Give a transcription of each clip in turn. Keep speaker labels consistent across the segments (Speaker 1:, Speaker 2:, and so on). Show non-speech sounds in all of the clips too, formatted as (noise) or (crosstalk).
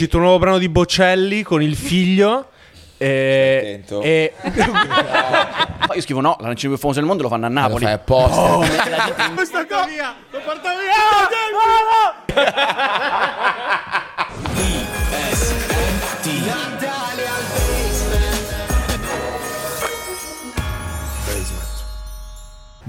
Speaker 1: uscito un nuovo brano di Bocelli con il figlio. E,
Speaker 2: Attento.
Speaker 1: e (laughs)
Speaker 3: Poi io scrivo no, la canzone più famosa del mondo lo fanno a
Speaker 2: Lo
Speaker 3: Napoli.
Speaker 2: fai apposta. (laughs)
Speaker 1: questa qua lo porta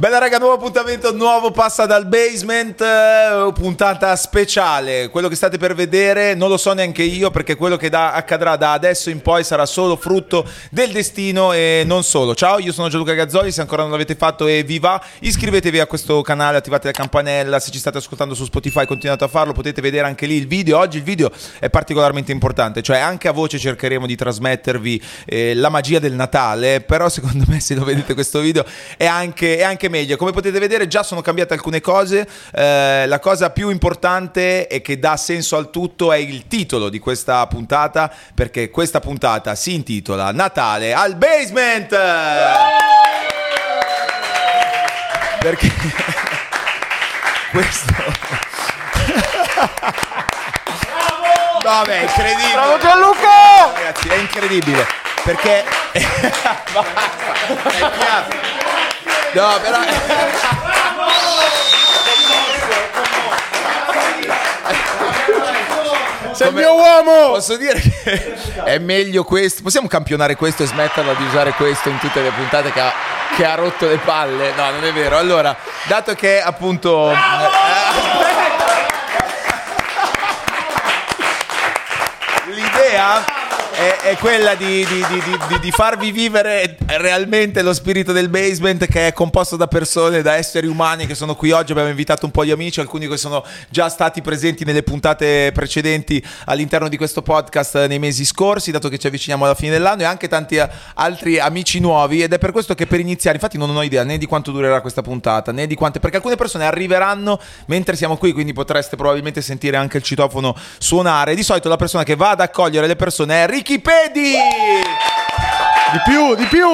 Speaker 2: Bella raga, nuovo appuntamento, nuovo passa dal basement, eh, puntata speciale. Quello che state per vedere non lo so neanche io perché quello che da- accadrà da adesso in poi sarà solo frutto del destino e non solo. Ciao, io sono Gianluca Gazzoli, se ancora non l'avete fatto e vi va, iscrivetevi a questo canale, attivate la campanella, se ci state ascoltando su Spotify continuate a farlo, potete vedere anche lì il video. Oggi il video è particolarmente importante, cioè anche a voce cercheremo di trasmettervi eh, la magia del Natale, però secondo me se lo vedete questo video è anche, è anche meglio. Come potete vedere già sono cambiate alcune cose, eh, la cosa più importante e che dà senso al tutto è il titolo di questa puntata, perché questa puntata si intitola Natale al basement! Perché (laughs) questo... Vabbè, è incredibile. Bravo Gianluca! Ragazzi, è incredibile. Perché... (laughs) Basta, è chiaro. No, però...
Speaker 1: Sei il mio uomo!
Speaker 2: Posso dire che è meglio questo. Possiamo campionare questo e smetterla di usare questo in tutte le puntate che ha, che ha rotto le palle? No, non è vero. Allora, dato che appunto. L'idea è, è quella di, di- di- di- farvi vivere realmente lo spirito del basement che è composto da persone, da esseri umani che sono qui oggi. Abbiamo invitato un po' di amici, alcuni che sono già stati presenti nelle puntate precedenti all'interno di questo podcast nei mesi scorsi, dato che ci avviciniamo alla fine dell'anno, e anche tanti eh, altri amici nuovi. Ed è per questo che per iniziare, infatti, non ho idea né di quanto durerà questa puntata, né di quante, perché alcune persone arriveranno mentre siamo qui, quindi potreste probabilmente sentire anche il citofono suonare. Di solito la persona che va ad accogliere le persone è Ricky Pedi!
Speaker 1: Di più, di più!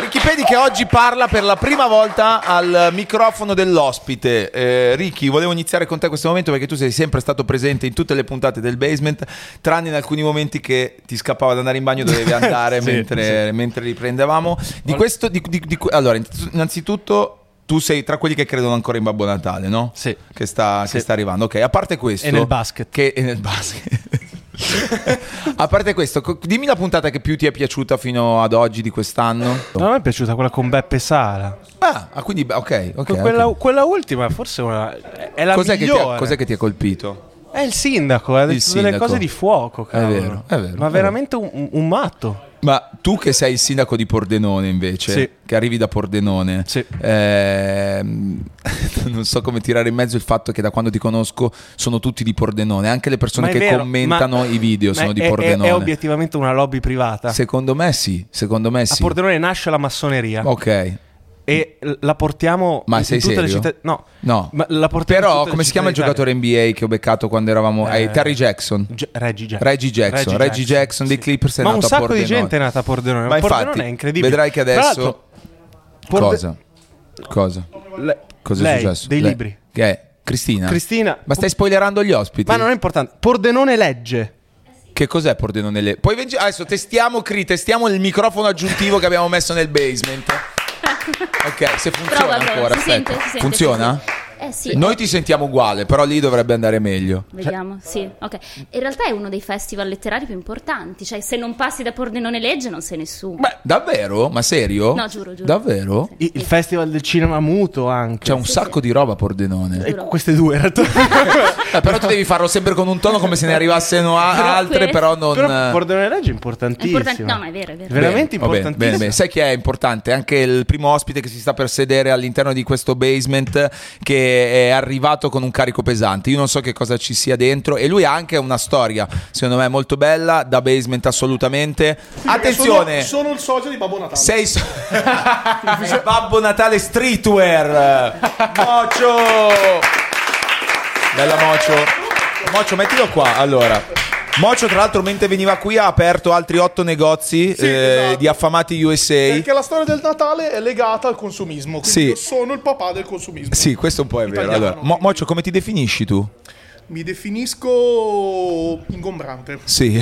Speaker 2: Ricky Pedi che oggi parla per la prima volta al microfono dell'ospite. Eh, Ricky, volevo iniziare con te questo momento perché tu sei sempre stato presente in tutte le puntate del basement, tranne in alcuni momenti che ti scappava da andare in bagno dovevi (laughs) andare
Speaker 1: Sì,
Speaker 2: mentre, mentre riprendevamo. Di questo, di- di- di- allora, innanzitutto... Tu sei tra quelli che credono ancora in Babbo Natale, no?
Speaker 1: Sì.
Speaker 2: Che sta, che
Speaker 1: Sì.
Speaker 2: sta arrivando. Ok, a parte questo.
Speaker 1: E nel basket.
Speaker 2: Che, e nel basket. A parte questo, co- dimmi la puntata che più ti è piaciuta fino ad oggi di quest'anno.
Speaker 1: No, a me è piaciuta quella con Beppe Sala.
Speaker 2: Ah, ah, quindi ok, ok.
Speaker 1: quella,
Speaker 2: ok.
Speaker 1: quella ultima forse è una- è la
Speaker 2: Cos'è, che ti
Speaker 1: migliore.
Speaker 2: ha, cos'è che ti ha colpito?
Speaker 1: È il sindaco, ha detto delle
Speaker 2: sindaco.
Speaker 1: cose di fuoco, cavolo.
Speaker 2: vero, è vero,
Speaker 1: Ma
Speaker 2: è
Speaker 1: veramente un- un matto.
Speaker 2: Ma tu che sei il sindaco di Pordenone invece,
Speaker 1: Sì.
Speaker 2: che arrivi da Pordenone,
Speaker 1: Sì.
Speaker 2: ehm, (laughs) non so come tirare in mezzo il fatto che da quando ti conosco sono tutti di Pordenone, anche le persone che
Speaker 1: vero,
Speaker 2: commentano
Speaker 1: ma-
Speaker 2: i video sono di
Speaker 1: è- è-
Speaker 2: Pordenone.
Speaker 1: È, obiettivamente una lobby privata.
Speaker 2: Secondo me sì, secondo me
Speaker 1: A
Speaker 2: sì.
Speaker 1: Pordenone nasce la massoneria.
Speaker 2: Ok.
Speaker 1: E la portiamo
Speaker 2: Ma
Speaker 1: in
Speaker 2: sei
Speaker 1: tutte le
Speaker 2: serio?
Speaker 1: città. No,
Speaker 2: No. Però
Speaker 1: le
Speaker 2: come si chiama il giocatore NBA che ho beccato quando eravamo...
Speaker 1: Eh,
Speaker 2: eh, Terry Jackson.
Speaker 1: G- Reggie Jackson.
Speaker 2: Reggie Jackson, Reggie Jackson dei Clippers è
Speaker 1: Ma un sacco di gente è nata a Pordenone.
Speaker 2: Ma
Speaker 1: Pordenone
Speaker 2: infatti,
Speaker 1: è incredibile.
Speaker 2: vedrai che adesso...
Speaker 1: Porde-
Speaker 2: Cosa? Cosa?
Speaker 1: le-
Speaker 2: Cosa
Speaker 1: lei,
Speaker 2: è successo?
Speaker 1: Dei
Speaker 2: Lei-
Speaker 1: libri.
Speaker 2: Che è? Cristina?
Speaker 1: Cristina.
Speaker 2: Ma stai spoilerando gli ospiti?
Speaker 1: Ma non è importante. Pordenone legge.
Speaker 2: Che cos'è Pordenone? Le... Poi adesso testiamo, Cri, testiamo il microfono aggiuntivo che abbiamo messo nel basement. Ok, se funziona
Speaker 4: Prova,
Speaker 2: ancora,
Speaker 4: si
Speaker 2: aspetta.
Speaker 4: sente, si sente,
Speaker 2: funziona?
Speaker 4: sì. Eh sì,
Speaker 2: Noi ti sentiamo uguale, però lì dovrebbe andare meglio.
Speaker 4: Vediamo, sì, ok. In realtà è uno dei festival letterari più importanti, cioè se non passi da Pordenone Legge non sei nessuno.
Speaker 2: Beh, davvero? Ma serio?
Speaker 4: No, giuro, giuro.
Speaker 2: Davvero?
Speaker 1: Il, il festival del cinema muto anche.
Speaker 2: C'è un
Speaker 4: Sì,
Speaker 2: sacco
Speaker 4: sì.
Speaker 2: di roba a Pordenone.
Speaker 1: E queste due in realtà. (laughs)
Speaker 2: Eh, però tu devi farlo sempre con un tono come se ne arrivassero a-
Speaker 4: Però
Speaker 2: altre,
Speaker 4: questo-
Speaker 2: però non...
Speaker 1: Però Pordenone legge è
Speaker 4: È
Speaker 1: importantissimo.
Speaker 4: importante, no, ma è vero, è vero.
Speaker 1: Veramente
Speaker 2: Bene,
Speaker 1: importantissimo.
Speaker 2: bene, bene. Sai chi è importante? Anche il primo ospite che si sta per sedere all'interno di questo basement che è arrivato con un carico pesante. Io non so che cosa ci sia dentro e lui ha anche una storia, secondo me molto bella, da basement assolutamente. Attenzione!
Speaker 5: Sono, sono il socio di Babbo Natale.
Speaker 2: Sei so- (laughs) Babbo Natale Streetwear Mocio Bella Mocio Mocio mettilo qua allora Mocio tra l'altro mentre veniva qui ha aperto altri otto negozi
Speaker 5: Sì,
Speaker 2: eh,
Speaker 5: esatto.
Speaker 2: di affamati USA
Speaker 5: Perché la storia del Natale è legata al consumismo. Quindi
Speaker 2: Sì.
Speaker 5: io sono il papà del consumismo.
Speaker 2: Sì questo un po' è vero
Speaker 5: Italiano,
Speaker 2: allora, Mo- Mocio come ti definisci tu?
Speaker 5: Mi definisco ingombrante.
Speaker 2: Sì,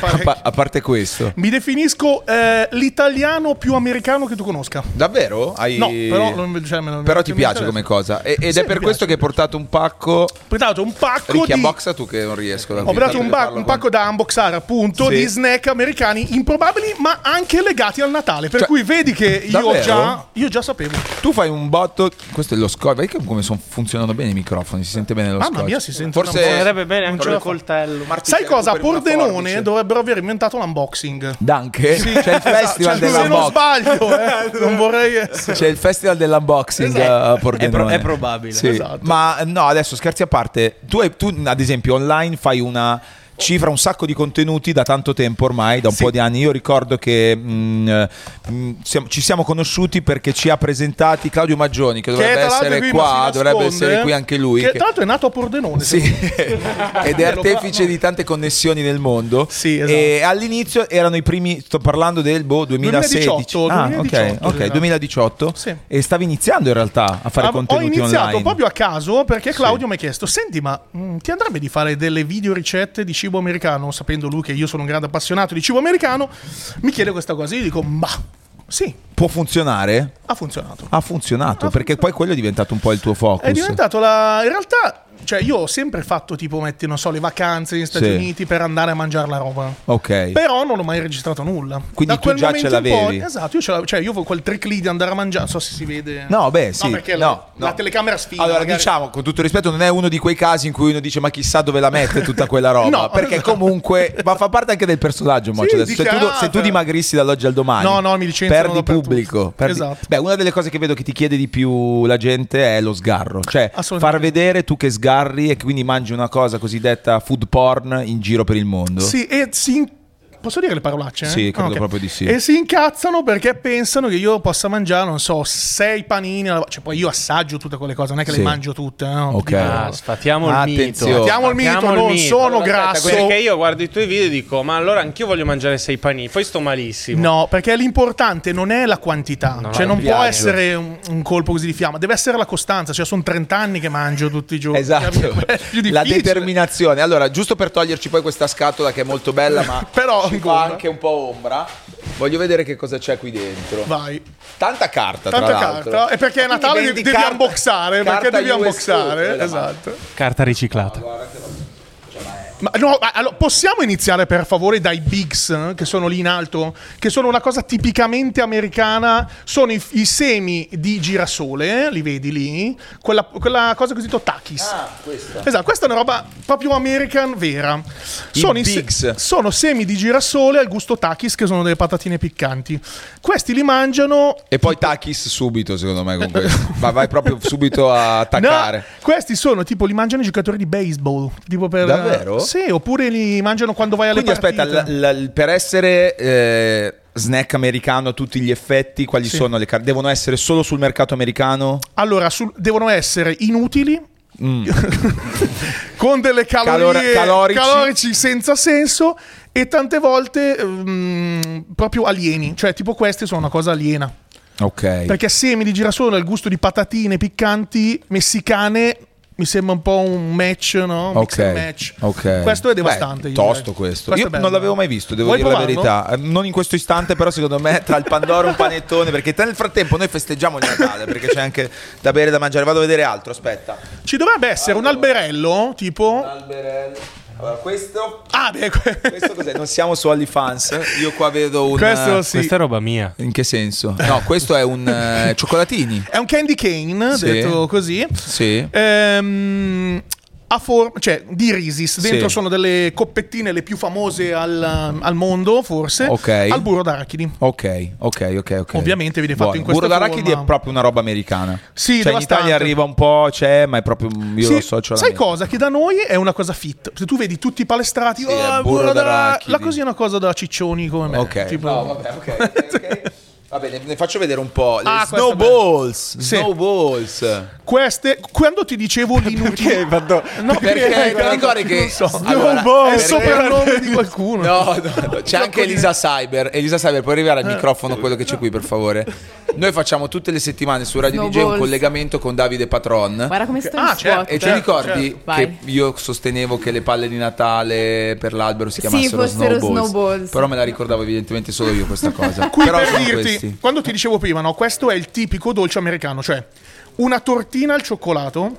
Speaker 2: a, pa- a parte questo.
Speaker 5: Mi definisco eh, l'italiano più americano che tu conosca.
Speaker 2: Davvero? Hai...
Speaker 5: No, però, non- cioè, lo-
Speaker 2: Però ti piace come cosa. E- ed
Speaker 5: Sì,
Speaker 2: è per questo
Speaker 5: piace,
Speaker 2: che hai portato un pacco.
Speaker 5: Ho portato un pacco
Speaker 2: Ricchi,
Speaker 5: di...
Speaker 2: abboxa tu che non riesco da
Speaker 5: Ho portato un, ba- un pacco da unboxare appunto
Speaker 2: Sì.
Speaker 5: di snack americani improbabili ma anche legati al Natale. Per
Speaker 2: Cioè,
Speaker 5: cui vedi che io già, io già sapevo.
Speaker 2: Tu fai un botto. Questo è lo scoglio. Vedi come funzionano bene i microfoni. Si sente bene lo
Speaker 5: Mamma
Speaker 2: scotch.
Speaker 5: mia, si sente
Speaker 2: Forse.
Speaker 5: una voce.
Speaker 1: Sarebbe bene anche
Speaker 5: fa.
Speaker 1: coltello.
Speaker 5: Sai cosa? Pordenone dovrebbero aver inventato l'unboxing.
Speaker 2: Danke? C'è il
Speaker 5: Esatto,
Speaker 2: festival
Speaker 5: cioè, se non
Speaker 2: dell'unboxing.
Speaker 5: sbaglio, eh, (laughs) non vorrei essere.
Speaker 2: C'è il festival dell'unboxing a Pordenone.
Speaker 1: È pro- è probabile.
Speaker 2: Sì.
Speaker 5: Esatto.
Speaker 2: Ma no, adesso scherzi a parte. Tu, hai- tu, ad esempio, online fai una cifra un sacco di contenuti da tanto tempo ormai, da un
Speaker 5: Sì.
Speaker 2: po' di anni. Io ricordo che mh, eh, mh, siamo- ci siamo conosciuti perché ci ha presentati Claudio Maggioni, che
Speaker 5: Che
Speaker 2: dovrebbe
Speaker 5: l'altro
Speaker 2: essere
Speaker 5: qui
Speaker 2: qua, dovrebbe essere qui anche lui.
Speaker 5: Che
Speaker 2: che-
Speaker 5: tra l'altro è nato a Pordenone.
Speaker 2: Sì, (laughs) ed è (laughs) artefice di tante connessioni nel mondo.
Speaker 5: Sì, esatto.
Speaker 2: E all'inizio erano i primi, sto parlando del boh, 2016.
Speaker 5: 2018,
Speaker 2: ah,
Speaker 5: 2018,
Speaker 2: ok, ok,
Speaker 5: esatto.
Speaker 2: 2018.
Speaker 5: Sì.
Speaker 2: E stavi iniziando in realtà a fare
Speaker 5: Ah,
Speaker 2: contenuti
Speaker 5: Ho iniziato
Speaker 2: online.
Speaker 5: proprio a caso perché Claudio mi ha chiesto: Senti, ma mm, ti andrebbe di fare delle video ricette di cibo americano? Sapendo lui che io sono un grande appassionato di cibo americano, mi chiede questa cosa. Io dico: Ma sì,
Speaker 2: Può funzionare?
Speaker 5: ha funzionato.
Speaker 2: Ha funzionato,
Speaker 5: Ha
Speaker 2: perché poi quello è diventato un po' il tuo focus.
Speaker 5: È diventato la. In realtà, cioè, io ho sempre fatto tipo, metti, non so, le vacanze negli Stati
Speaker 2: Sì.
Speaker 5: Uniti per andare a mangiare la roba.
Speaker 2: Ok.
Speaker 5: Però non ho mai registrato nulla.
Speaker 2: Quindi
Speaker 5: da
Speaker 2: tu
Speaker 5: quel
Speaker 2: già
Speaker 5: momento
Speaker 2: ce
Speaker 5: in poi-
Speaker 2: l'avevi?
Speaker 5: esatto, io ce l'avevo. Cioè, io avevo quel trick lì di andare a mangiare. Non so se si vede.
Speaker 2: No, beh, sì.
Speaker 5: perché
Speaker 2: no,
Speaker 5: la,
Speaker 2: no.
Speaker 5: la telecamera sfida.
Speaker 2: Allora,
Speaker 5: magari-
Speaker 2: diciamo, con tutto il rispetto, non è uno di quei casi in cui uno dice ma chissà dove la mette tutta quella (laughs) roba.
Speaker 5: No,
Speaker 2: perché
Speaker 5: esatto.
Speaker 2: comunque, ma fa parte anche del personaggio, Moccio, adesso. Se,
Speaker 5: dice,
Speaker 2: tu, se tu dimagrissi dall'oggi al domani,
Speaker 5: No, no, mi licenziano
Speaker 2: perdi
Speaker 5: dappertutto.
Speaker 2: pubblico. perdi-
Speaker 5: Esatto.
Speaker 2: Beh, una delle cose che vedo che ti chiede di più la gente è lo sgarro. Cioè,
Speaker 5: Assolutamente.
Speaker 2: far vedere tu che sgarri e quindi mangi una cosa cosiddetta food porn in giro per il mondo.
Speaker 5: Sì, e si. Posso dire le parolacce? eh?
Speaker 2: Sì, credo
Speaker 5: Ah, ok.
Speaker 2: proprio di sì.
Speaker 5: E si incazzano perché pensano che io possa mangiare, non so, sei panini. alla- Cioè, poi io assaggio tutte quelle cose, non è che
Speaker 2: Sì.
Speaker 5: le mangio tutte. No?
Speaker 2: Ok.
Speaker 1: Ah, sfatiamo il mito.
Speaker 2: Attenzione.
Speaker 5: Sfatiamo il mito,
Speaker 1: Sfatiamo il
Speaker 5: non sono
Speaker 1: Allora, aspetta,
Speaker 5: grasso.
Speaker 1: Perché io guardo i tuoi video e dico, ma allora anch'io voglio mangiare sei panini, poi sto malissimo.
Speaker 5: No, perché l'importante non è la quantità,
Speaker 1: No,
Speaker 5: cioè
Speaker 1: no,
Speaker 5: non
Speaker 2: il
Speaker 5: può essere un, un colpo così di fiamma, deve essere la costanza, cioè sono 30 anni che mangio tutti i giorni.
Speaker 2: Esatto, (laughs)
Speaker 5: È più
Speaker 2: la determinazione. Allora, giusto per toglierci poi questa scatola che è molto bella, ma (laughs)
Speaker 5: Però
Speaker 2: ci fa anche un po' ombra. Voglio vedere che cosa c'è qui dentro.
Speaker 5: Vai.
Speaker 2: Tanta carta,
Speaker 5: Tanta
Speaker 2: tra l'altro.
Speaker 5: carta. E perché è Natale devi
Speaker 2: carta-
Speaker 5: unboxare,
Speaker 2: carta
Speaker 5: perché devi
Speaker 2: USB,
Speaker 5: unboxare,
Speaker 2: ma-
Speaker 5: esatto.
Speaker 1: Carta riciclata.
Speaker 5: Ma no, allora, possiamo iniziare per favore dai bigs eh, che sono lì in alto, che sono una cosa tipicamente americana, sono i, i semi di girasole, eh, li vedi lì, quella, quella cosa così takis.
Speaker 2: Ah, questa.
Speaker 5: Esatto, questa è una roba proprio american vera. Sono, i
Speaker 2: bigs.
Speaker 5: sono semi di girasole al gusto takis, che sono delle patatine piccanti. Questi li mangiano
Speaker 2: E poi Takis subito, secondo me, con questo. (laughs) Ma vai proprio subito a attaccare.
Speaker 5: No, questi sono tipo li mangiano i giocatori di baseball. Tipo per,
Speaker 2: Davvero?
Speaker 5: Sì, oppure li mangiano quando vai alle
Speaker 2: Quindi aspetta,
Speaker 5: partite.
Speaker 2: l- l- per essere eh, snack americano a tutti gli effetti, quali
Speaker 5: Sì.
Speaker 2: sono le carte? Devono essere solo sul mercato americano?
Speaker 5: Allora, sul- devono essere inutili.
Speaker 2: Mm. (laughs)
Speaker 5: con delle calorie
Speaker 2: Calor- calorici.
Speaker 5: calorici senza senso e tante volte mm, proprio alieni, cioè tipo queste sono una cosa aliena.
Speaker 2: Ok.
Speaker 5: Perché semi di girasole al gusto di patatine piccanti messicane mi sembra un po' un match, no? Mix
Speaker 2: Ok,
Speaker 5: and match.
Speaker 2: ok.
Speaker 5: Questo è devastante.
Speaker 2: Beh, tosto questo.
Speaker 5: Questo
Speaker 2: Io
Speaker 5: bello.
Speaker 2: non l'avevo mai visto, devo
Speaker 5: Vuoi
Speaker 2: dire la
Speaker 5: provarlo?
Speaker 2: verità. Eh, Non in questo istante, però secondo me tra il Pandoro e un panettone, perché nel frattempo noi festeggiamo il Natale, perché c'è anche da bere e da mangiare. Vado a vedere altro, aspetta.
Speaker 5: Ci dovrebbe essere un alberello, tipo...
Speaker 2: Alberello. Allora, questo
Speaker 5: Ah, beh, que-
Speaker 2: questo cos'è? Non siamo su OnlyFans. Io qua vedo un
Speaker 5: questo sì.
Speaker 1: Questa è roba mia.
Speaker 2: In che senso? No, questo è un eh, cioccolatini.
Speaker 5: È un candy cane,
Speaker 2: Sì.
Speaker 5: detto così.
Speaker 2: Sì.
Speaker 5: Ehm, a forma, cioè di Risis. Dentro
Speaker 2: Sì.
Speaker 5: sono delle coppettine le più famose al, al mondo, forse.
Speaker 2: Ok.
Speaker 5: Al burro d'arachidi.
Speaker 2: Ok, ok, ok, ok.
Speaker 5: Ovviamente viene fatto
Speaker 2: Buono.
Speaker 5: in questa
Speaker 2: Burro d'arachidi
Speaker 5: forma.
Speaker 2: è proprio una roba americana.
Speaker 5: Sì,
Speaker 2: cioè in. Italia arriva un po', c'è, ma è proprio io
Speaker 5: Sì,
Speaker 2: lo associo alla
Speaker 5: sai cosa? Che da noi è una cosa fit. Se tu vedi tutti i palestrati,
Speaker 2: Sì,
Speaker 5: oh,
Speaker 2: burro
Speaker 5: burro d'ara-
Speaker 2: d'arachidi.
Speaker 5: La così è una cosa da ciccioni come me.
Speaker 2: Ok.
Speaker 5: Tipo-
Speaker 2: No, vabbè, ok, ok, ok. (laughs) Va bene, ne faccio vedere un po'. Le
Speaker 5: Ah, questo è
Speaker 2: snowballs.
Speaker 5: Sì.
Speaker 2: Snowballs.
Speaker 5: Queste, quando ti dicevo l'inutile... (laughs) No,
Speaker 2: Perché ti ricordi che
Speaker 5: non so.
Speaker 2: Allora,
Speaker 5: è il soprannome di qualcuno.
Speaker 2: No, no, no, c'è anche Elisa Cyber. Elisa Cyber, puoi arrivare al microfono quello che c'è qui, per favore. Noi facciamo tutte le settimane su Radio DJ un
Speaker 6: Snowballs.
Speaker 2: collegamento con Davide Patron.
Speaker 6: Guarda come sto
Speaker 5: Ah,
Speaker 6: in
Speaker 5: certo.
Speaker 6: squat.
Speaker 2: E ti
Speaker 5: certo,
Speaker 2: ricordi
Speaker 6: certo. Vai.
Speaker 2: che io sostenevo che le palle di Natale per l'albero si
Speaker 6: Sì,
Speaker 2: chiamassero
Speaker 6: fossero
Speaker 2: snowballs,
Speaker 6: snowballs.
Speaker 2: Però me la ricordavo evidentemente solo io questa cosa.
Speaker 5: Qui
Speaker 2: Però
Speaker 5: per
Speaker 2: sono
Speaker 5: dirti,
Speaker 2: questi.
Speaker 5: quando ti dicevo prima, no, questo è il tipico dolce americano, cioè una tortina al cioccolato.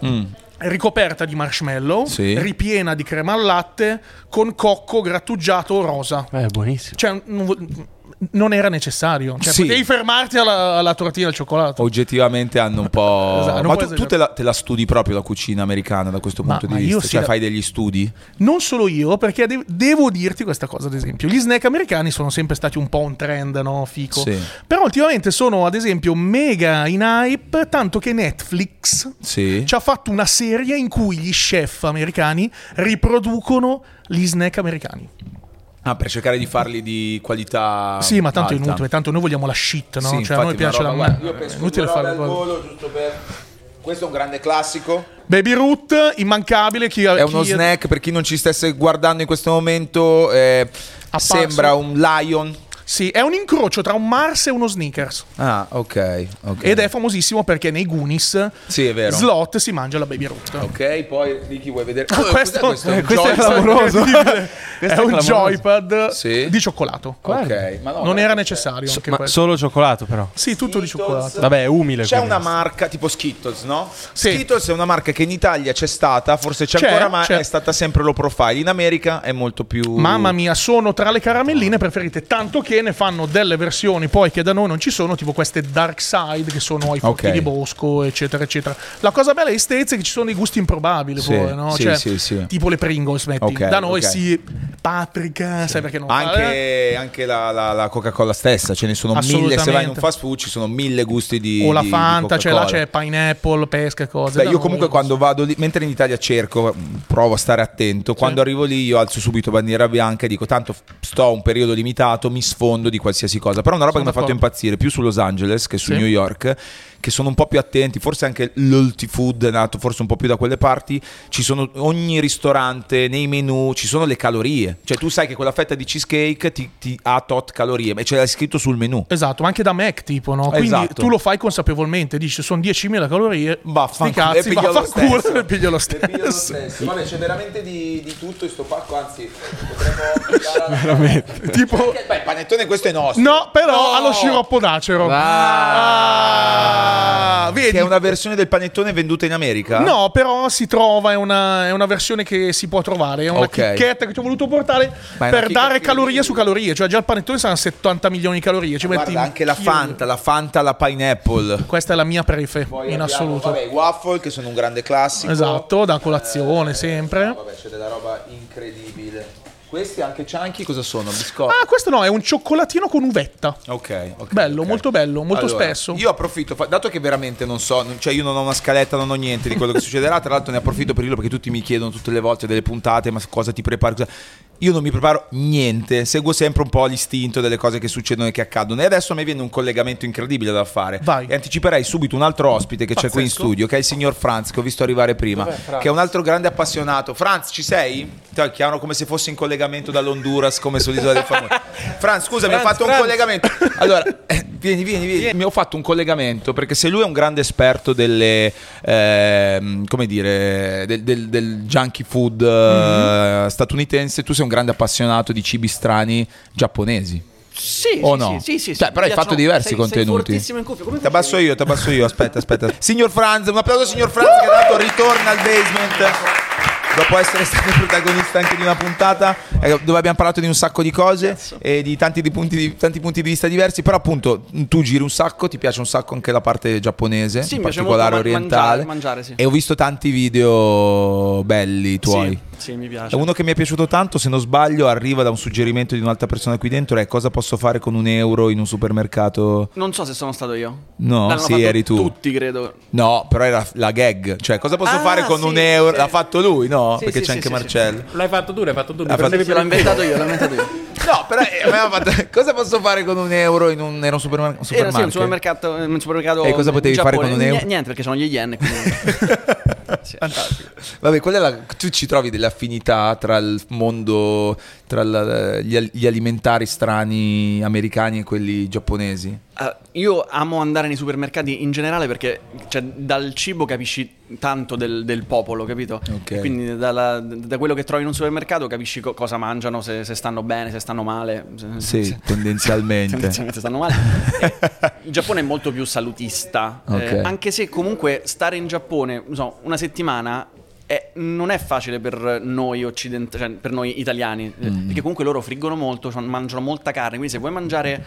Speaker 5: Ricoperta di marshmallow,
Speaker 2: Mm. Sì.
Speaker 5: ripiena di crema al latte, con cocco grattugiato rosa.
Speaker 1: Eh, buonissimo.
Speaker 5: Cioè, non, non era necessario. Cioè,
Speaker 2: Sì.
Speaker 5: potevi fermarti alla, alla tortina al cioccolato.
Speaker 2: Oggettivamente hanno un (laughs) po'.
Speaker 5: Esatto,
Speaker 2: ma tu, tu te, la, te la studi proprio la cucina americana da questo
Speaker 5: Ma-
Speaker 2: punto
Speaker 5: ma
Speaker 2: di vista? Cioè,
Speaker 5: la-
Speaker 2: fai degli studi?
Speaker 5: Non solo io, perché de- devo dirti questa cosa, ad esempio. Gli snack americani sono sempre stati un po' un trend, no? Fico.
Speaker 2: Sì.
Speaker 5: Però ultimamente sono, ad esempio, mega in hype, tanto che Netflix
Speaker 2: Sì.
Speaker 5: ci ha fatto una serie in cui gli chef americani riproducono gli snack americani.
Speaker 2: Ah, per cercare di farli di qualità.
Speaker 5: sì, ma tanto è
Speaker 2: alta.
Speaker 5: inutile, tanto noi vogliamo la shit, no?
Speaker 2: Sì,
Speaker 5: cioè, a noi
Speaker 2: infatti,
Speaker 5: piace
Speaker 2: una
Speaker 5: la
Speaker 2: roba- guarda, Io
Speaker 5: è
Speaker 2: penso
Speaker 5: inutile fare
Speaker 2: al volo, giusto per. Questo è un grande classico.
Speaker 5: Baby Root, immancabile. Chi,
Speaker 2: È uno
Speaker 5: chi-
Speaker 2: snack per chi non ci stesse guardando in questo momento. eh, sembra un lion.
Speaker 5: Sì, è un incrocio tra un Mars e uno Snickers.
Speaker 2: Ah, ok. ok.
Speaker 5: Ed è famosissimo perché nei Goonies
Speaker 2: Sì, è vero.
Speaker 5: Slot si mangia la Baby Root.
Speaker 2: Ok, poi Ricky vuoi vedere.
Speaker 5: Ah,
Speaker 2: Oh,
Speaker 5: questo-
Speaker 2: cos'è
Speaker 5: eh,
Speaker 2: questo? (laughs)
Speaker 1: questo è clamoroso.
Speaker 5: è un
Speaker 1: clamoroso.
Speaker 5: joypad
Speaker 2: Sì.
Speaker 5: di cioccolato.
Speaker 2: Ok, ma no,
Speaker 5: Non era necessario.
Speaker 1: So-
Speaker 5: anche
Speaker 1: ma
Speaker 5: questo.
Speaker 1: solo cioccolato, però.
Speaker 5: Sì, tutto di
Speaker 2: Skittles.
Speaker 5: cioccolato.
Speaker 1: Vabbè, è umile.
Speaker 2: C'è
Speaker 1: quindi.
Speaker 2: una marca tipo Skittles, no?
Speaker 5: Sì.
Speaker 2: Skittles è una marca che in Italia c'è stata, forse c'è,
Speaker 5: C'è,
Speaker 2: ancora, ma
Speaker 5: c'è.
Speaker 2: è stata sempre low profile. In America è molto più.
Speaker 5: Mamma mia, sono tra le caramelline preferite, tanto che ne fanno delle versioni poi che da noi non ci sono, tipo queste Dark Side che sono ai frutti
Speaker 2: Ok.
Speaker 5: di bosco, eccetera, eccetera. La cosa bella di States è che ci sono dei gusti improbabili,
Speaker 2: Sì,
Speaker 5: poi, no?
Speaker 2: sì,
Speaker 5: Cioè,
Speaker 2: sì,
Speaker 5: tipo le Pringles, metti.
Speaker 2: Ok,
Speaker 5: da noi
Speaker 2: ok.
Speaker 5: sì, paprika, sai perché non?
Speaker 2: Anche, anche la, la- la Coca-Cola stessa, ce ne sono mille. Se vai in un fast food ci sono mille gusti di.
Speaker 5: O la
Speaker 2: di- di
Speaker 5: Fanta, cioè là c'è pineapple, pesca e cose.
Speaker 2: Beh, io comunque quando vado lì, mentre in Italia cerco, provo a stare attento. Quando arrivo lì, io alzo subito bandiera bianca e dico: Tanto sto un periodo limitato, mi sfondo di qualsiasi cosa. Però una roba
Speaker 5: Sono
Speaker 2: che mi ha fatto impazzire più su Los Angeles che su
Speaker 5: Sì.
Speaker 2: New York. Che sono un po' più attenti, forse anche l'ulti food è nato forse un po' più da quelle parti. Ci sono ogni ristorante, nei menu, ci sono le calorie. Cioè, tu sai che quella fetta di cheesecake ti, ti ha tot calorie, e ce l'hai scritto sul menu.
Speaker 5: Esatto, ma anche da Mac tipo, no? Quindi
Speaker 2: Esatto.
Speaker 5: tu lo fai consapevolmente, dici sono 10.000 calorie,
Speaker 2: Vaffanculo,
Speaker 5: cazzi,
Speaker 2: e
Speaker 5: vaffanculo,
Speaker 2: stesso.
Speaker 5: e piglio lo
Speaker 2: E piglio lo
Speaker 5: stesso.
Speaker 2: stesso. Vabbè, c'è veramente di, di tutto in sto pacco, anzi, potremmo (laughs) veramente. (laughs)
Speaker 5: Tipo...
Speaker 2: Beh, il panettone questo è nostro.
Speaker 5: No, però
Speaker 2: No!
Speaker 5: ha lo sciroppo d'acero. Ah, vedi?
Speaker 2: Che è una versione del panettone venduta in America?
Speaker 5: No, però si trova, è una, è una versione che si può trovare, è una
Speaker 2: Ok.
Speaker 5: chicchetta che ti ho voluto portare per dare
Speaker 2: che-
Speaker 5: calorie su calorie, cioè già il panettone saranno 70 milioni di calorie, ci metti
Speaker 2: Guarda, anche la. Fanta, la Fanta alla pineapple.
Speaker 5: Questa è la mia prefe,
Speaker 2: Poi
Speaker 5: in
Speaker 2: abbiamo,
Speaker 5: assoluto.
Speaker 2: Vabbè, i waffle che sono un grande classico.
Speaker 5: Esatto, da colazione sempre.
Speaker 2: Vabbè, c'è della roba incredibile. Questi anche chunky cosa sono? Biscotti.
Speaker 5: Ah, questo no, è un cioccolatino con uvetta.
Speaker 2: Ok, ok,
Speaker 5: Bello,
Speaker 2: ok.
Speaker 5: molto bello, molto
Speaker 2: Allora,
Speaker 5: spesso.
Speaker 2: Io approfitto, dato che veramente non so, cioè io non ho una scaletta, non ho niente di quello che succederà. Tra l'altro, ne approfitto per dirlo perché tutti mi chiedono tutte le volte delle puntate, ma cosa ti prepari? cosa- Io non mi preparo niente, seguo sempre un po' l'istinto delle cose che succedono e che accadono. E adesso mi viene un collegamento incredibile da fare.
Speaker 5: Vai.
Speaker 2: E anticiperei subito un altro ospite che c'è qui in
Speaker 5: Pazzesco.
Speaker 2: studio, che è il signor Franz, che ho visto arrivare prima, che è un altro grande appassionato. Franz, ci sei? Ti chiamano come se fossi in collegamento dall'Honduras, come sull'isola del famoso. Franz, scusami, ho
Speaker 1: Franz,
Speaker 2: fatto un
Speaker 1: Franz.
Speaker 2: collegamento. Allora, eh, vieni, vieni, vieni. Mi ho fatto un collegamento perché se lui è un grande esperto delle, ehm, come dire, del, del- del junkie food eh, statunitense, tu sei un grande appassionato di cibi strani giapponesi.
Speaker 3: Sì,
Speaker 2: O
Speaker 3: sì,
Speaker 2: no?
Speaker 3: sì, sì,
Speaker 2: Cioè, però hai fatto diversi
Speaker 3: sei-
Speaker 2: contenuti.
Speaker 3: Sei
Speaker 2: Ti abbasso io, ti abbasso io, aspetta, aspetta. (laughs) Signor Franz, un applauso signor Franz che tra l'altro ritorna al basement. Dopo essere (laughs) stato protagonista anche di una puntata eh, dove abbiamo parlato di un sacco di cose e di tanti, di punti di, tanti punti di vista diversi, però appunto tu giri un sacco, ti piace un sacco anche la parte giapponese,
Speaker 3: Sì,
Speaker 2: in particolare
Speaker 3: man-
Speaker 2: orientale.
Speaker 3: mangiare- mangiare, sì.
Speaker 2: E ho visto tanti video belli tuoi.
Speaker 3: Sì, sì, mi piace.
Speaker 2: uno che mi è piaciuto tanto, se non sbaglio, arriva da un suggerimento di un'altra persona qui dentro, è cosa posso fare con un euro in un supermercato?
Speaker 3: Non so se sono stato io.
Speaker 2: No,
Speaker 3: L'hanno
Speaker 2: sì, eri tu.
Speaker 3: Tutti, credo.
Speaker 2: No, però era la gag. Cioè, cosa posso
Speaker 3: Ah,
Speaker 2: fare con un euro? L'ha fatto lui, no?
Speaker 3: Sì,
Speaker 2: Perché
Speaker 3: sì,
Speaker 2: c'è
Speaker 3: sì,
Speaker 2: anche
Speaker 3: sì,
Speaker 2: Marcello.
Speaker 1: L'hai fatto tu, l'hai fatto tu.
Speaker 3: l'ho inventato io, l'ho inventato io. (laughs)
Speaker 2: No, però eh, fatto- (laughs) cosa posso fare con un euro in un, era un supermer- un
Speaker 3: Era sì, un supermercato, un supermercato
Speaker 2: E cosa potevi fare con un euro?
Speaker 3: Ni- Niente, perché sono gli yen. quindi- (laughs) Sì.
Speaker 2: Vabbè, qual è la- tu ci trovi delle affinità tra il mondo, tra la- gli, gli alimentari strani americani e quelli giapponesi?
Speaker 3: Ah, io amo andare nei supermercati in generale perché cioè, dal cibo capisci tanto del, del popolo, capito?
Speaker 2: Ok.
Speaker 3: E Quindi dalla- da quello che trovi in un supermercato capisci co- cosa mangiano, se, se stanno bene, se stanno male. se-
Speaker 2: Sì,
Speaker 3: se- (laughs)
Speaker 2: tendenzialmente.
Speaker 3: tendenzialmente stanno male. Il Giappone è molto più salutista,
Speaker 2: Ok.
Speaker 3: eh, anche se comunque stare in Giappone, non so, una settimana è- non è facile per noi occidentali, cioè per noi italiani, eh,
Speaker 2: Mm.
Speaker 3: perché comunque loro friggono molto, mangiano molta carne, quindi se vuoi mangiare,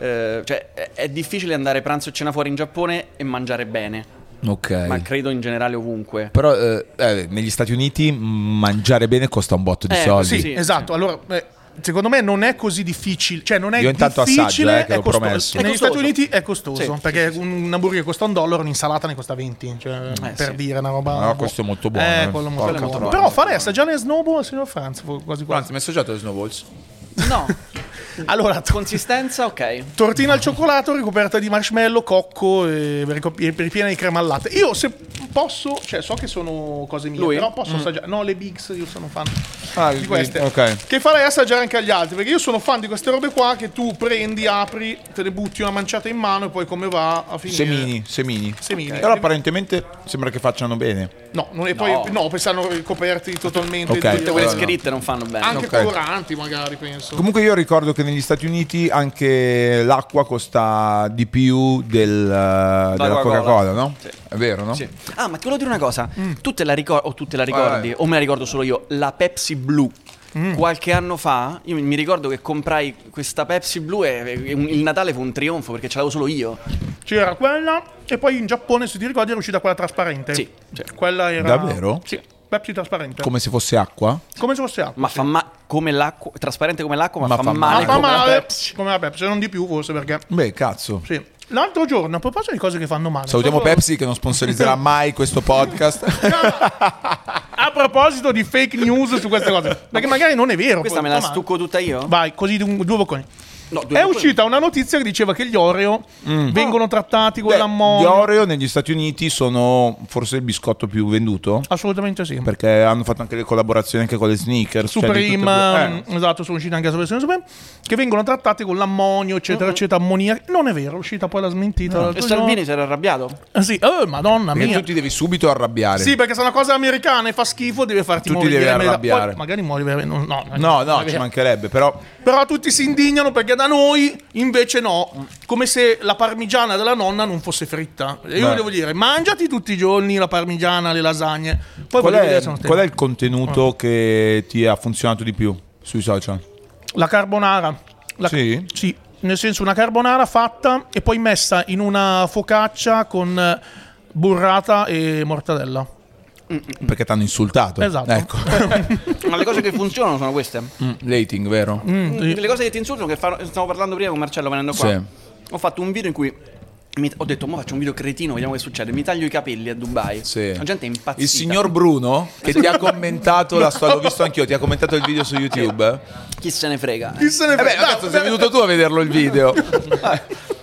Speaker 3: eh, cioè è, è difficile andare pranzo e cena fuori in Giappone e mangiare bene,
Speaker 2: Ok.
Speaker 3: ma credo in generale ovunque.
Speaker 2: Però eh, eh, negli Stati Uniti mangiare bene costa un botto di
Speaker 3: Eh,
Speaker 2: soldi.
Speaker 5: Sì,
Speaker 3: Sì,
Speaker 5: esatto. Allora, eh, secondo me non è così difficile. Cioè, non è
Speaker 2: Io intanto
Speaker 5: difficile.
Speaker 2: assaggio, eh, che
Speaker 5: è
Speaker 2: l'ho
Speaker 5: costoso.
Speaker 2: promesso.
Speaker 5: Negli. Stati Uniti è costoso
Speaker 3: Sì,
Speaker 5: perché un hamburger costa un dollaro, un'insalata ne costa 20. Cioè, per
Speaker 3: sì.
Speaker 5: dire una roba.
Speaker 2: Ah, questo è molto buono,
Speaker 5: Eh,
Speaker 2: eh.
Speaker 5: molto buono. Però farei assaggiare snowball, signor Franz. Quasi quasi.
Speaker 2: Anzi, mi hai assaggiato le snowballs?
Speaker 3: No, (laughs)
Speaker 5: Allora, to-
Speaker 3: consistenza ok.
Speaker 5: tortina al cioccolato ricoperta di marshmallow, cocco e ripiena di crema al latte. Io se posso, cioè so che sono cose mie,
Speaker 3: Lui?
Speaker 5: però posso assaggiare. No, le Bigs, io sono fan
Speaker 2: Ah,
Speaker 5: di queste.
Speaker 2: Ok.
Speaker 5: Che farei assaggiare anche agli altri, perché io sono fan di queste robe qua che tu prendi, apri, te ne butti una manciata in mano e poi come va a finire.
Speaker 2: Semini, semini.
Speaker 5: Semini.
Speaker 2: Però apparentemente sembra che facciano bene.
Speaker 5: No, non è poi
Speaker 3: No.
Speaker 5: no, poi stanno coperti totalmente
Speaker 2: Ok.
Speaker 5: di-
Speaker 3: Tutte quelle scritte non fanno bene.
Speaker 5: anche
Speaker 2: Ok.
Speaker 5: coloranti magari, penso.
Speaker 2: Comunque io ricordo che negli Stati Uniti anche l'acqua costa di più del, eh, della
Speaker 3: Coca-Cola.
Speaker 2: Coca-Cola, no?
Speaker 3: Sì.
Speaker 2: È vero, no?
Speaker 3: Sì. Ah, ma ti volevo dire una cosa. Tu te la ricordi, o tu te la ricordi,
Speaker 2: Vai.
Speaker 3: o me la ricordo solo io, la Pepsi blu.
Speaker 2: Mm.
Speaker 3: Qualche anno fa, io mi- ricordo che comprai questa Pepsi blu e, e un- il Natale fu un trionfo perché ce l'avevo solo io.
Speaker 5: C'era quella e poi in Giappone, se ti ricordi, era uscita quella trasparente.
Speaker 3: Sì, sì.
Speaker 5: Quella era
Speaker 2: Davvero?
Speaker 5: Sì, Pepsi trasparente.
Speaker 2: Come se fosse acqua?
Speaker 5: Come se fosse acqua.
Speaker 3: Ma fa male come l'acqua, trasparente come l'acqua, ma,
Speaker 2: Ma
Speaker 3: fa,
Speaker 2: fa
Speaker 5: Ma
Speaker 3: male
Speaker 5: fa
Speaker 3: come la
Speaker 5: male
Speaker 3: Pepsi.
Speaker 5: come la Pepsi, non di più forse perché
Speaker 2: Beh, cazzo.
Speaker 5: sì. L'altro giorno, a proposito di cose che fanno male.
Speaker 2: Salutiamo
Speaker 5: proprio-
Speaker 2: Pepsi che non sponsorizzerà (laughs) mai questo podcast.
Speaker 5: A proposito di fake news su queste cose, perché magari non è vero.
Speaker 3: Questa me la
Speaker 5: fa male.
Speaker 3: stucco tutta io?
Speaker 5: Vai, così due bocconi.
Speaker 3: No,
Speaker 5: È uscita una notizia che diceva che gli Oreo vengono trattati con
Speaker 2: Mm. Beh,
Speaker 5: l'ammonio.
Speaker 2: gli Oreo negli Stati Uniti sono forse il biscotto più venduto.
Speaker 5: Assolutamente sì.
Speaker 2: Perché hanno fatto anche le collaborazioni anche con le sneakers. cioè tutte e
Speaker 5: Supreme,
Speaker 2: due. Eh.
Speaker 5: mm, esatto, sono uscite anche la versione Supreme, che vengono trattati con l'ammonio, eccetera, eccetera, ammoniaca. Non è vero, è uscita poi la smentita.
Speaker 3: E
Speaker 5: l'altro
Speaker 3: Salvini si era arrabbiato?
Speaker 5: Eh sì, oh, madonna
Speaker 2: Perché
Speaker 5: mia.
Speaker 2: tu ti devi subito arrabbiare.
Speaker 5: Sì, perché se una cosa americana e fa schifo, deve farti
Speaker 2: Tu ti
Speaker 5: morire.
Speaker 2: devi
Speaker 5: in merda.
Speaker 2: arrabbiare.
Speaker 5: Poi magari muori veramente. No, no,
Speaker 2: No, no, ci mancherebbe, però
Speaker 5: Però tutti si indignano perché da noi invece no. Come se la parmigiana della nonna non fosse fritta. E io
Speaker 2: Beh.
Speaker 5: devo dire, mangiati tutti i giorni la parmigiana, le lasagne. Poi
Speaker 2: qual è, qual è il contenuto che ti ha funzionato di più sui social?
Speaker 5: La carbonara. La-
Speaker 2: Sì?
Speaker 5: Sì, nel senso una carbonara fatta e poi messa in una focaccia con burrata e mortadella.
Speaker 2: Perché ti hanno insultato.
Speaker 5: Esatto.
Speaker 2: Ecco. (laughs)
Speaker 3: Ma le cose che funzionano sono queste.
Speaker 2: Mm, Rating, vero?
Speaker 5: Mm, sì.
Speaker 3: Le cose che ti insultano, che fa- stavo parlando prima con Marcello venendo qua.
Speaker 2: Sì.
Speaker 3: Ho fatto un video in cui mi- ho detto, mo faccio un video cretino, vediamo che succede. Mi taglio i capelli a Dubai.
Speaker 2: Sì.
Speaker 3: La gente è impazzita.
Speaker 2: Il signor Bruno, che ti ha (laughs) commentato la storia, l'ho visto anch'io, ti ha commentato il video su YouTube.
Speaker 3: Chi se ne frega.
Speaker 5: Chi se ne
Speaker 2: Eh beh,
Speaker 5: frega?
Speaker 2: cazzo, sei venuto tu a vederlo il video. (laughs)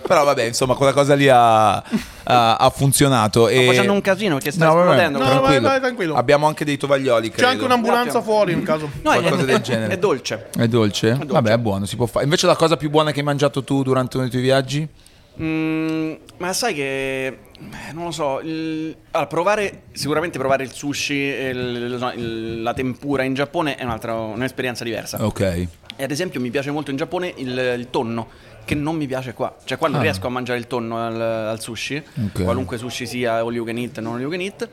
Speaker 2: Però vabbè, insomma, quella cosa lì ha, ha- ha funzionato.
Speaker 3: Sto
Speaker 2: e...
Speaker 3: facendo un casino perché sta
Speaker 2: No, vabbè,
Speaker 3: esplodendo.
Speaker 5: No,
Speaker 2: tranquillo.
Speaker 5: vai, vai, tranquillo.
Speaker 2: Abbiamo anche dei tovaglioli,
Speaker 5: C'è
Speaker 2: credo.
Speaker 5: anche un'ambulanza
Speaker 3: Grazie.
Speaker 5: fuori in caso.
Speaker 3: No, è,
Speaker 2: qualcosa
Speaker 3: è-
Speaker 2: del genere.
Speaker 3: È dolce.
Speaker 2: È dolce?
Speaker 3: dolce.
Speaker 2: Vabbè, è buono, si può fare. Invece la cosa più buona che hai mangiato tu durante uno dei tuoi viaggi?
Speaker 3: Mm, ma sai che non lo so. il- allora, provare sicuramente provare il sushi, il- la tempura in Giappone è un'altra un'esperienza diversa.
Speaker 2: Ok.
Speaker 3: E ad esempio mi piace molto in Giappone il, il tonno, che non mi piace qua. Cioè qua non
Speaker 2: Ah.
Speaker 3: riesco a mangiare il tonno al, al sushi,
Speaker 2: Ok.
Speaker 3: qualunque sushi sia all you can eat, non all you can eat.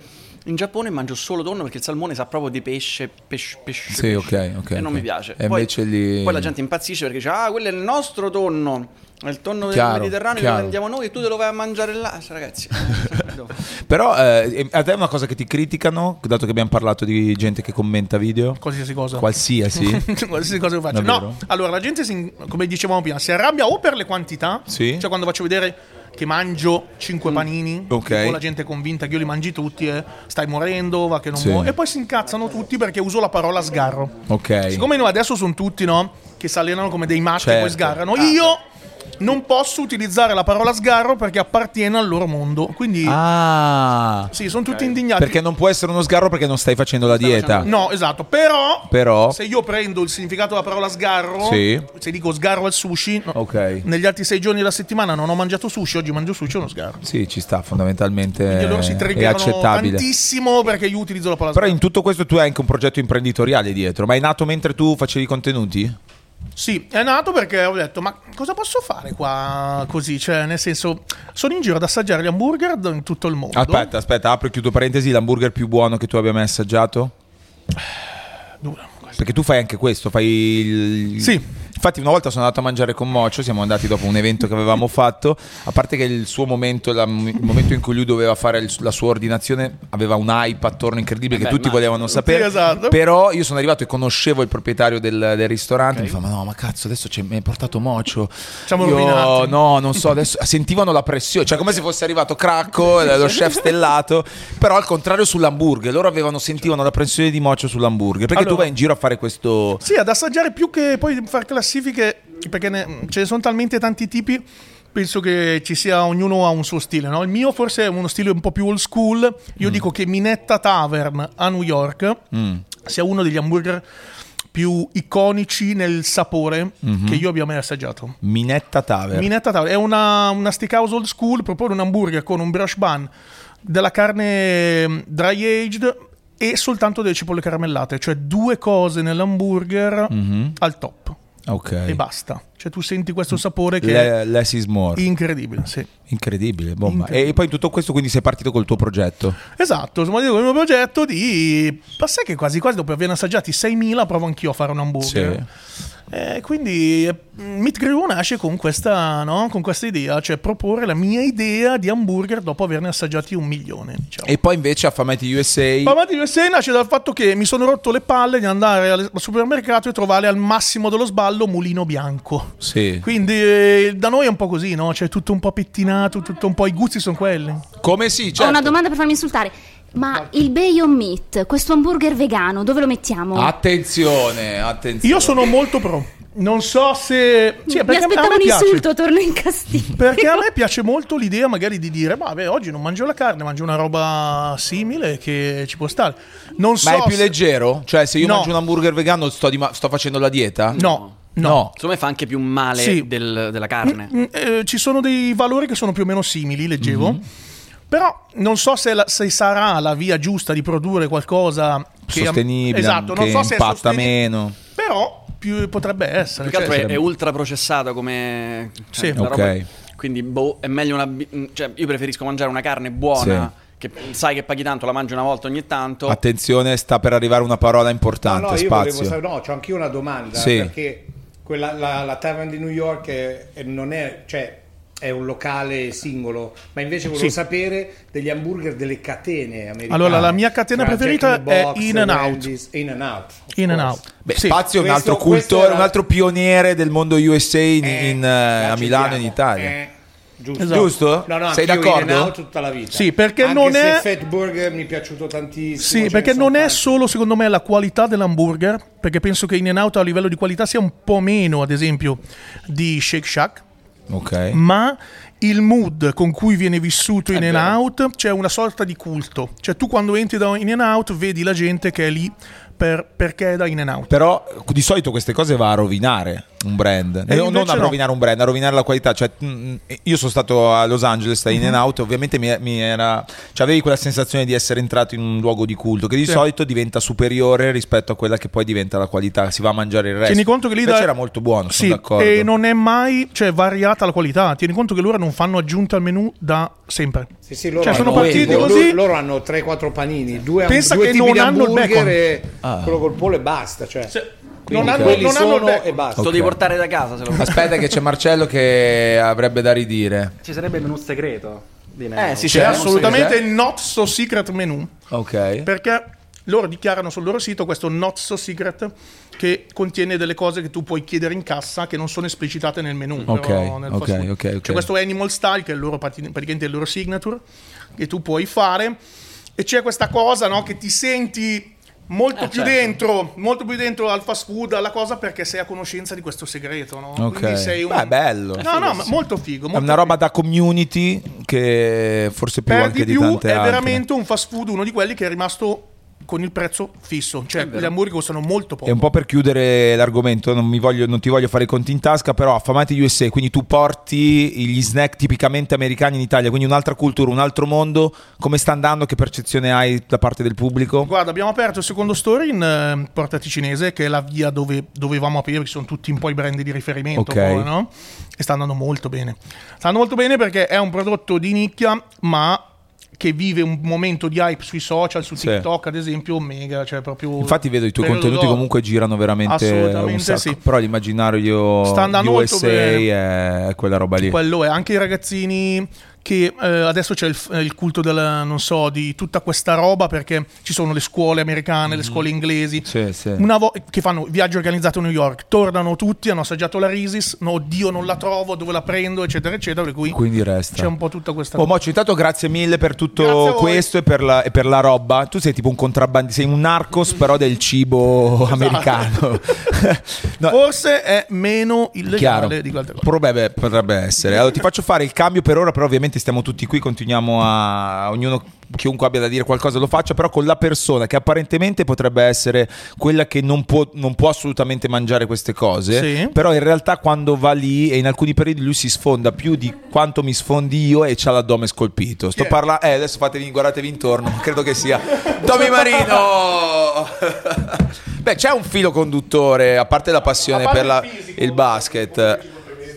Speaker 3: In Giappone mangio solo tonno perché il salmone sa proprio di pesce, pesce, pesce.
Speaker 2: Sì,
Speaker 3: pesce.
Speaker 2: ok, ok,
Speaker 3: E non
Speaker 2: ok.
Speaker 3: mi piace.
Speaker 2: E invece lì-
Speaker 3: poi la gente impazzisce perché dice, ah, quello è il nostro tonno. È il tonno
Speaker 2: Chiaro,
Speaker 3: del Mediterraneo
Speaker 2: chiaro.
Speaker 3: che andiamo noi e tu te lo vai a mangiare là. Ragazzi, (laughs)
Speaker 2: Però eh, a te è una cosa che ti criticano, dato che abbiamo parlato di gente che commenta video?
Speaker 5: Qualsiasi cosa.
Speaker 2: Qualsiasi. (laughs)
Speaker 5: Qualsiasi cosa che faccio.
Speaker 2: Davvero?
Speaker 5: No, allora la gente, si- come dicevamo prima, si arrabbia o per le quantità,
Speaker 2: Sì.
Speaker 5: cioè quando faccio vedere che mangio 5 panini,
Speaker 2: Ok.
Speaker 5: tipo la gente è convinta che io li mangi tutti e stai morendo, va che non
Speaker 2: Sì.
Speaker 5: muo- E poi si incazzano tutti perché uso la parola sgarro.
Speaker 2: Ok.
Speaker 5: Siccome noi adesso sono tutti, no? Che si allenano come dei matti e
Speaker 2: Certo.
Speaker 5: poi sgarrano. Io non posso utilizzare la parola sgarro perché appartiene al loro mondo. Quindi,
Speaker 2: Ah.
Speaker 5: sì, sono tutti indignati.
Speaker 2: Perché non può essere uno sgarro perché non stai facendo la dieta.
Speaker 5: No, esatto. Però,
Speaker 2: Però.
Speaker 5: se io prendo il significato della parola sgarro,
Speaker 2: Sì.
Speaker 5: se dico sgarro al sushi, no,
Speaker 2: Ok.
Speaker 5: negli altri sei giorni della settimana non ho mangiato sushi, oggi mangio sushi è uno sgarro.
Speaker 2: Sì, ci sta, fondamentalmente
Speaker 5: Quindi loro si
Speaker 2: è
Speaker 5: triggerano
Speaker 2: accettabile.
Speaker 5: tantissimo perché io utilizzo la parola
Speaker 2: Però
Speaker 5: sgarro.
Speaker 2: in tutto questo tu hai anche un progetto imprenditoriale dietro, ma è nato mentre tu facevi contenuti?
Speaker 5: Sì, è nato perché ho detto, ma cosa posso fare qua così? Cioè, nel senso, sono in giro ad assaggiare gli hamburger in tutto il mondo.
Speaker 2: Aspetta, aspetta, apro e chiudo parentesi, l'hamburger più buono che tu abbia mai assaggiato?
Speaker 5: Dura.
Speaker 2: Perché tu fai anche questo, fai il...
Speaker 5: Sì.
Speaker 2: Infatti una volta sono andato a mangiare con Mocio, siamo andati dopo un evento che avevamo (laughs) fatto, a parte che il suo momento, la- il momento in cui lui doveva fare il- la sua ordinazione, aveva un hype attorno incredibile che
Speaker 3: beh,
Speaker 2: tutti volevano sapere,
Speaker 5: esatto.
Speaker 2: però io sono arrivato e conoscevo il proprietario del, del ristorante, mi fa ma no ma cazzo adesso mi hai portato Mocio,
Speaker 5: Siamo
Speaker 2: io
Speaker 5: rovinati.
Speaker 2: no non so, adesso (laughs) sentivano la pressione, cioè come se fosse arrivato Cracco, (laughs) lo chef stellato, però al contrario sull'hamburger, loro avevano, sentivano la pressione di Mocio sull'hamburger, perché tu
Speaker 5: Allora-
Speaker 2: vai in giro a fare questo...
Speaker 5: Sì, ad assaggiare più che poi fare classifiche, perché ne- ce ne sono talmente tanti tipi. Penso che ci sia ognuno ha un suo stile, no? Il mio forse è uno stile un po' più old school. Io dico che Minetta Tavern a New York sia uno degli hamburger più iconici nel sapore che io abbia mai assaggiato.
Speaker 2: Minetta Tavern.
Speaker 5: Minetta Tavern è una, una steakhouse old school, propone un hamburger con un brush bun, della carne mm, dry aged e soltanto delle cipolle caramellate, cioè due cose nell'hamburger al top
Speaker 2: ok.
Speaker 5: e basta. Cioè tu senti questo sapore che
Speaker 2: Le- less is more.
Speaker 5: incredibile, sì.
Speaker 2: Incredibile, bomba.
Speaker 5: Incredibile.
Speaker 2: E poi in tutto questo quindi sei partito col tuo progetto.
Speaker 5: Esatto, sono partito con il mio progetto di... Ma sai che quasi quasi dopo aver assaggiati 6.000 provo anch'io a fare un hamburger. Eh, quindi eh, Meat Grill nasce con questa, no? con questa idea, cioè proporre la mia idea di hamburger dopo averne assaggiati un milione. Diciamo.
Speaker 2: E poi invece Affamati USA...
Speaker 5: Pamati USA nasce dal fatto che mi sono rotto le palle di andare al supermercato e trovare al massimo dello sballo mulino bianco.
Speaker 2: Sì.
Speaker 5: Quindi eh, da noi è un po' così, no? Cioè tutto un po' pettinato, tutto un po' i gusti sono quelli.
Speaker 2: Come sì,
Speaker 4: Ho
Speaker 2: certo.
Speaker 4: una domanda per farmi insultare. Ma il Beyond Meat, questo hamburger vegano, dove lo mettiamo?
Speaker 2: Attenzione, attenzione.
Speaker 5: Io sono molto pro. Non so se... Sì,
Speaker 4: Mi aspettavo un
Speaker 5: piace.
Speaker 4: insulto, torno in castigo.
Speaker 5: Perché a me piace molto l'idea magari di dire, vabbè, oggi non mangio la carne, mangio una roba simile che ci può stare. Non so
Speaker 2: Ma è più
Speaker 5: se-
Speaker 2: leggero? Cioè se io
Speaker 5: No.
Speaker 2: mangio un hamburger vegano sto, di ma- sto facendo la dieta?
Speaker 5: No, no.
Speaker 2: No.
Speaker 3: Secondo me fa anche più male
Speaker 5: Sì.
Speaker 3: del- della carne.
Speaker 5: Mm, eh, ci sono dei valori che sono più o meno simili, leggevo.
Speaker 2: Mhm.
Speaker 5: Però non so se, la- se sarà la via giusta di produrre qualcosa che
Speaker 2: Sostenibile,
Speaker 5: esatto, non so se è
Speaker 2: impatta meno.
Speaker 5: Però più potrebbe essere.
Speaker 3: Più che altro
Speaker 5: cioè,
Speaker 3: è, è ultra processato come cioè,
Speaker 5: Sì.
Speaker 3: la
Speaker 2: Ok.
Speaker 3: roba- quindi boh, è meglio una mm, cioè io preferisco mangiare una carne buona che sai che paghi tanto, la mangi una volta ogni tanto.
Speaker 2: Attenzione, sta per arrivare una parola
Speaker 6: No,
Speaker 2: importante,
Speaker 6: no, io
Speaker 2: spazio.
Speaker 6: volevo sapere, no, c'ho anch'io una domanda,
Speaker 2: Sì.
Speaker 6: perché quella, la, la Tavern di New York è- è- non è, cioè, è un locale singolo, ma invece volevo
Speaker 5: Sì.
Speaker 6: sapere degli hamburger delle catene americane.
Speaker 5: Allora, la mia catena
Speaker 6: Tra
Speaker 5: preferita
Speaker 6: the
Speaker 5: è
Speaker 6: Box,
Speaker 5: In and Out.
Speaker 6: In and Out.
Speaker 5: In and out.
Speaker 2: Beh,
Speaker 5: Sì.
Speaker 2: Spazio è un altro cultore,
Speaker 6: era-
Speaker 2: un altro pioniere del mondo USA in,
Speaker 6: Eh,
Speaker 2: in, eh, a Milano e in. Italia.
Speaker 6: Eh, giusto.
Speaker 5: Esatto.
Speaker 2: Giusto?
Speaker 6: No, no,
Speaker 2: Sei d'accordo?
Speaker 6: In and Out tutta la vita.
Speaker 5: Sì, perché
Speaker 6: Anche
Speaker 5: non
Speaker 6: se
Speaker 5: è-
Speaker 6: Fat Burger mi è piaciuto tantissimo.
Speaker 5: Sì, perché non è
Speaker 6: tanti.
Speaker 5: solo secondo me la qualità dell'hamburger, perché penso che In and Out a livello di qualità sia un po' meno, ad esempio, di Shake Shack,
Speaker 2: Ok.
Speaker 5: ma il mood con cui viene vissuto In and. Out c'è una sorta di culto. Cioè tu quando entri da In and Out vedi la gente che è lì per- perché è da In and Out.
Speaker 2: Però di solito queste cose va a rovinare un brand.
Speaker 5: E
Speaker 2: non non a
Speaker 5: no.
Speaker 2: rovinare un brand, a rovinare la qualità. Cioè, mm, io sono stato a Los Angeles da In and Out, ovviamente mi, mi era. Cioè, avevi quella sensazione di essere entrato in un luogo di culto che di
Speaker 5: Sì.
Speaker 2: solito diventa superiore rispetto a quella che poi diventa la qualità. Si va a mangiare il resto.
Speaker 5: Tieni conto che lì da-
Speaker 2: era molto buono,
Speaker 5: Sì,
Speaker 2: sono d'accordo.
Speaker 5: e non è mai cioè, variata la qualità. Tieni conto che loro non fanno aggiunte al menù da sempre.
Speaker 6: Sì, sì, loro
Speaker 5: Cioè, sono
Speaker 6: hanno-
Speaker 5: partiti
Speaker 6: loro-
Speaker 5: così.
Speaker 6: Loro hanno 3-4 panini, due,
Speaker 5: Pensa
Speaker 6: due
Speaker 5: che
Speaker 6: tipi
Speaker 5: non
Speaker 6: di
Speaker 5: hanno il
Speaker 6: hamburger
Speaker 5: bacon.
Speaker 6: e
Speaker 2: Ah.
Speaker 6: quello col pollo e basta. Cioè. Quindi
Speaker 5: non hanno-
Speaker 6: quelli
Speaker 5: non hanno
Speaker 6: sono
Speaker 5: bacon.
Speaker 6: e basta.
Speaker 3: Te lo devi portare da casa se lo.
Speaker 2: Aspetta, che c'è Marcello che avrebbe da ridire.
Speaker 7: Ci sarebbe il menù segreto di
Speaker 3: Eh sì,
Speaker 5: C'è
Speaker 3: c'è
Speaker 5: assolutamente il not so secret menu.
Speaker 2: Ok.
Speaker 5: Perché loro dichiarano sul loro sito questo not so secret che contiene delle cose che tu puoi chiedere in cassa che non sono esplicitate nel menu.
Speaker 2: Ok,
Speaker 5: però nel
Speaker 2: ok,
Speaker 5: fast food.
Speaker 2: ok, ok.
Speaker 5: C'è questo animal style che è il loro, prati- praticamente il loro signature che tu puoi fare e c'è questa cosa no, che ti senti molto
Speaker 3: Eh,
Speaker 5: più
Speaker 3: certo.
Speaker 5: dentro, molto più dentro al fast food, alla cosa perché sei a conoscenza di questo segreto, no?
Speaker 2: Ok.
Speaker 5: Quindi sei un...
Speaker 2: Beh, bello.
Speaker 5: No, no, ma molto figo.
Speaker 2: È
Speaker 5: molto
Speaker 2: una roba
Speaker 5: figo.
Speaker 2: da community che forse più
Speaker 5: per
Speaker 2: anche
Speaker 5: di
Speaker 2: di
Speaker 5: più
Speaker 2: tante
Speaker 5: è
Speaker 2: altre.
Speaker 5: veramente un fast food, uno di quelli che è rimasto con il prezzo fisso, cioè gli hamburger costano molto poco.
Speaker 2: E un po' per chiudere l'argomento, non, mi voglio- non ti voglio fare i conti in tasca, però affamati USA, quindi tu porti gli snack tipicamente americani in Italia, quindi un'altra cultura, un altro mondo, come sta andando, che percezione hai da parte del pubblico?
Speaker 5: Guarda, abbiamo aperto il secondo store in eh, Porta Ticinese, che è la via dove dovevamo aprire, che sono tutti un po' i brand di riferimento,
Speaker 2: Ok.
Speaker 5: poi, no? E sta andando molto bene. Sta andando molto bene perché è un prodotto di nicchia, ma che vive un momento di hype sui social, su
Speaker 2: Sì.
Speaker 5: TikTok ad esempio, mega, cioè proprio...
Speaker 2: Infatti vedo i tuoi contenuti
Speaker 5: d'oro.
Speaker 2: comunque girano veramente un sacco,
Speaker 5: sì.
Speaker 2: però l'immaginario
Speaker 5: Sta
Speaker 2: USA è quella roba lì.
Speaker 5: Quello è, anche i ragazzini che eh, adesso c'è il, il culto del, non so, di tutta questa roba perché ci sono le scuole americane, le scuole inglesi,
Speaker 2: Sì, sì.
Speaker 5: una vo- che fanno viaggio organizzato a New York, tornano tutti, hanno assaggiato la Risis, no, oddio non la trovo, dove la prendo, eccetera, eccetera, per cui
Speaker 2: Quindi resta.
Speaker 5: c'è un po' tutta questa
Speaker 2: Oh, Mocio, intanto grazie mille per tutto questo e per, la, e per la roba. Tu sei tipo un contrabbandista, sei un narcos però del cibo (laughs)
Speaker 5: Esatto.
Speaker 2: americano. (laughs) No,
Speaker 5: Forse è meno illegale
Speaker 2: chiaro.
Speaker 5: di quante cose.
Speaker 2: Potrebbe, potrebbe essere. Allora ti faccio fare il cambio per ora, però ovviamente stiamo tutti qui, continuiamo a... ognuno, chiunque abbia da dire qualcosa lo faccia, però con la persona che apparentemente potrebbe essere quella che non può, non può assolutamente mangiare queste cose,
Speaker 5: Sì.
Speaker 2: però in realtà quando va lì e in alcuni periodi lui si sfonda più di quanto mi sfondi io e c'ha l'addome scolpito. Sto
Speaker 5: è?
Speaker 2: parlando... Eh, adesso fatevi, guardatevi intorno, (laughs) credo che sia Tommy Marino! (laughs) Beh, c'è un filo conduttore, a parte la passione
Speaker 5: parte
Speaker 2: per la-
Speaker 5: il fisico,
Speaker 2: il basket,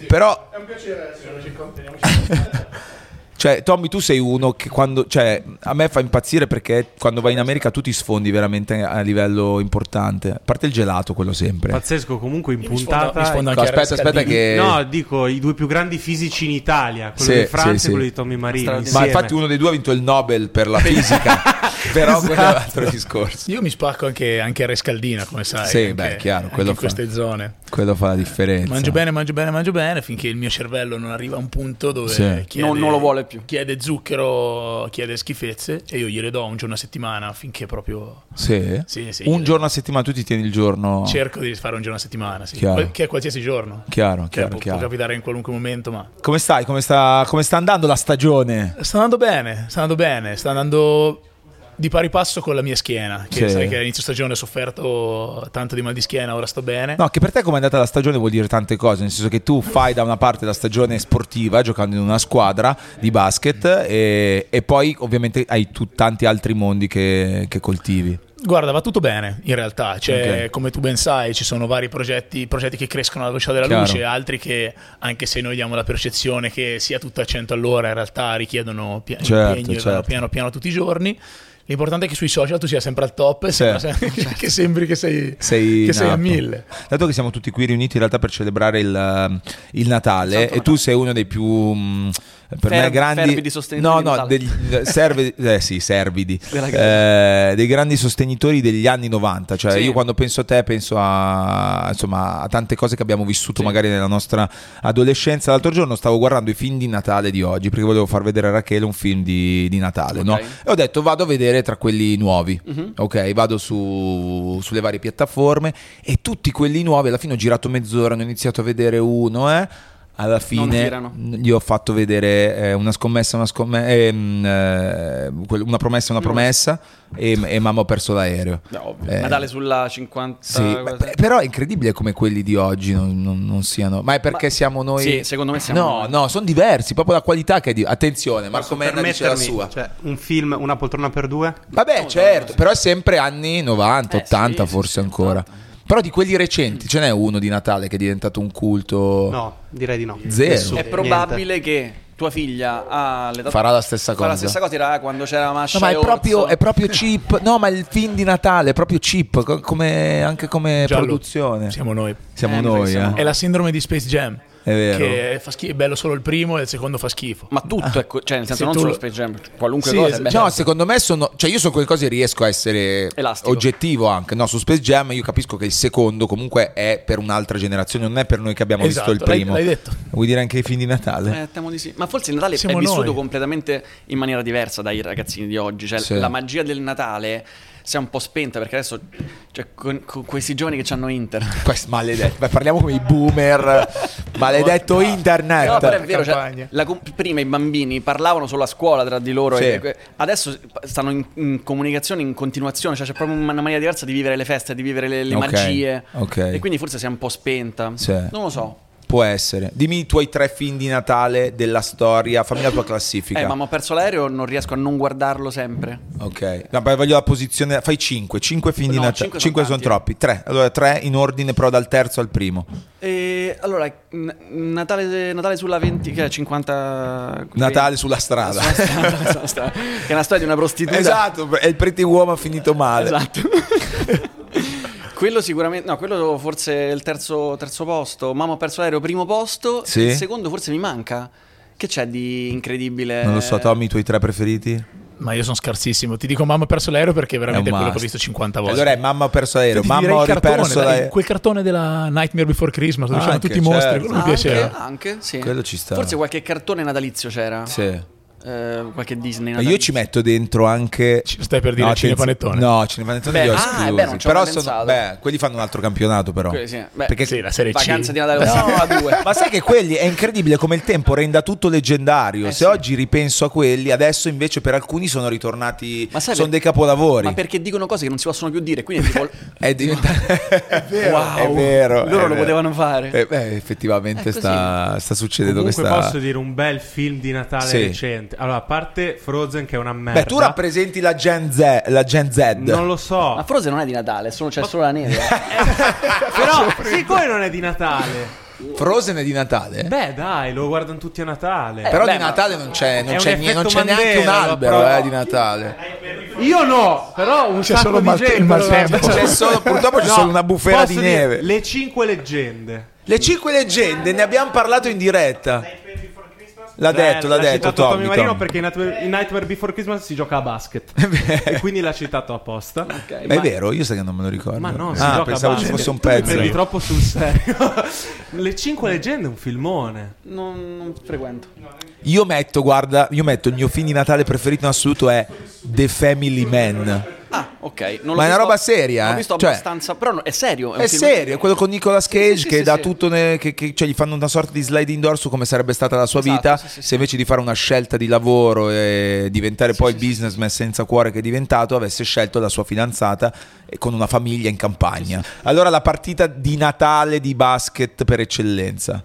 Speaker 2: però
Speaker 5: È un piacere esserci con te.
Speaker 2: Cioè, Tommy, tu sei uno che quando. Cioè, a me fa impazzire perché quando vai in America tu ti sfondi veramente a livello importante. A parte il gelato, quello sempre.
Speaker 1: Pazzesco, comunque in
Speaker 7: Mi
Speaker 1: puntata.
Speaker 7: mi sfonda
Speaker 2: Ecco,
Speaker 7: anche
Speaker 2: aspetta, aspetta, che.
Speaker 1: No, dico i due più grandi fisici in Italia, quello
Speaker 2: Sì,
Speaker 1: di Francia
Speaker 2: sì, sì.
Speaker 1: e quello di Tommy Marino.
Speaker 3: Straordinario.
Speaker 2: Ma
Speaker 1: insieme.
Speaker 2: infatti uno dei due ha vinto il Nobel per la fisica. (laughs) Però quello è un altro discorso.
Speaker 7: Io mi spacco anche, anche a Rescaldina, come sai.
Speaker 2: Sì,
Speaker 7: anche-
Speaker 2: beh, chiaro,
Speaker 7: anche
Speaker 2: quello
Speaker 7: in
Speaker 2: fa.
Speaker 7: queste zone.
Speaker 2: Quello fa la differenza.
Speaker 7: Mangio bene, mangio bene, mangio bene, finché il mio cervello non arriva a un punto dove
Speaker 2: Sì.
Speaker 7: chiede,
Speaker 3: Non- non lo vuole più.
Speaker 7: Chiede zucchero, chiede schifezze e io gliele do un giorno a settimana finché proprio
Speaker 2: Sì.
Speaker 7: Sì, sì.
Speaker 2: Un giorno a settimana tu ti tieni il giorno.
Speaker 7: cerco di fare un giorno a settimana, sì.
Speaker 2: Chiaro.
Speaker 7: Che è qualsiasi giorno.
Speaker 2: Chiaro,
Speaker 7: Che
Speaker 2: chiaro,
Speaker 7: può, può
Speaker 2: chiaro.
Speaker 7: capitare in qualunque momento, ma
Speaker 2: Come stai? Come sta, come sta andando la stagione?
Speaker 7: sta andando bene, sta andando bene, sta andando di pari passo con la mia schiena, che
Speaker 2: Sì.
Speaker 7: sai che all'inizio stagione ho sofferto tanto di mal di schiena, ora sto bene.
Speaker 2: No, che per te come è andata la stagione vuol dire tante cose, nel senso che tu fai da una parte la stagione sportiva giocando in una squadra di basket e, e poi ovviamente hai tu tanti altri mondi che, che coltivi.
Speaker 7: Guarda, va tutto bene in realtà, cioè,
Speaker 2: Ok.
Speaker 7: come tu ben sai ci sono vari progetti, progetti che crescono alla velocità della
Speaker 2: Chiaro.
Speaker 7: luce, altri che anche se noi diamo la percezione che sia tutto a 100 all'ora, in realtà richiedono pia-
Speaker 2: Certo,
Speaker 7: impegno
Speaker 2: certo.
Speaker 7: piano piano tutti i giorni. L'importante è che sui social tu sia sempre al top e
Speaker 2: Sì. (laughs)
Speaker 7: che sembri che sei,
Speaker 2: Sei,
Speaker 7: che sei a mille.
Speaker 2: Dato che siamo tutti qui riuniti in realtà per celebrare il, il Natale e tu sei uno dei più mh, per me
Speaker 3: Fervi-
Speaker 2: grandi
Speaker 3: fervidi sostenitori
Speaker 2: no no degli, (laughs) servi- eh, sì servidi. Eh, dei grandi sostenitori degli anni 90 cioè
Speaker 3: Sì.
Speaker 2: io quando penso a te penso a insomma a tante cose che abbiamo vissuto magari nella nostra adolescenza. L'altro giorno stavo guardando i film di Natale di oggi perché volevo far vedere a Rachele un film di, di Natale no?
Speaker 3: Ok.
Speaker 2: e ho detto vado a vedere tra quelli nuovi. Ok vado su- sulle varie piattaforme e tutti quelli nuovi alla fine ho girato mezz'ora ne ho iniziato a vedere uno eh alla fine gli ho fatto vedere eh, una scommessa, una, scomme- ehm, eh, una promessa, una promessa e, e mamma ho perso l'aereo.
Speaker 3: No.
Speaker 2: Eh,
Speaker 3: Natale sulla 50.
Speaker 2: Sì, beh, però è incredibile come quelli di oggi non, non- non siano. Ma è perché
Speaker 3: Ma-
Speaker 2: siamo noi.
Speaker 3: Sì, secondo me siamo
Speaker 2: No,
Speaker 3: noi.
Speaker 2: no, sono diversi. Proprio la qualità che è di. Attenzione, Marco Menna dice la sua.
Speaker 1: Cioè, un film, una poltrona per due?
Speaker 2: Vabbè, certo, però è sempre anni 90,
Speaker 3: Eh,
Speaker 2: 80
Speaker 3: sì, sì,
Speaker 2: forse
Speaker 3: sì,
Speaker 2: ancora.
Speaker 3: 80.
Speaker 2: Però di quelli recenti, ce n'è uno di Natale che è diventato un culto.
Speaker 1: No, direi di no.
Speaker 2: Zero.
Speaker 1: Nessuno.
Speaker 3: È probabile che tua figlia ha l'età
Speaker 2: Farà la stessa
Speaker 3: farà la
Speaker 2: cosa.
Speaker 3: stessa cosa era quando c'era Masha
Speaker 2: No, ma è proprio, è proprio cheap. No, ma il film di Natale è proprio cheap, co- come, anche come
Speaker 7: Giallo.
Speaker 2: produzione.
Speaker 7: Siamo noi.
Speaker 2: Siamo
Speaker 3: Eh,
Speaker 2: noi, eh.
Speaker 3: noi.
Speaker 7: È la sindrome di Space Jam.
Speaker 2: È vero.
Speaker 7: che fa schifo, è bello solo il primo e il secondo fa schifo.
Speaker 3: Ma tutto è co- cioè nel senso
Speaker 7: Se
Speaker 3: non
Speaker 7: tu
Speaker 3: solo
Speaker 7: lo-
Speaker 3: Space Jam, qualunque
Speaker 7: Sì,
Speaker 3: cosa
Speaker 7: es-
Speaker 3: è bello.
Speaker 2: No, secondo me sono. Cioè, io su quelle cose riesco a essere
Speaker 3: Elastico.
Speaker 2: oggettivo anche. No, su Space Jam io capisco che il secondo comunque è per un'altra generazione, non è per noi che abbiamo
Speaker 7: Esatto,
Speaker 2: visto il
Speaker 7: l'hai-
Speaker 2: primo.
Speaker 7: l'hai detto.
Speaker 2: Vuoi dire anche i film di Natale?
Speaker 3: Eh, temo di sì. Ma forse il Natale
Speaker 7: Siamo
Speaker 3: è vissuto
Speaker 7: noi.
Speaker 3: completamente in maniera diversa dai ragazzini di oggi. Cioè,
Speaker 2: Sì.
Speaker 3: la magia del Natale si è un po' spenta perché adesso, cioè, con, con questi giovani che hanno internet. (laughs)
Speaker 2: Questo maledetto. Beh, parliamo come i boomer. Maledetto internet.
Speaker 3: No, però è vero, cioè, la prima i bambini parlavano solo a scuola tra di loro
Speaker 2: Sì.
Speaker 3: e adesso stanno in, in comunicazione in continuazione, cioè c'è proprio una maniera diversa di vivere le feste, di vivere le, le
Speaker 2: Ok,
Speaker 3: magie
Speaker 2: ok.
Speaker 3: e quindi forse si è un po' spenta.
Speaker 2: Sì.
Speaker 3: Non lo so.
Speaker 2: Può essere. Dimmi i tuoi tre film di Natale della storia. Fammi la tua classifica.
Speaker 3: Eh, ma ho perso l'aereo, non riesco a non guardarlo sempre.
Speaker 2: Ok, no, beh, voglio la posizione. Fai 5, 5 film di
Speaker 3: No,
Speaker 2: Natale.
Speaker 3: cinque
Speaker 2: 5
Speaker 3: sono
Speaker 2: sono
Speaker 3: tanti.
Speaker 2: troppi. 3, allora 3 in ordine, però dal terzo al primo.
Speaker 3: E allora, Natale, Natale sulla 20, che è 50...
Speaker 2: Natale sulla strada.
Speaker 3: Sulla strada, sulla (laughs) strada. che è una storia di una prostituta.
Speaker 2: esatto, è il pretty uomo finito male.
Speaker 3: Esatto. (laughs) quello sicuramente, no, quello forse è il terzo, terzo posto. Mamma ho perso l'aereo, primo posto.
Speaker 2: Sì.
Speaker 3: Il secondo forse mi manca. Che c'è di incredibile?
Speaker 2: Non lo so, Tommy, i tuoi tre preferiti?
Speaker 7: Ma io sono scarsissimo. Ti dico mamma ho perso l'aereo perché è veramente
Speaker 2: È un
Speaker 7: quello che ho visto 50 volte.
Speaker 2: Allora è mamma ho perso l'aereo,
Speaker 7: Ti
Speaker 2: mamma ho riperso l'aereo.
Speaker 7: quel cartone della Nightmare Before Christmas dove c'erano
Speaker 2: Anche,
Speaker 7: tutti i mostri,
Speaker 2: certo.
Speaker 7: quello mi
Speaker 3: Anche,
Speaker 7: piaceva.
Speaker 3: anche, sì.
Speaker 2: Quello ci sta.
Speaker 3: Forse qualche cartone natalizio c'era.
Speaker 2: Sì.
Speaker 3: Eh, qualche Disney
Speaker 2: Ma
Speaker 3: natalizio.
Speaker 2: io ci metto dentro anche.
Speaker 7: Ci stai per dire
Speaker 2: no,
Speaker 7: Cinepanettone?
Speaker 2: No, Cinepanettone
Speaker 3: Beh,
Speaker 2: li ho
Speaker 3: ah,
Speaker 2: esclusi.
Speaker 3: ci
Speaker 2: però sono, beh, quelli fanno un altro campionato però.
Speaker 3: Quelli sì. Beh,
Speaker 2: Perché
Speaker 7: Sì, la serie C.
Speaker 3: Vacanza di Natale
Speaker 2: No,
Speaker 3: a due.
Speaker 2: ma sai che quelli è incredibile come il tempo renda tutto leggendario.
Speaker 3: Eh,
Speaker 2: Se
Speaker 3: sì.
Speaker 2: oggi ripenso a quelli, adesso invece per alcuni sono ritornati.
Speaker 3: Ma sai
Speaker 2: sono
Speaker 3: per-
Speaker 2: dei capolavori.
Speaker 3: Ma perché dicono cose che non si possono più dire, quindi tipo (laughs)
Speaker 2: È diventato. (laughs) è vero,
Speaker 3: Wow,
Speaker 2: è vero.
Speaker 3: loro
Speaker 2: è
Speaker 3: lo
Speaker 2: vero.
Speaker 3: potevano fare.
Speaker 2: Eh, beh, effettivamente sta, sta succedendo
Speaker 1: Comunque
Speaker 2: questa.
Speaker 1: posso dire un bel film di Natale
Speaker 2: Sì.
Speaker 1: Recente. Allora, a parte Frozen che è una merda.
Speaker 2: Beh, tu rappresenti la Gen Z. La Gen Z.
Speaker 1: Non lo so.
Speaker 3: Ma Frozen non è di Natale, solo, c'è solo la neve. (laughs)
Speaker 1: Però, siccome non è di Natale.
Speaker 2: Frozen è di Natale?
Speaker 1: Beh, dai, lo guardano tutti a Natale.
Speaker 2: Però
Speaker 3: beh,
Speaker 2: di
Speaker 3: ma-
Speaker 2: Natale non c'è, non c'è, nie- non c'è neanche un
Speaker 1: Mandela,
Speaker 2: albero eh, di Natale.
Speaker 1: Io no, però un
Speaker 7: C'è
Speaker 1: sacco
Speaker 7: solo
Speaker 1: di
Speaker 7: mal-
Speaker 1: gente
Speaker 7: il maltempo.
Speaker 2: C'è solo- purtroppo c'è
Speaker 1: No,
Speaker 2: solo una bufera di neve.
Speaker 1: Le cinque leggende.
Speaker 2: Le cinque leggende, ne abbiamo parlato in diretta. L'ha detto, l'ha
Speaker 1: l'ha
Speaker 2: detto
Speaker 1: citato
Speaker 2: Tommy.
Speaker 1: Tommy Marino
Speaker 2: Tommy.
Speaker 1: perché in Nightmare, in Nightmare Before Christmas si gioca a basket. (laughs) e quindi l'ha citato apposta.
Speaker 3: Ok,
Speaker 2: Ma è
Speaker 3: ma-
Speaker 2: vero, io sai che non me lo ricordo.
Speaker 1: Ma no, si
Speaker 2: ah,
Speaker 1: gioca
Speaker 2: pensavo
Speaker 1: a
Speaker 2: ci fosse un pezzo.
Speaker 1: prendi troppo sul serio. (laughs) Le cinque leggende è un filmone.
Speaker 3: Non, non frequento.
Speaker 2: Io metto, guarda, io metto il mio film di Natale preferito in assoluto è The Family Man.
Speaker 3: Ah, ok. Non
Speaker 2: Ma è una roba seria,
Speaker 3: L'ho
Speaker 2: eh?
Speaker 3: visto
Speaker 2: Cioè-
Speaker 3: abbastanza. Però no- è serio. È,
Speaker 2: È serio, è quello con Nicolas Cage
Speaker 3: sì,
Speaker 2: che
Speaker 3: sì,
Speaker 2: dà
Speaker 3: sì.
Speaker 2: tutto, ne- che, che- cioè gli fanno una sorta di sliding door su come sarebbe stata la sua
Speaker 3: Esatto,
Speaker 2: vita
Speaker 3: sì, sì, sì.
Speaker 2: se invece di fare una scelta di lavoro e diventare poi il businessman senza cuore che è diventato avesse scelto la sua fidanzata e con una famiglia in campagna. Allora la partita di Natale di basket per eccellenza.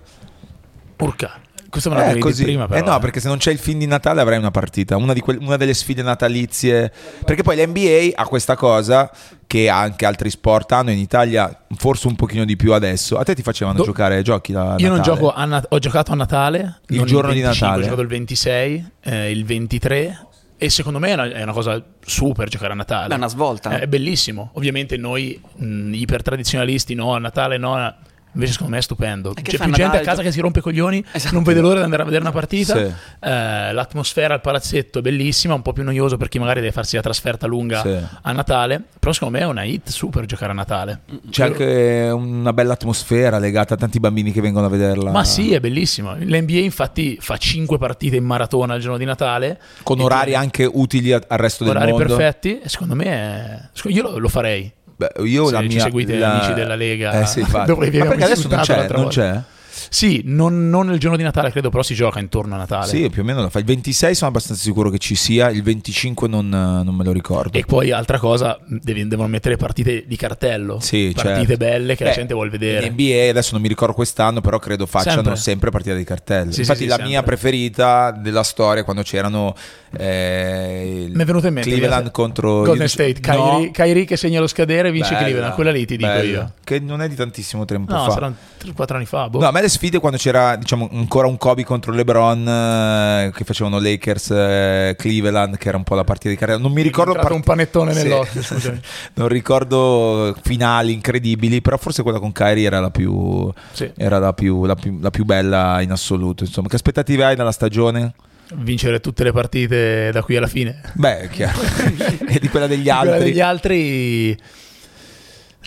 Speaker 7: Urca. Questo me lo
Speaker 2: Eh, così.
Speaker 7: prima però.
Speaker 2: Eh no, perché se non c'è il film di Natale avrai una partita, una, di quel- una delle sfide natalizie. Perché poi l'NBA ha questa cosa che anche altri sport hanno in Italia, forse un pochino di più adesso. A te ti facevano
Speaker 7: Do-
Speaker 2: giocare giochi la
Speaker 7: Io non
Speaker 2: Natale?
Speaker 7: gioco a Nat- ho giocato a Natale
Speaker 2: Il giorno di
Speaker 7: 25,
Speaker 2: Natale.
Speaker 7: Ho giocato il 26, eh, il 23 e secondo me è una, è una cosa super giocare a Natale.
Speaker 3: È una svolta.
Speaker 7: Eh, È bellissimo. Ovviamente noi mh, ipertradizionalisti no, a Natale no. Invece secondo me è stupendo. C'è più gente
Speaker 3: Natale,
Speaker 7: a casa che si rompe i coglioni,
Speaker 3: Esatto.
Speaker 7: non vede l'ora di andare a vedere una partita.
Speaker 2: Sì.
Speaker 7: Eh, l'atmosfera al palazzetto è bellissima, un po' più noioso per chi magari deve farsi la trasferta lunga
Speaker 2: Sì.
Speaker 7: a Natale. Però secondo me è una hit super giocare a Natale.
Speaker 2: C'è anche una bella atmosfera legata a tanti bambini che vengono a vederla.
Speaker 7: Ma sì, è bellissimo. L'NBA infatti fa 5 partite in maratona il giorno di Natale.
Speaker 2: Con orari
Speaker 7: tu-
Speaker 2: anche utili al resto del
Speaker 7: orari
Speaker 2: mondo.
Speaker 7: perfetti. E secondo me è... io lo, lo farei.
Speaker 2: Beh, io
Speaker 7: Se
Speaker 2: la
Speaker 7: ci
Speaker 2: mia,
Speaker 7: seguite
Speaker 2: la-
Speaker 7: amici della Lega,
Speaker 2: eh, sì, (laughs) Ma perché adesso non c'è, non c'è?
Speaker 7: Sì, non, non il giorno di Natale, credo, però si gioca intorno a Natale.
Speaker 2: Sì, più o meno lo fa. Il 26 sono abbastanza sicuro che ci sia, il 25 non, non me lo ricordo.
Speaker 7: E poi altra cosa, devi- devono mettere partite di cartello.
Speaker 2: Sì,
Speaker 7: partite
Speaker 2: certo.
Speaker 7: belle che
Speaker 2: Beh,
Speaker 7: la gente vuole vedere.
Speaker 2: NBA adesso non mi ricordo quest'anno, però credo facciano sempre,
Speaker 7: Sempre.
Speaker 2: partita di cartello.
Speaker 7: Sì,
Speaker 2: Infatti
Speaker 7: sì, sì,
Speaker 2: la
Speaker 7: sempre.
Speaker 2: mia preferita della storia quando c'erano eh,
Speaker 7: Mi è venuto in mente
Speaker 2: Cleveland
Speaker 7: io-
Speaker 2: contro
Speaker 7: Golden State,
Speaker 2: No.
Speaker 7: Kyrie, Kyrie che segna lo scadere e vince Cleveland. Quella lì ti dico
Speaker 2: bella.
Speaker 7: io.
Speaker 2: Che non è di tantissimo tempo
Speaker 7: No,
Speaker 2: fa.
Speaker 7: saranno 3-4 anni fa. boh.
Speaker 2: No, a me alle sfide quando c'era diciamo ancora un Kobe contro LeBron eh, che facevano Lakers eh, Cleveland che era un po' la partita di carriera non mi ricordo
Speaker 7: entrato un panettone
Speaker 2: Sì.
Speaker 7: nell'occhio, (laughs) scusami.
Speaker 2: non ricordo finali incredibili però forse quella con Kyrie era la più
Speaker 7: Sì.
Speaker 2: era la più, la più- la più bella in assoluto insomma che aspettative hai dalla stagione?
Speaker 7: Vincere tutte le partite da qui alla fine.
Speaker 2: beh è chiaro (laughs) (laughs) e di quella degli
Speaker 7: Quella
Speaker 2: altri
Speaker 7: degli altri.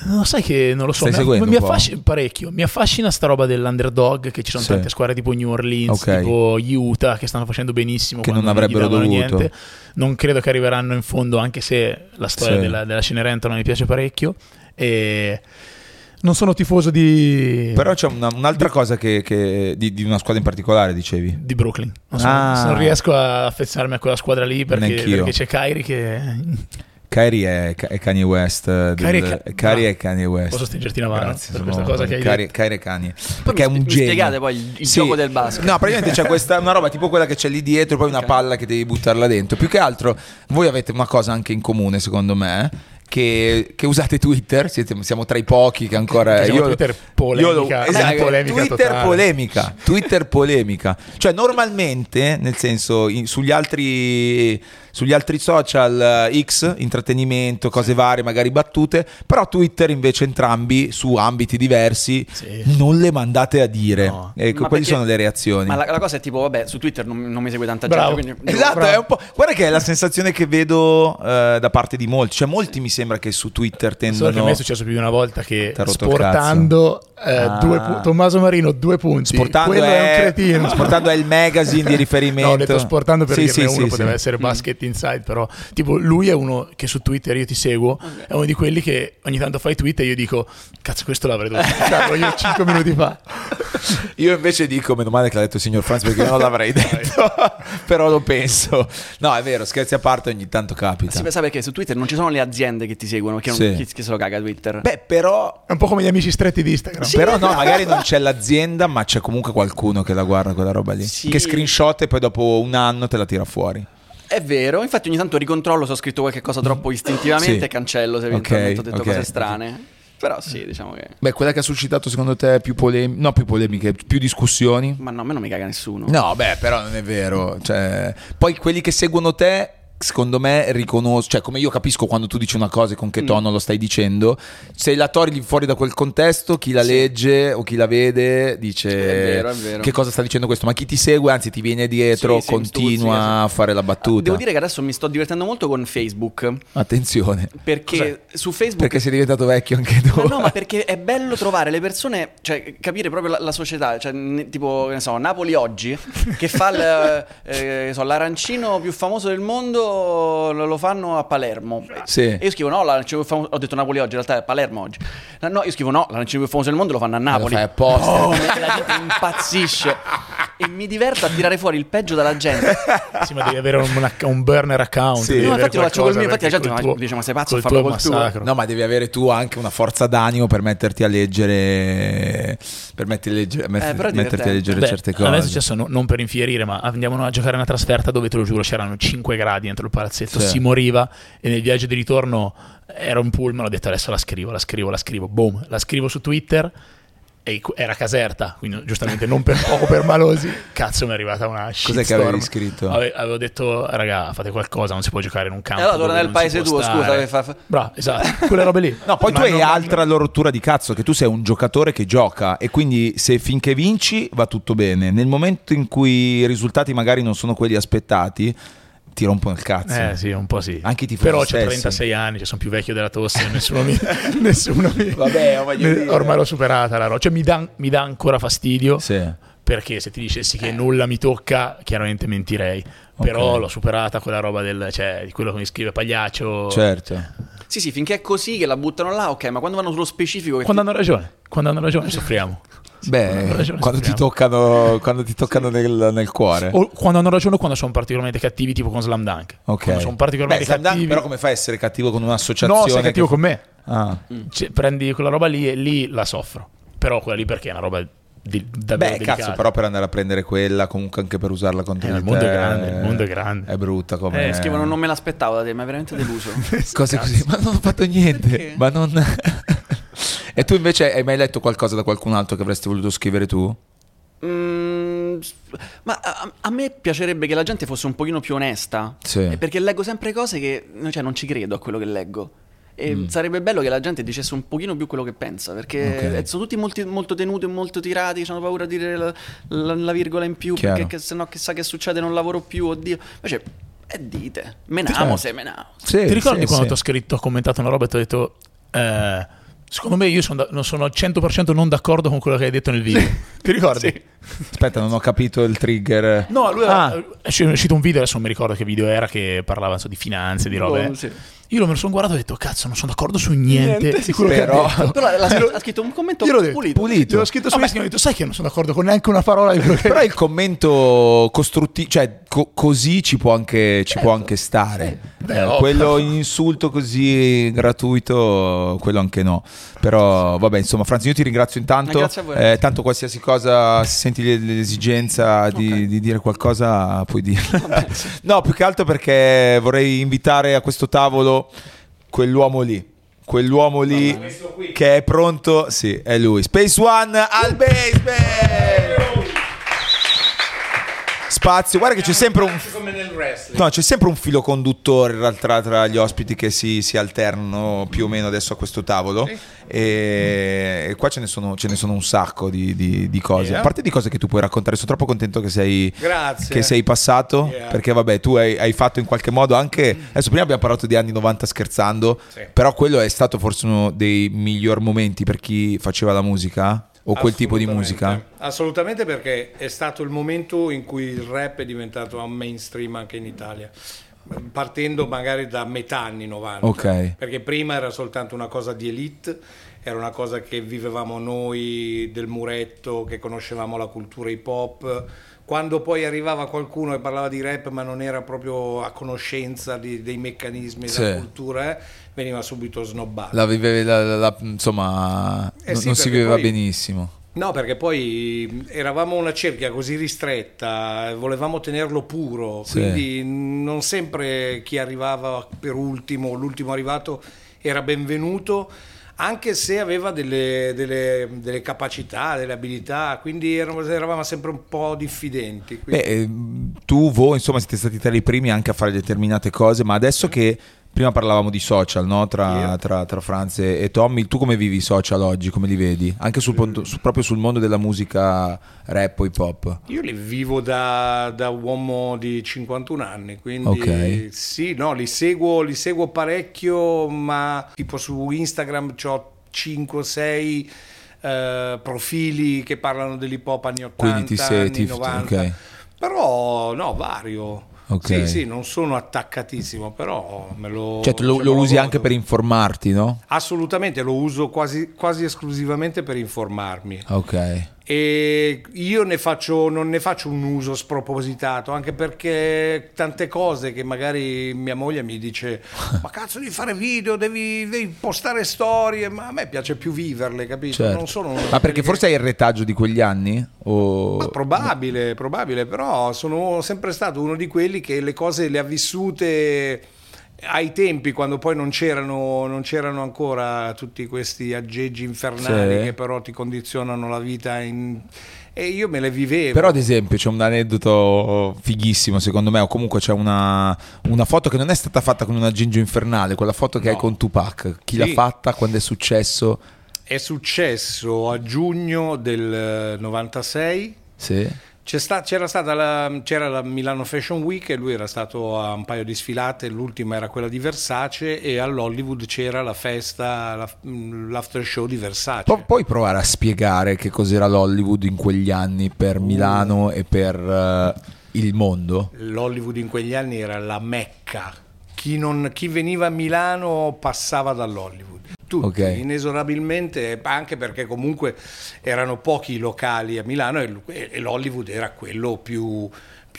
Speaker 7: No, sai che non lo so.
Speaker 2: Stai
Speaker 7: mi, mi affascina parecchio. Mi affascina sta roba dell'underdog. Che ci sono
Speaker 2: Sì.
Speaker 7: tante squadre tipo New Orleans,
Speaker 2: Ok.
Speaker 7: tipo Utah che stanno facendo benissimo.
Speaker 2: Che non avrebbero
Speaker 7: davano
Speaker 2: dovuto.
Speaker 7: Niente. Non credo che arriveranno in fondo, anche se la storia
Speaker 2: Sì.
Speaker 7: della, della Cenerentola mi piace parecchio. E non sono tifoso di,
Speaker 2: però c'è una- un'altra cosa che, che- di, di una squadra in particolare dicevi
Speaker 7: di Brooklyn. Non, sono-
Speaker 2: Ah.
Speaker 7: non riesco a affezionarmi a quella squadra lì perché, perché c'è Kyrie che.
Speaker 2: Kyrie è, Kanye West del-
Speaker 7: Kyrie è
Speaker 2: Kyrie è Kanye West
Speaker 7: Posso stringerti una mano
Speaker 2: Grazie,
Speaker 7: per questa cosa che hai
Speaker 2: Kyrie,
Speaker 7: detto?
Speaker 2: Kyrie Kanye perché è un
Speaker 3: mi
Speaker 2: genio
Speaker 3: spiegate poi il, il
Speaker 2: Sì.
Speaker 3: gioco del basket.
Speaker 2: No, praticamente c'è questa una roba tipo quella che c'è lì dietro, poi una palla che devi buttarla dentro. Più che altro, voi avete una cosa anche in comune, secondo me. Che, che usate Twitter, siete- siamo tra i pochi che ancora.
Speaker 7: Che siamo Twitter polemica,
Speaker 2: esatto,
Speaker 7: polemica
Speaker 2: Twitter
Speaker 7: totale.
Speaker 2: polemica, Twitter polemica. Cioè, normalmente, nel senso, in- sugli altri. Sugli altri social eh, X, intrattenimento, cose varie, magari battute, però Twitter invece entrambi su ambiti diversi
Speaker 7: Sì.
Speaker 2: non le mandate a dire.
Speaker 7: No.
Speaker 2: Ecco,
Speaker 3: Ma
Speaker 2: quali
Speaker 3: perché-
Speaker 2: sono le reazioni?
Speaker 3: Ma la, la cosa è tipo, vabbè, su Twitter non, non mi segue tanta
Speaker 7: Bravo.
Speaker 3: gente. Quindi
Speaker 2: Esatto,
Speaker 7: Bravo.
Speaker 2: è un po'. Guarda che è la sensazione che vedo eh, da parte di molti. Cioè, molti mi sembra che su Twitter
Speaker 7: Solo che a me è successo più di una volta che sportando eh,
Speaker 2: Ah.
Speaker 7: due pu- Tommaso Marino due punti.
Speaker 2: Sportando
Speaker 7: Quello è, un
Speaker 2: è,
Speaker 7: cretino.
Speaker 2: sportando è il magazine di (laughs) riferimento.
Speaker 7: No, ho detto sportando per
Speaker 2: Sì, sì,
Speaker 7: uno,
Speaker 2: sì,
Speaker 7: poteva
Speaker 2: sì.
Speaker 7: essere Basket Inside, però tipo lui è uno che su Twitter io ti seguo, è uno di quelli che ogni tanto fai tweet e io dico cazzo questo l'avrei dovuto farlo io 5 minuti fa. (laughs)
Speaker 2: Io invece dico, meno male che l'ha detto il signor Franz perché non l'avrei (laughs) detto, però lo penso. No, è vero, scherzi a parte, ogni tanto capita.
Speaker 3: Si sa perché su Twitter non ci sono le aziende che ti seguono, che non-
Speaker 2: Sì.
Speaker 3: chi, chi se lo caga Twitter.
Speaker 2: Beh, però
Speaker 7: È un po' come gli amici stretti di Instagram.
Speaker 2: Però no, (laughs) magari non c'è l'azienda, ma c'è comunque qualcuno che la guarda quella roba lì.
Speaker 3: Sì.
Speaker 2: Che screenshot e poi dopo un anno te la tira fuori.
Speaker 3: È vero, infatti ogni tanto ricontrollo se ho scritto qualche cosa troppo istintivamente
Speaker 2: Sì.
Speaker 3: e cancello se eventualmente
Speaker 2: Ok,
Speaker 3: ho detto
Speaker 2: ok.
Speaker 3: cose strane. Però sì, diciamo che...
Speaker 2: Beh, quella che ha suscitato secondo te più polemiche, no più polemiche, più discussioni?
Speaker 3: Ma no, a me non mi caga nessuno.
Speaker 2: No, beh, però non è vero. Cioè, poi quelli che seguono te, secondo me, riconoscono. Cioè, come io capisco quando tu dici una cosa e con che tono lo stai dicendo, se la togli fuori da quel contesto, chi la
Speaker 3: Sì.
Speaker 2: legge o chi la vede dice
Speaker 3: È vero, è vero.
Speaker 2: che cosa sta dicendo questo. Ma chi ti segue, anzi, ti viene dietro,
Speaker 3: Sì, sì,
Speaker 2: continua
Speaker 3: stuzzica,
Speaker 2: a fare la battuta.
Speaker 3: Devo dire che adesso mi sto divertendo molto con Facebook.
Speaker 2: Attenzione.
Speaker 3: Perché su Facebook...
Speaker 2: Perché sei diventato vecchio anche tu.
Speaker 3: Ma no, ma (laughs) perché è bello trovare le persone, cioè capire proprio la, la società, cioè ne- tipo, ne so, Napoli oggi, che fa il, (laughs) eh, che so, l'arancino più famoso del mondo, lo, lo fanno a Palermo.
Speaker 2: Sì.
Speaker 3: E io scrivo no, l'arancino più famoso, ho detto Napoli oggi, in realtà è Palermo oggi. No, io scrivo no, l'arancino più famoso del mondo lo fanno a Napoli.
Speaker 2: fai apposta.
Speaker 3: La gente impazzisce. E mi diverto a tirare fuori il peggio dalla gente.
Speaker 7: Sì, ma devi avere un, acc- un burner account.
Speaker 2: Sì.
Speaker 3: No, infatti lo faccio col mio, infatti la gente
Speaker 7: col
Speaker 3: ma- dice, ma sei pazzo
Speaker 7: col
Speaker 3: a
Speaker 7: tuo
Speaker 3: col tuo?
Speaker 7: massacro.
Speaker 2: No, ma devi avere tu anche una forza d'animo per metterti a leggere. Per metterti a leggere,
Speaker 3: però è
Speaker 2: metterti a leggere
Speaker 7: Beh,
Speaker 2: certe
Speaker 7: A
Speaker 2: cose.
Speaker 7: me è successo no- non per infierire, ma andiamo a giocare una trasferta dove te lo giuro c'erano 5 gradi dentro il palazzetto,
Speaker 2: Sì.
Speaker 7: si moriva e nel viaggio di ritorno ero in pullman, ho detto adesso la scrivo, la scrivo, la scrivo, boom, la scrivo su Twitter e era Caserta, quindi giustamente non per poco per malosi, (laughs) cazzo mi è arrivata una
Speaker 2: Cos'è
Speaker 7: shitstorm.
Speaker 2: che avevi scritto?
Speaker 7: Ave- avevo detto raga fate qualcosa, non si può giocare in un
Speaker 3: E
Speaker 7: campo.
Speaker 3: allora torna
Speaker 7: dove
Speaker 3: nel paese tuo, scusa. fa-
Speaker 7: Bravo, esatto, quelle robe lì. (laughs)
Speaker 2: No, poi
Speaker 7: Ma
Speaker 2: tu hai
Speaker 7: non-
Speaker 2: altra rottura di cazzo, che tu sei un giocatore che gioca e quindi se finché vinci va tutto bene. Nel momento in cui i risultati magari non sono quelli aspettati, ti rompono il cazzo.
Speaker 7: Eh sì, un po' sì.
Speaker 2: Anche i tifosi
Speaker 7: Però ho
Speaker 2: stessi.
Speaker 7: 36 anni, cioè, sono più vecchio della tosse, (laughs) nessuno mi... (laughs) nessuno mi
Speaker 2: Vabbè,
Speaker 7: ne- ormai l'ho superata la roba. Cioè mi dà, mi dà ancora fastidio
Speaker 2: Sì.
Speaker 7: perché se ti dicessi che nulla mi tocca, chiaramente mentirei. Però
Speaker 2: Ok.
Speaker 7: l'ho superata quella roba del, cioè, di quello che mi scrive Pagliaccio.
Speaker 2: Certo.
Speaker 3: Sì, sì, finché è così che la buttano là, ok, ma quando vanno sullo specifico... Che
Speaker 7: Quando hanno ragione, quando hanno ragione soffriamo.
Speaker 2: Beh, quando ti toccano, quando ti toccano nel, nel cuore.
Speaker 7: O quando hanno ragione o quando sono particolarmente cattivi, tipo con Slam Dunk.
Speaker 2: Ok.
Speaker 7: Quando sono
Speaker 2: Beh,
Speaker 7: particolarmente
Speaker 2: Dunk,
Speaker 7: cattivi.
Speaker 2: però come fai a essere cattivo con un'associazione?
Speaker 7: No, sei cattivo
Speaker 2: che-
Speaker 7: con me.
Speaker 2: Ah.
Speaker 7: Cioè, prendi quella roba lì e lì la soffro. Però quella lì perché è una roba di, davvero
Speaker 2: Beh,
Speaker 7: delicata.
Speaker 2: cazzo, però per andare a prendere quella, comunque anche per usarla contro
Speaker 7: Eh, il mondo
Speaker 2: te,
Speaker 7: è grande, il mondo è grande.
Speaker 2: È brutta come...
Speaker 3: Eh, scrivono non me l'aspettavo da te, mi hai veramente deluso. (laughs)
Speaker 2: Cose così, ma non ho fatto niente.
Speaker 3: Perché?
Speaker 2: Ma non... (laughs) e tu invece hai mai letto qualcosa da qualcun altro che avresti voluto scrivere tu?
Speaker 3: Mm, ma a, a me piacerebbe che la gente fosse un pochino più onesta.
Speaker 2: Sì.
Speaker 3: Perché leggo sempre cose che cioè, non ci credo a quello che leggo. E sarebbe bello che la gente dicesse un pochino più quello che pensa. Perché
Speaker 2: Mm. Ok.
Speaker 3: eh, sono tutti molti- molto tenuti e molto tirati. Hanno paura di dire la, la- la virgola in più.
Speaker 2: Chiaro.
Speaker 3: Perché che, se no, chissà che succede, non lavoro più. Oddio. Invece, e dite, menamo
Speaker 2: Certo.
Speaker 3: se menamo.
Speaker 2: Sì,
Speaker 7: Ti ricordi
Speaker 2: sì,
Speaker 7: quando
Speaker 2: sì.
Speaker 7: ti ho scritto, ho commentato una roba e ti ho detto... eh, secondo me io sono, da- non sono al 100% non d'accordo con quello che hai detto nel video. (laughs) Ti ricordi?
Speaker 2: Aspetta, non ho capito il trigger.
Speaker 7: No, lui
Speaker 2: Ah.
Speaker 7: era, è uscito un video, adesso non mi ricordo che video era, che parlava insomma, di finanze, di robe.
Speaker 3: Oh, sì.
Speaker 7: Io me lo sono guardato e ho detto, cazzo, non sono d'accordo su niente,
Speaker 3: Niente, sì,
Speaker 7: quello
Speaker 2: però-.
Speaker 3: Però l'ha, l'ha- ha scritto un commento
Speaker 7: Gliel'ho detto,
Speaker 3: pulito.
Speaker 2: pulito.
Speaker 7: Gliel'ho scritto su
Speaker 3: Vabbè.
Speaker 7: Instagram e ho detto, sai che non sono d'accordo con neanche una parola di quello che (laughs)
Speaker 2: Però il (laughs) commento costruttivo, cioè co- così ci può anche, ci può anche stare.
Speaker 7: Beh,
Speaker 2: Eh,
Speaker 7: ovvio.
Speaker 2: quello in insulto così gratuito, quello anche no. Però vabbè, insomma, Franz, io ti ringrazio intanto.
Speaker 3: Eh, grazie a voi,
Speaker 2: Eh, tanto qualsiasi cosa, se senti l'esigenza di,
Speaker 3: Ok.
Speaker 2: di dire qualcosa, puoi dirlo. (laughs) no, più che altro perché vorrei invitare a questo tavolo quell'uomo lì. Quell'uomo lì che è pronto, sì, è lui. Space One al basement. Spazio, guarda che c'è sempre un. No, c'è sempre un filo conduttore in realtà tra gli ospiti che si, si alternano più o meno adesso a questo tavolo. E, e qua ce ne, sono, ce ne sono un sacco di, di- di cose.
Speaker 1: Yeah.
Speaker 2: A parte di cose che tu puoi raccontare, sono troppo contento che sei, che sei passato.
Speaker 1: Yeah.
Speaker 2: Perché, vabbè, tu hai, hai fatto in qualche modo anche. Adesso, prima abbiamo parlato di anni 90 scherzando,
Speaker 1: Sì.
Speaker 2: però quello è stato forse uno dei miglior momenti per chi faceva la musica o quel tipo di musica.
Speaker 6: Assolutamente. Perché è stato il momento in cui il rap è diventato un mainstream anche in Italia. Partendo magari da metà anni 90.
Speaker 2: Ok.
Speaker 6: Perché prima era soltanto una cosa di elite, era una cosa che vivevamo noi del muretto, che conoscevamo la cultura hip hop. Quando poi arrivava qualcuno e parlava di rap ma non era proprio a conoscenza di- dei meccanismi
Speaker 2: Sì.
Speaker 6: della cultura, eh, veniva subito snobbato.
Speaker 2: La vivevi, la- la- la- insomma,
Speaker 6: Eh
Speaker 2: non-
Speaker 6: sì,
Speaker 2: non si viveva
Speaker 6: poi-
Speaker 2: benissimo.
Speaker 6: No, perché poi eravamo una cerchia così ristretta, volevamo tenerlo puro,
Speaker 2: Sì.
Speaker 6: quindi non sempre chi arrivava per ultimo, l'ultimo arrivato, era benvenuto, anche se aveva delle, delle- delle capacità, delle abilità, quindi eravamo, eravamo sempre un po' diffidenti. quindi-
Speaker 2: Beh, ehm, tu, voi, insomma, siete stati tra i primi anche a fare determinate cose, ma adesso che prima parlavamo di social, no? Tra,
Speaker 6: Yeah.
Speaker 2: tra- tra Franz e Tommy, tu come vivi i social oggi? Come li vedi? Anche sul, ponto- su- proprio sul mondo della musica rap o hip hop?
Speaker 6: Io li vivo da, da uomo di 51 anni, quindi
Speaker 2: Ok.
Speaker 6: sì, no, li seguo, li seguo parecchio, ma tipo su Instagram ho 5-6 profili che parlano dell'hip hop anni 80,
Speaker 2: Quindi ti sei-
Speaker 6: anni
Speaker 2: ti-
Speaker 6: 90.
Speaker 2: ok.
Speaker 6: Però no, vario.
Speaker 2: Ok.
Speaker 6: Sì, sì, non sono attaccatissimo, però me lo...
Speaker 2: Cioè, lo, lo usi anche per informarti, no?
Speaker 6: Assolutamente, lo uso quasi, quasi esclusivamente per informarmi.
Speaker 2: Ok.
Speaker 6: E io ne faccio, non ne faccio un uso spropositato, anche perché tante cose che magari mia moglie mi dice: Ma (laughs) cazzo di fare video, devi, devi postare storie. Ma a me piace più viverle, capito?
Speaker 2: Certo.
Speaker 6: Non sono
Speaker 2: Ma perché forse hai il retaggio di quegli anni? O...
Speaker 6: Ma probabile, probabile, però sono sempre stato uno di quelli che le cose le ha vissute ai tempi quando poi non c'erano, non c'erano ancora tutti questi aggeggi infernali
Speaker 2: Sì.
Speaker 6: che però ti condizionano la vita in- e io me le vivevo.
Speaker 2: Però ad esempio c'è un aneddoto fighissimo secondo me o comunque c'è una, una foto che non è stata fatta con un aggeggio infernale, quella foto che
Speaker 6: No.
Speaker 2: hai con Tupac. Chi
Speaker 6: Sì.
Speaker 2: l'ha fatta, quando è successo?
Speaker 6: È successo a giugno del 96.
Speaker 2: Sì.
Speaker 6: Sta- c'era stata la, c'era la Milano Fashion Week e lui era stato a un paio di sfilate, l'ultima era quella di Versace e all'Hollywood c'era la festa, la- l'after show di Versace.
Speaker 2: Pu- puoi provare a spiegare che cos'era l'Hollywood in quegli anni per Milano e per eh, il mondo?
Speaker 6: L'Hollywood in quegli anni era la mecca. Chi, non- chi veniva a Milano passava dall'Hollywood. Tutti,
Speaker 2: Ok.
Speaker 6: inesorabilmente, anche perché comunque erano pochi i locali a Milano e, e l'Hollywood era quello più,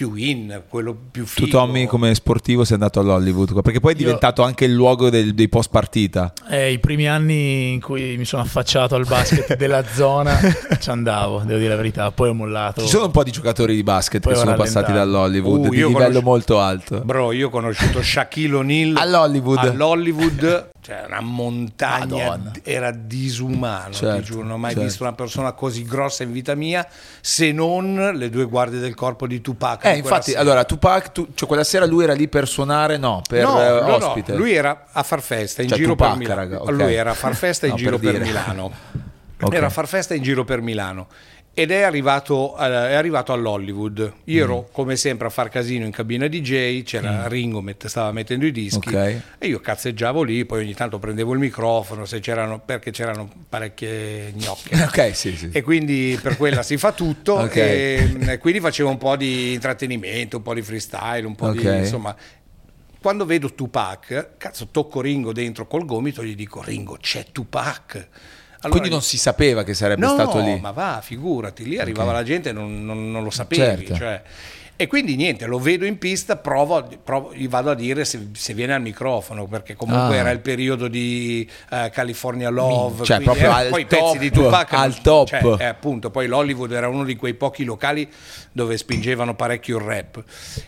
Speaker 6: più in, quello più
Speaker 2: Tu
Speaker 6: figo.
Speaker 2: Tommy come sportivo sei andato all'Hollywood, perché poi è
Speaker 7: Io-
Speaker 2: diventato anche il luogo del- dei post partita.
Speaker 7: Eh, I primi anni in cui mi sono affacciato al basket (laughs) della zona ci andavo, devo dire la verità. Poi ho mollato.
Speaker 2: Ci sono un po' di giocatori di basket
Speaker 7: Poi
Speaker 2: che sono passati
Speaker 7: rallentato.
Speaker 2: dall'Hollywood
Speaker 6: Uh,
Speaker 2: di
Speaker 6: io
Speaker 2: livello molto alto.
Speaker 6: Bro, io ho conosciuto Shaquille O'Neal
Speaker 2: All'Hollywood.
Speaker 6: all'Hollywood, (laughs) cioè una montagna,
Speaker 2: Madonna.
Speaker 6: era disumano,
Speaker 2: Certo,
Speaker 6: ti giuro, non ho mai
Speaker 2: certo.
Speaker 6: visto una persona così grossa in vita mia, se non le due guardie del corpo di Tupac.
Speaker 2: Eh,
Speaker 6: quella
Speaker 2: infatti,
Speaker 6: sera.
Speaker 2: allora Tupac, tu, cioè quella sera lui era lì per suonare, no, per
Speaker 6: no,
Speaker 2: eh,
Speaker 6: no, no,
Speaker 2: ospite.
Speaker 6: lui era a far festa in
Speaker 2: Cioè,
Speaker 6: giro
Speaker 2: Tupac,
Speaker 6: per Milano.
Speaker 2: raga, ok.
Speaker 6: Lui era a far festa in (laughs)
Speaker 2: No,
Speaker 6: giro
Speaker 2: per
Speaker 6: per. Milano. (laughs)
Speaker 2: Ok.
Speaker 6: Era a far festa in giro per Milano. Ed è arrivato, eh, è arrivato all'Hollywood. Io ero
Speaker 2: Mm.
Speaker 6: come sempre a far casino in cabina DJ, c'era Ringo, mette- stava mettendo i dischi
Speaker 2: Ok.
Speaker 6: e io cazzeggiavo lì, poi ogni tanto prendevo il microfono se c'erano, perché c'erano parecchie gnocche. (laughs)
Speaker 2: Ok, sì, sì.
Speaker 6: E quindi per quella si fa tutto (laughs)
Speaker 2: Ok.
Speaker 6: e, e quindi facevo un po' di intrattenimento, un po' di freestyle, un po' di insomma. Quando vedo Tupac, cazzo, tocco Ringo dentro col gomito gli dico Ringo, c'è Tupac. Allora
Speaker 2: Quindi non si sapeva che sarebbe
Speaker 6: no,
Speaker 2: stato lì.
Speaker 6: ma va, figurati, lì arrivava la gente e non, non- non lo sapevi.
Speaker 2: Certo.
Speaker 6: cioè. E quindi niente, lo vedo in pista, provo, provo- gli vado a dire se, se viene al microfono, perché comunque
Speaker 2: Ah.
Speaker 6: era il periodo di eh, California Love,
Speaker 2: Cioè, proprio
Speaker 6: era-
Speaker 2: al
Speaker 6: poi i pezzi
Speaker 2: top,
Speaker 6: di Tupac
Speaker 2: al top.
Speaker 6: cioè, eh, appunto, poi l'Hollywood era uno di quei pochi locali dove spingevano parecchio il rap.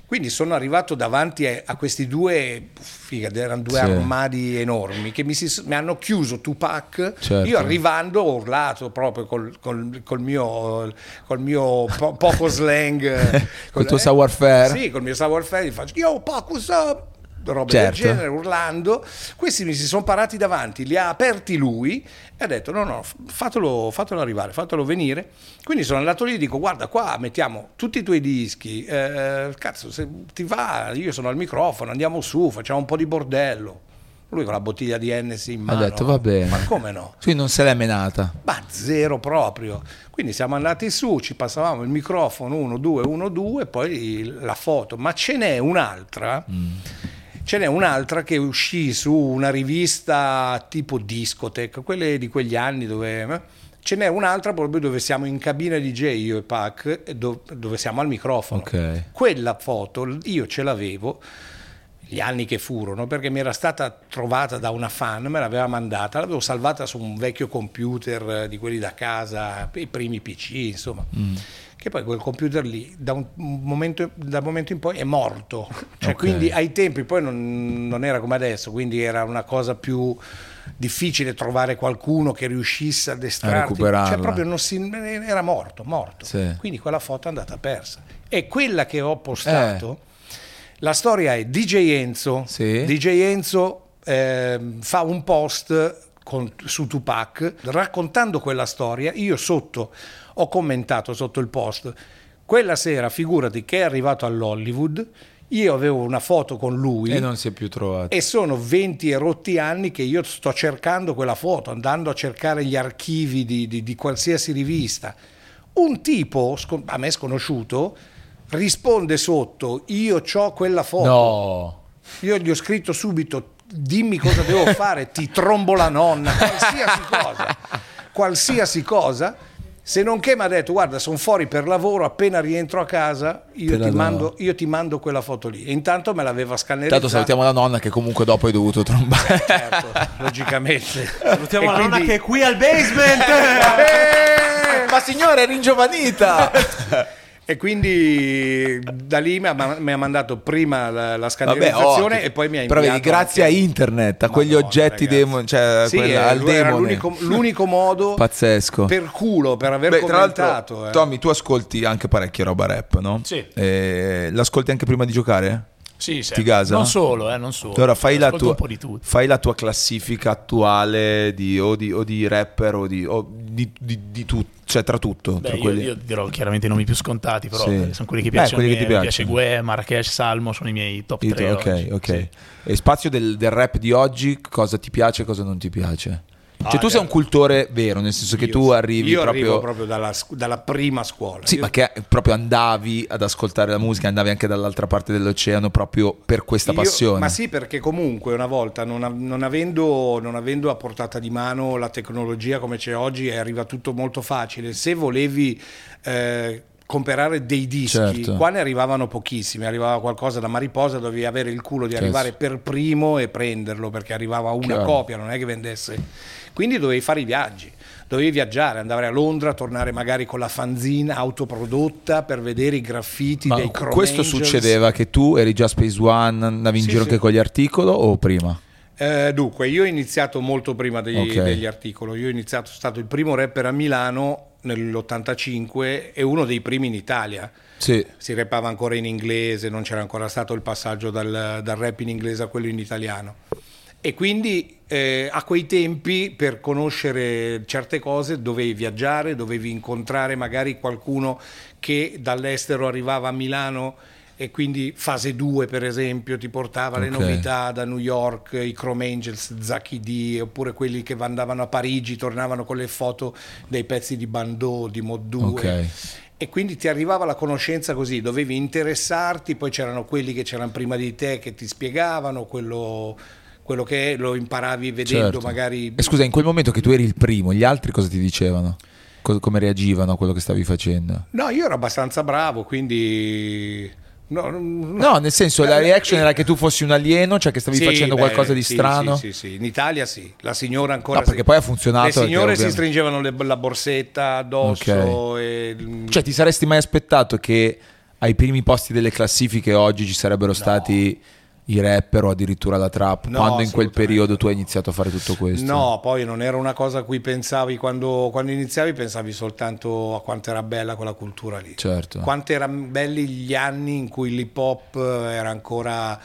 Speaker 6: Quindi sono arrivato davanti a, a questi due, figa, erano due
Speaker 2: Sì.
Speaker 6: armadi enormi che mi, si- mi hanno chiuso Tupac.
Speaker 2: Certo.
Speaker 6: Io arrivando ho urlato proprio col, col- col mio, col mio po- poco slang. (laughs) eh,
Speaker 2: Col tuo savoir-faire.
Speaker 6: Sì, col mio savoir-faire. Gli faccio, yo, Pac, what's up? Robe
Speaker 2: Certo.
Speaker 6: del genere, urlando. Questi mi si sono parati davanti, li ha aperti lui e ha detto no, no, fatelo, fatelo arrivare, fatelo venire. Quindi sono andato lì e dico guarda qua mettiamo tutti i tuoi dischi, eh, cazzo se ti va, io sono al microfono, andiamo su, facciamo un po' di bordello. Lui con la bottiglia di Hennessy in
Speaker 2: Ha
Speaker 6: mano.
Speaker 2: detto, va bene.
Speaker 6: Ma come no?
Speaker 2: Quindi non se l'è menata.
Speaker 6: Ma zero proprio. Quindi siamo andati su, ci passavamo il microfono 1, 2, 1, 2, poi la foto. Ma ce n'è un'altra. Ce n'è un'altra che uscì su una rivista tipo Discotech, quelle di quegli anni dove. eh, Ce n'è un'altra proprio dove siamo in cabina DJ io e Pac, do- dove siamo al microfono.
Speaker 2: Ok.
Speaker 6: Quella foto io ce l'avevo gli anni che furono perché mi era stata trovata da una fan, me l'aveva mandata, l'avevo salvata su un vecchio computer eh, di quelli da casa, i primi PC, insomma. Che poi quel computer lì, da un momento, dal momento in poi, è morto. Cioè,
Speaker 2: Ok.
Speaker 6: Quindi ai tempi poi non, non era come adesso, quindi era una cosa più difficile trovare qualcuno che riuscisse ad estrarti. Cioè, proprio non si, era morto, morto.
Speaker 2: Sì.
Speaker 6: Quindi quella foto è andata persa. E quella che ho postato, la storia è DJ Enzo.
Speaker 2: Sì.
Speaker 6: DJ Enzo ehm, fa un post con- su Tupac raccontando quella storia. Io sotto ho commentato sotto il post. Quella sera, figurati che è arrivato all'Hollywood. Io avevo una foto con lui
Speaker 2: E non si è più trovato.
Speaker 6: e sono 20 e rotti anni che io sto cercando quella foto, andando a cercare gli archivi di, di- di qualsiasi rivista. Un tipo, a me sconosciuto, risponde sotto, io ho quella foto.
Speaker 2: No.
Speaker 6: Io gli ho scritto subito, dimmi cosa devo fare, ti trombo la nonna, qualsiasi cosa. (laughs) Qualsiasi cosa. Se non che mi ha detto, guarda, sono fuori per lavoro, appena rientro a casa, io ti,
Speaker 2: do.
Speaker 6: mando, io ti mando quella foto lì. E intanto me l'aveva scannerizzata.
Speaker 2: Intanto salutiamo la nonna che comunque dopo hai dovuto trombare.
Speaker 6: Certo, logicamente. (laughs)
Speaker 1: Salutiamo
Speaker 6: E
Speaker 1: la nonna
Speaker 6: quindi-
Speaker 1: che è qui al basement. (laughs)
Speaker 2: Eh, Ma signore, è ringiovanita! (laughs)
Speaker 6: E quindi da lì mi ha, mi ha mandato prima la, la
Speaker 2: Vabbè,
Speaker 6: scannerizzazione
Speaker 2: oh,
Speaker 6: e poi mi ha
Speaker 2: Però
Speaker 6: inviato
Speaker 2: vedi, grazie
Speaker 6: anche-
Speaker 2: a internet, a quegli
Speaker 6: Madonna,
Speaker 2: oggetti
Speaker 6: ragazzi.
Speaker 2: demo, cioè
Speaker 6: Sì,
Speaker 2: quella-
Speaker 6: eh,
Speaker 2: al demone.
Speaker 6: l'unico, l'unico modo
Speaker 2: Pazzesco.
Speaker 6: per culo, per aver
Speaker 2: Beh, tra
Speaker 6: commentato.
Speaker 2: l'altro,
Speaker 6: eh.
Speaker 2: Tommy, tu ascolti anche parecchia roba rap, no?
Speaker 7: Sì.
Speaker 2: Eh, l'ascolti anche prima di giocare?
Speaker 7: Sì, sì.
Speaker 2: Ti gasa?
Speaker 7: Non solo, eh, non solo.
Speaker 2: Allora fai la, tua, fai la tua classifica attuale di, o, di, o di rapper o di, o di, di, tutto, cioè tra tutto.
Speaker 7: Beh,
Speaker 2: tra
Speaker 7: io,
Speaker 2: quelli.
Speaker 7: io dirò chiaramente i nomi più scontati, però
Speaker 2: Sì.
Speaker 7: eh, sono quelli che piacciono.
Speaker 2: quelli
Speaker 7: a
Speaker 2: che ti
Speaker 7: Mi piace
Speaker 2: piacciono.
Speaker 7: Gue, Marrakesh, Salmo, sono i miei top
Speaker 2: I
Speaker 7: 3
Speaker 2: tuoi- ok, ok.
Speaker 7: Sì.
Speaker 2: E spazio del, del rap di oggi, cosa ti piace e cosa non ti piace? Cioè,
Speaker 6: Ah,
Speaker 2: tu sei
Speaker 6: eh.
Speaker 2: un cultore vero, nel senso che tu arrivi
Speaker 6: Io
Speaker 2: proprio.
Speaker 6: arrivo proprio dalla, dalla prima scuola.
Speaker 2: Sì,
Speaker 6: Io-
Speaker 2: ma che proprio andavi ad ascoltare la musica, andavi anche dall'altra parte dell'oceano proprio per questa
Speaker 6: Io-
Speaker 2: passione.
Speaker 6: Ma sì, perché comunque una volta, non, non avendo, non avendo a portata di mano la tecnologia come c'è oggi, arriva tutto molto facile. Se volevi eh, comprare dei dischi.
Speaker 2: Certo.
Speaker 6: Qua ne arrivavano pochissimi, arrivava qualcosa da Mariposa, dovevi avere il culo di
Speaker 2: Certo.
Speaker 6: arrivare per primo e prenderlo perché arrivava una
Speaker 2: Chiaro.
Speaker 6: copia, non è che vendesse. Quindi dovevi fare i viaggi, dovevi viaggiare, andare a Londra, tornare magari con la fanzina autoprodotta per vedere i graffiti
Speaker 2: Ma
Speaker 6: dei Chrome
Speaker 2: questo
Speaker 6: Angels.
Speaker 2: succedeva che tu eri già Space One, andavi in
Speaker 6: Sì,
Speaker 2: giro
Speaker 6: sì.
Speaker 2: anche con gli articoli o prima?
Speaker 6: Eh, dunque, io ho iniziato molto prima degli,
Speaker 2: Ok.
Speaker 6: degli articoli. Io ho iniziato, sono stato il primo rapper a Milano nell'85 e uno dei primi in Italia.
Speaker 2: Sì.
Speaker 6: Si rappava ancora in inglese, non c'era ancora stato il passaggio dal, dal rap in inglese a quello in italiano. E quindi eh, a quei tempi per conoscere certe cose dovevi viaggiare, dovevi incontrare magari qualcuno che dall'estero arrivava a Milano e quindi fase 2 per esempio ti portava le
Speaker 2: Ok.
Speaker 6: novità da New York, i Chrome Angels, Zacchi D, oppure quelli che andavano a Parigi, tornavano con le foto dei pezzi di Bandò, di Mod 2.
Speaker 2: Ok.
Speaker 6: E quindi ti arrivava la conoscenza così, dovevi interessarti, poi c'erano quelli che c'erano prima di te che ti spiegavano quello, quello che è, lo imparavi vedendo
Speaker 2: Certo.
Speaker 6: magari...
Speaker 2: E scusa, in quel momento che tu eri il primo, gli altri cosa ti dicevano? Co- come reagivano a quello che stavi facendo?
Speaker 6: No, io ero abbastanza bravo, quindi... No,
Speaker 2: No, nel senso, la reaction era che tu fossi un alieno, cioè che stavi
Speaker 6: Sì,
Speaker 2: facendo
Speaker 6: beh,
Speaker 2: qualcosa di
Speaker 6: sì,
Speaker 2: strano.
Speaker 6: Sì, sì, sì. In Italia sì, la signora ancora
Speaker 2: No, perché
Speaker 6: sì.
Speaker 2: poi ha funzionato
Speaker 6: Le
Speaker 2: perché
Speaker 6: signore si stringevano le- la borsetta addosso
Speaker 2: Ok.
Speaker 6: e...
Speaker 2: Cioè, ti saresti mai aspettato che ai primi posti delle classifiche oggi ci sarebbero stati i rapper o addirittura la trap,
Speaker 6: No,
Speaker 2: quando in quel periodo tu hai iniziato a fare tutto questo?
Speaker 6: No, poi non era una cosa a cui pensavi quando, quando iniziavi, pensavi soltanto a quanto era bella quella cultura lì.
Speaker 2: Certo.
Speaker 6: Quanto erano belli gli anni in cui l'hip hop eh, era ancora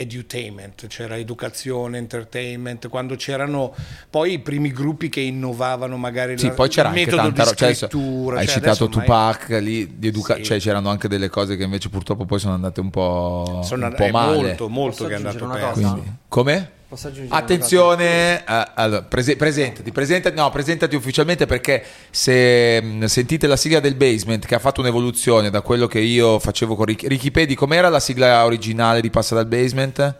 Speaker 6: edutainment, c'era educazione, entertainment, quando c'erano poi i primi gruppi che innovavano magari
Speaker 2: Sì,
Speaker 6: la-
Speaker 2: poi c'era
Speaker 6: il
Speaker 2: anche
Speaker 6: metodo
Speaker 2: tanta
Speaker 6: di.
Speaker 2: Cioè,
Speaker 6: scrittura.
Speaker 2: hai
Speaker 6: cioè,
Speaker 2: citato Tupac, lì di educa-
Speaker 6: Sì.
Speaker 2: cioè c'erano anche delle cose che invece purtroppo poi sono andate un po',
Speaker 6: Sono
Speaker 2: un po'
Speaker 6: è
Speaker 2: male.
Speaker 6: molto, molto
Speaker 3: Posso
Speaker 6: che è andato perso.
Speaker 3: cosa?
Speaker 2: Quindi, come?
Speaker 3: Posso aggiungere
Speaker 2: Attenzione, eh, allora, prese- presentati, presentati, no, presentati ufficialmente perché se mh, sentite la sigla del Basement che ha fatto un'evoluzione da quello che io facevo con Ricky, Ricky Pedi, com'era la sigla originale di Passa dal Basement?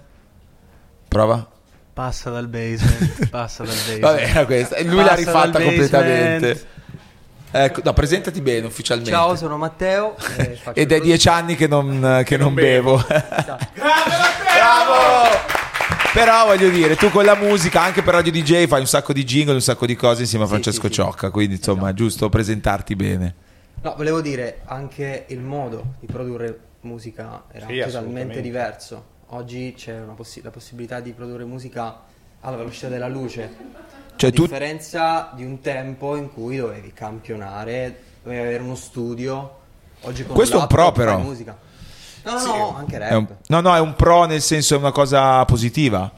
Speaker 2: Prova?
Speaker 8: Passa dal basement, (laughs) passa dal basement.
Speaker 2: Vabbè, era questa. Lui l'ha
Speaker 8: Passa
Speaker 2: rifatta
Speaker 8: dal
Speaker 2: completamente. Ecco, no, presentati bene ufficialmente.
Speaker 8: Ciao, sono Matteo. e faccio
Speaker 2: Ed è dieci anni che non, che non bevo. Bravo! Però voglio dire, tu con la musica, anche per Radio DJ, fai un sacco di jingle, un sacco di cose insieme a
Speaker 8: Sì,
Speaker 2: Francesco
Speaker 8: sì, sì.
Speaker 2: Ciocca, quindi insomma è giusto presentarti bene.
Speaker 8: No, volevo dire, anche il modo di produrre musica era
Speaker 6: Sì,
Speaker 8: totalmente diverso. Oggi c'è una possi- la possibilità di produrre musica alla velocità della luce.
Speaker 2: Cioè
Speaker 8: a
Speaker 2: tu
Speaker 8: differenza di un tempo in cui dovevi campionare, dovevi avere uno studio. Oggi con
Speaker 2: Questo è un pro, però.
Speaker 8: musica. No, no, no, anche rap.
Speaker 2: un, no, no, è un pro nel senso è una cosa positiva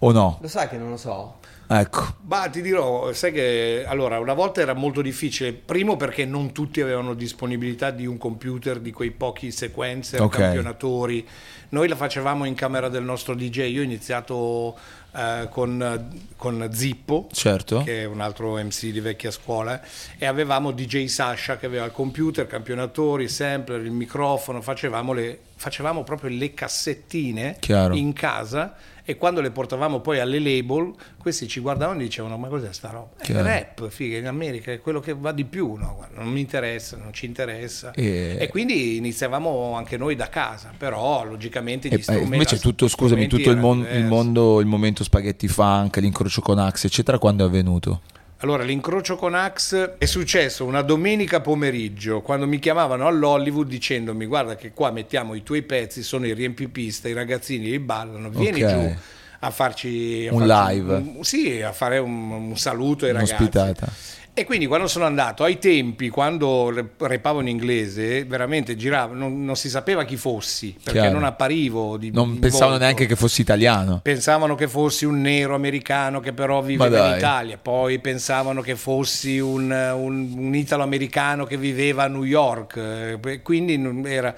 Speaker 2: o no?
Speaker 8: Lo sai che non lo so.
Speaker 2: Ecco.
Speaker 6: Ma ti dirò, sai che allora una volta era molto difficile, primo perché non tutti avevano disponibilità di un computer di quei pochi sequencer,
Speaker 2: Ok.
Speaker 6: campionatori. Noi la facevamo in camera del nostro DJ. Io ho iniziato eh, con, con Zippo,
Speaker 2: Certo.
Speaker 6: che è un altro MC di vecchia scuola, e avevamo DJ Sasha che aveva il computer, campionatori, sampler, il microfono, facevamo, le, facevamo proprio le cassettine
Speaker 2: Chiaro.
Speaker 6: in casa e quando le portavamo poi alle label, questi ci guardavano e dicevano ma cos'è sta roba? È
Speaker 2: Chiaro.
Speaker 6: rap, figa, in America è quello che va di più, no? Guarda, non mi interessa, non ci interessa.
Speaker 2: E-
Speaker 6: E, quindi iniziavamo anche noi da casa, però logicamente gli
Speaker 2: E, eh,
Speaker 6: strumenti...
Speaker 2: invece tutto, scusami, tutto il, mon- il mondo, il momento spaghetti funk, l'incrocio con Axe, eccetera, quando è avvenuto?
Speaker 6: Allora, l'incrocio con Axe è successo una domenica pomeriggio quando mi chiamavano all'Hollywood dicendomi guarda che qua mettiamo i tuoi pezzi, sono i riempipista, i ragazzini li ballano, vieni
Speaker 2: Ok.
Speaker 6: giù a farci... a
Speaker 2: Un
Speaker 6: farci
Speaker 2: live.
Speaker 6: un- sì, a fare un, un saluto ai ragazzi.
Speaker 2: Un'ospitata.
Speaker 6: E quindi quando sono andato, ai tempi, quando re- repavo in inglese, veramente giravo, non, non si sapeva chi fossi, perché
Speaker 2: Chiaro.
Speaker 6: non apparivo di
Speaker 2: Non pensavano
Speaker 6: volto.
Speaker 2: neanche che fossi italiano.
Speaker 6: Pensavano che fossi un nero americano che però viveva in Italia, poi pensavano che fossi un, un- un italo-americano che viveva a New York, eh, quindi non era-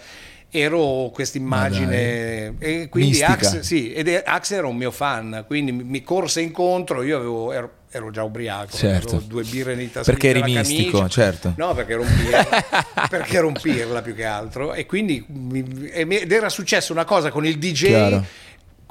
Speaker 6: ero questa immagine e quindi
Speaker 2: Mistica.
Speaker 6: Sì, ed Axe era un mio fan, quindi mi, mi corse incontro, io avevo, ero, ero già ubriaco,
Speaker 2: Certo.
Speaker 6: due birre nei tasselli
Speaker 2: Perché eri mistico,
Speaker 6: camicia.
Speaker 2: certo.
Speaker 6: No, perché ero un pirla, (laughs) perché ero un pirla più che altro e quindi mi- ed era successa una cosa con il DJ
Speaker 2: Chiaro.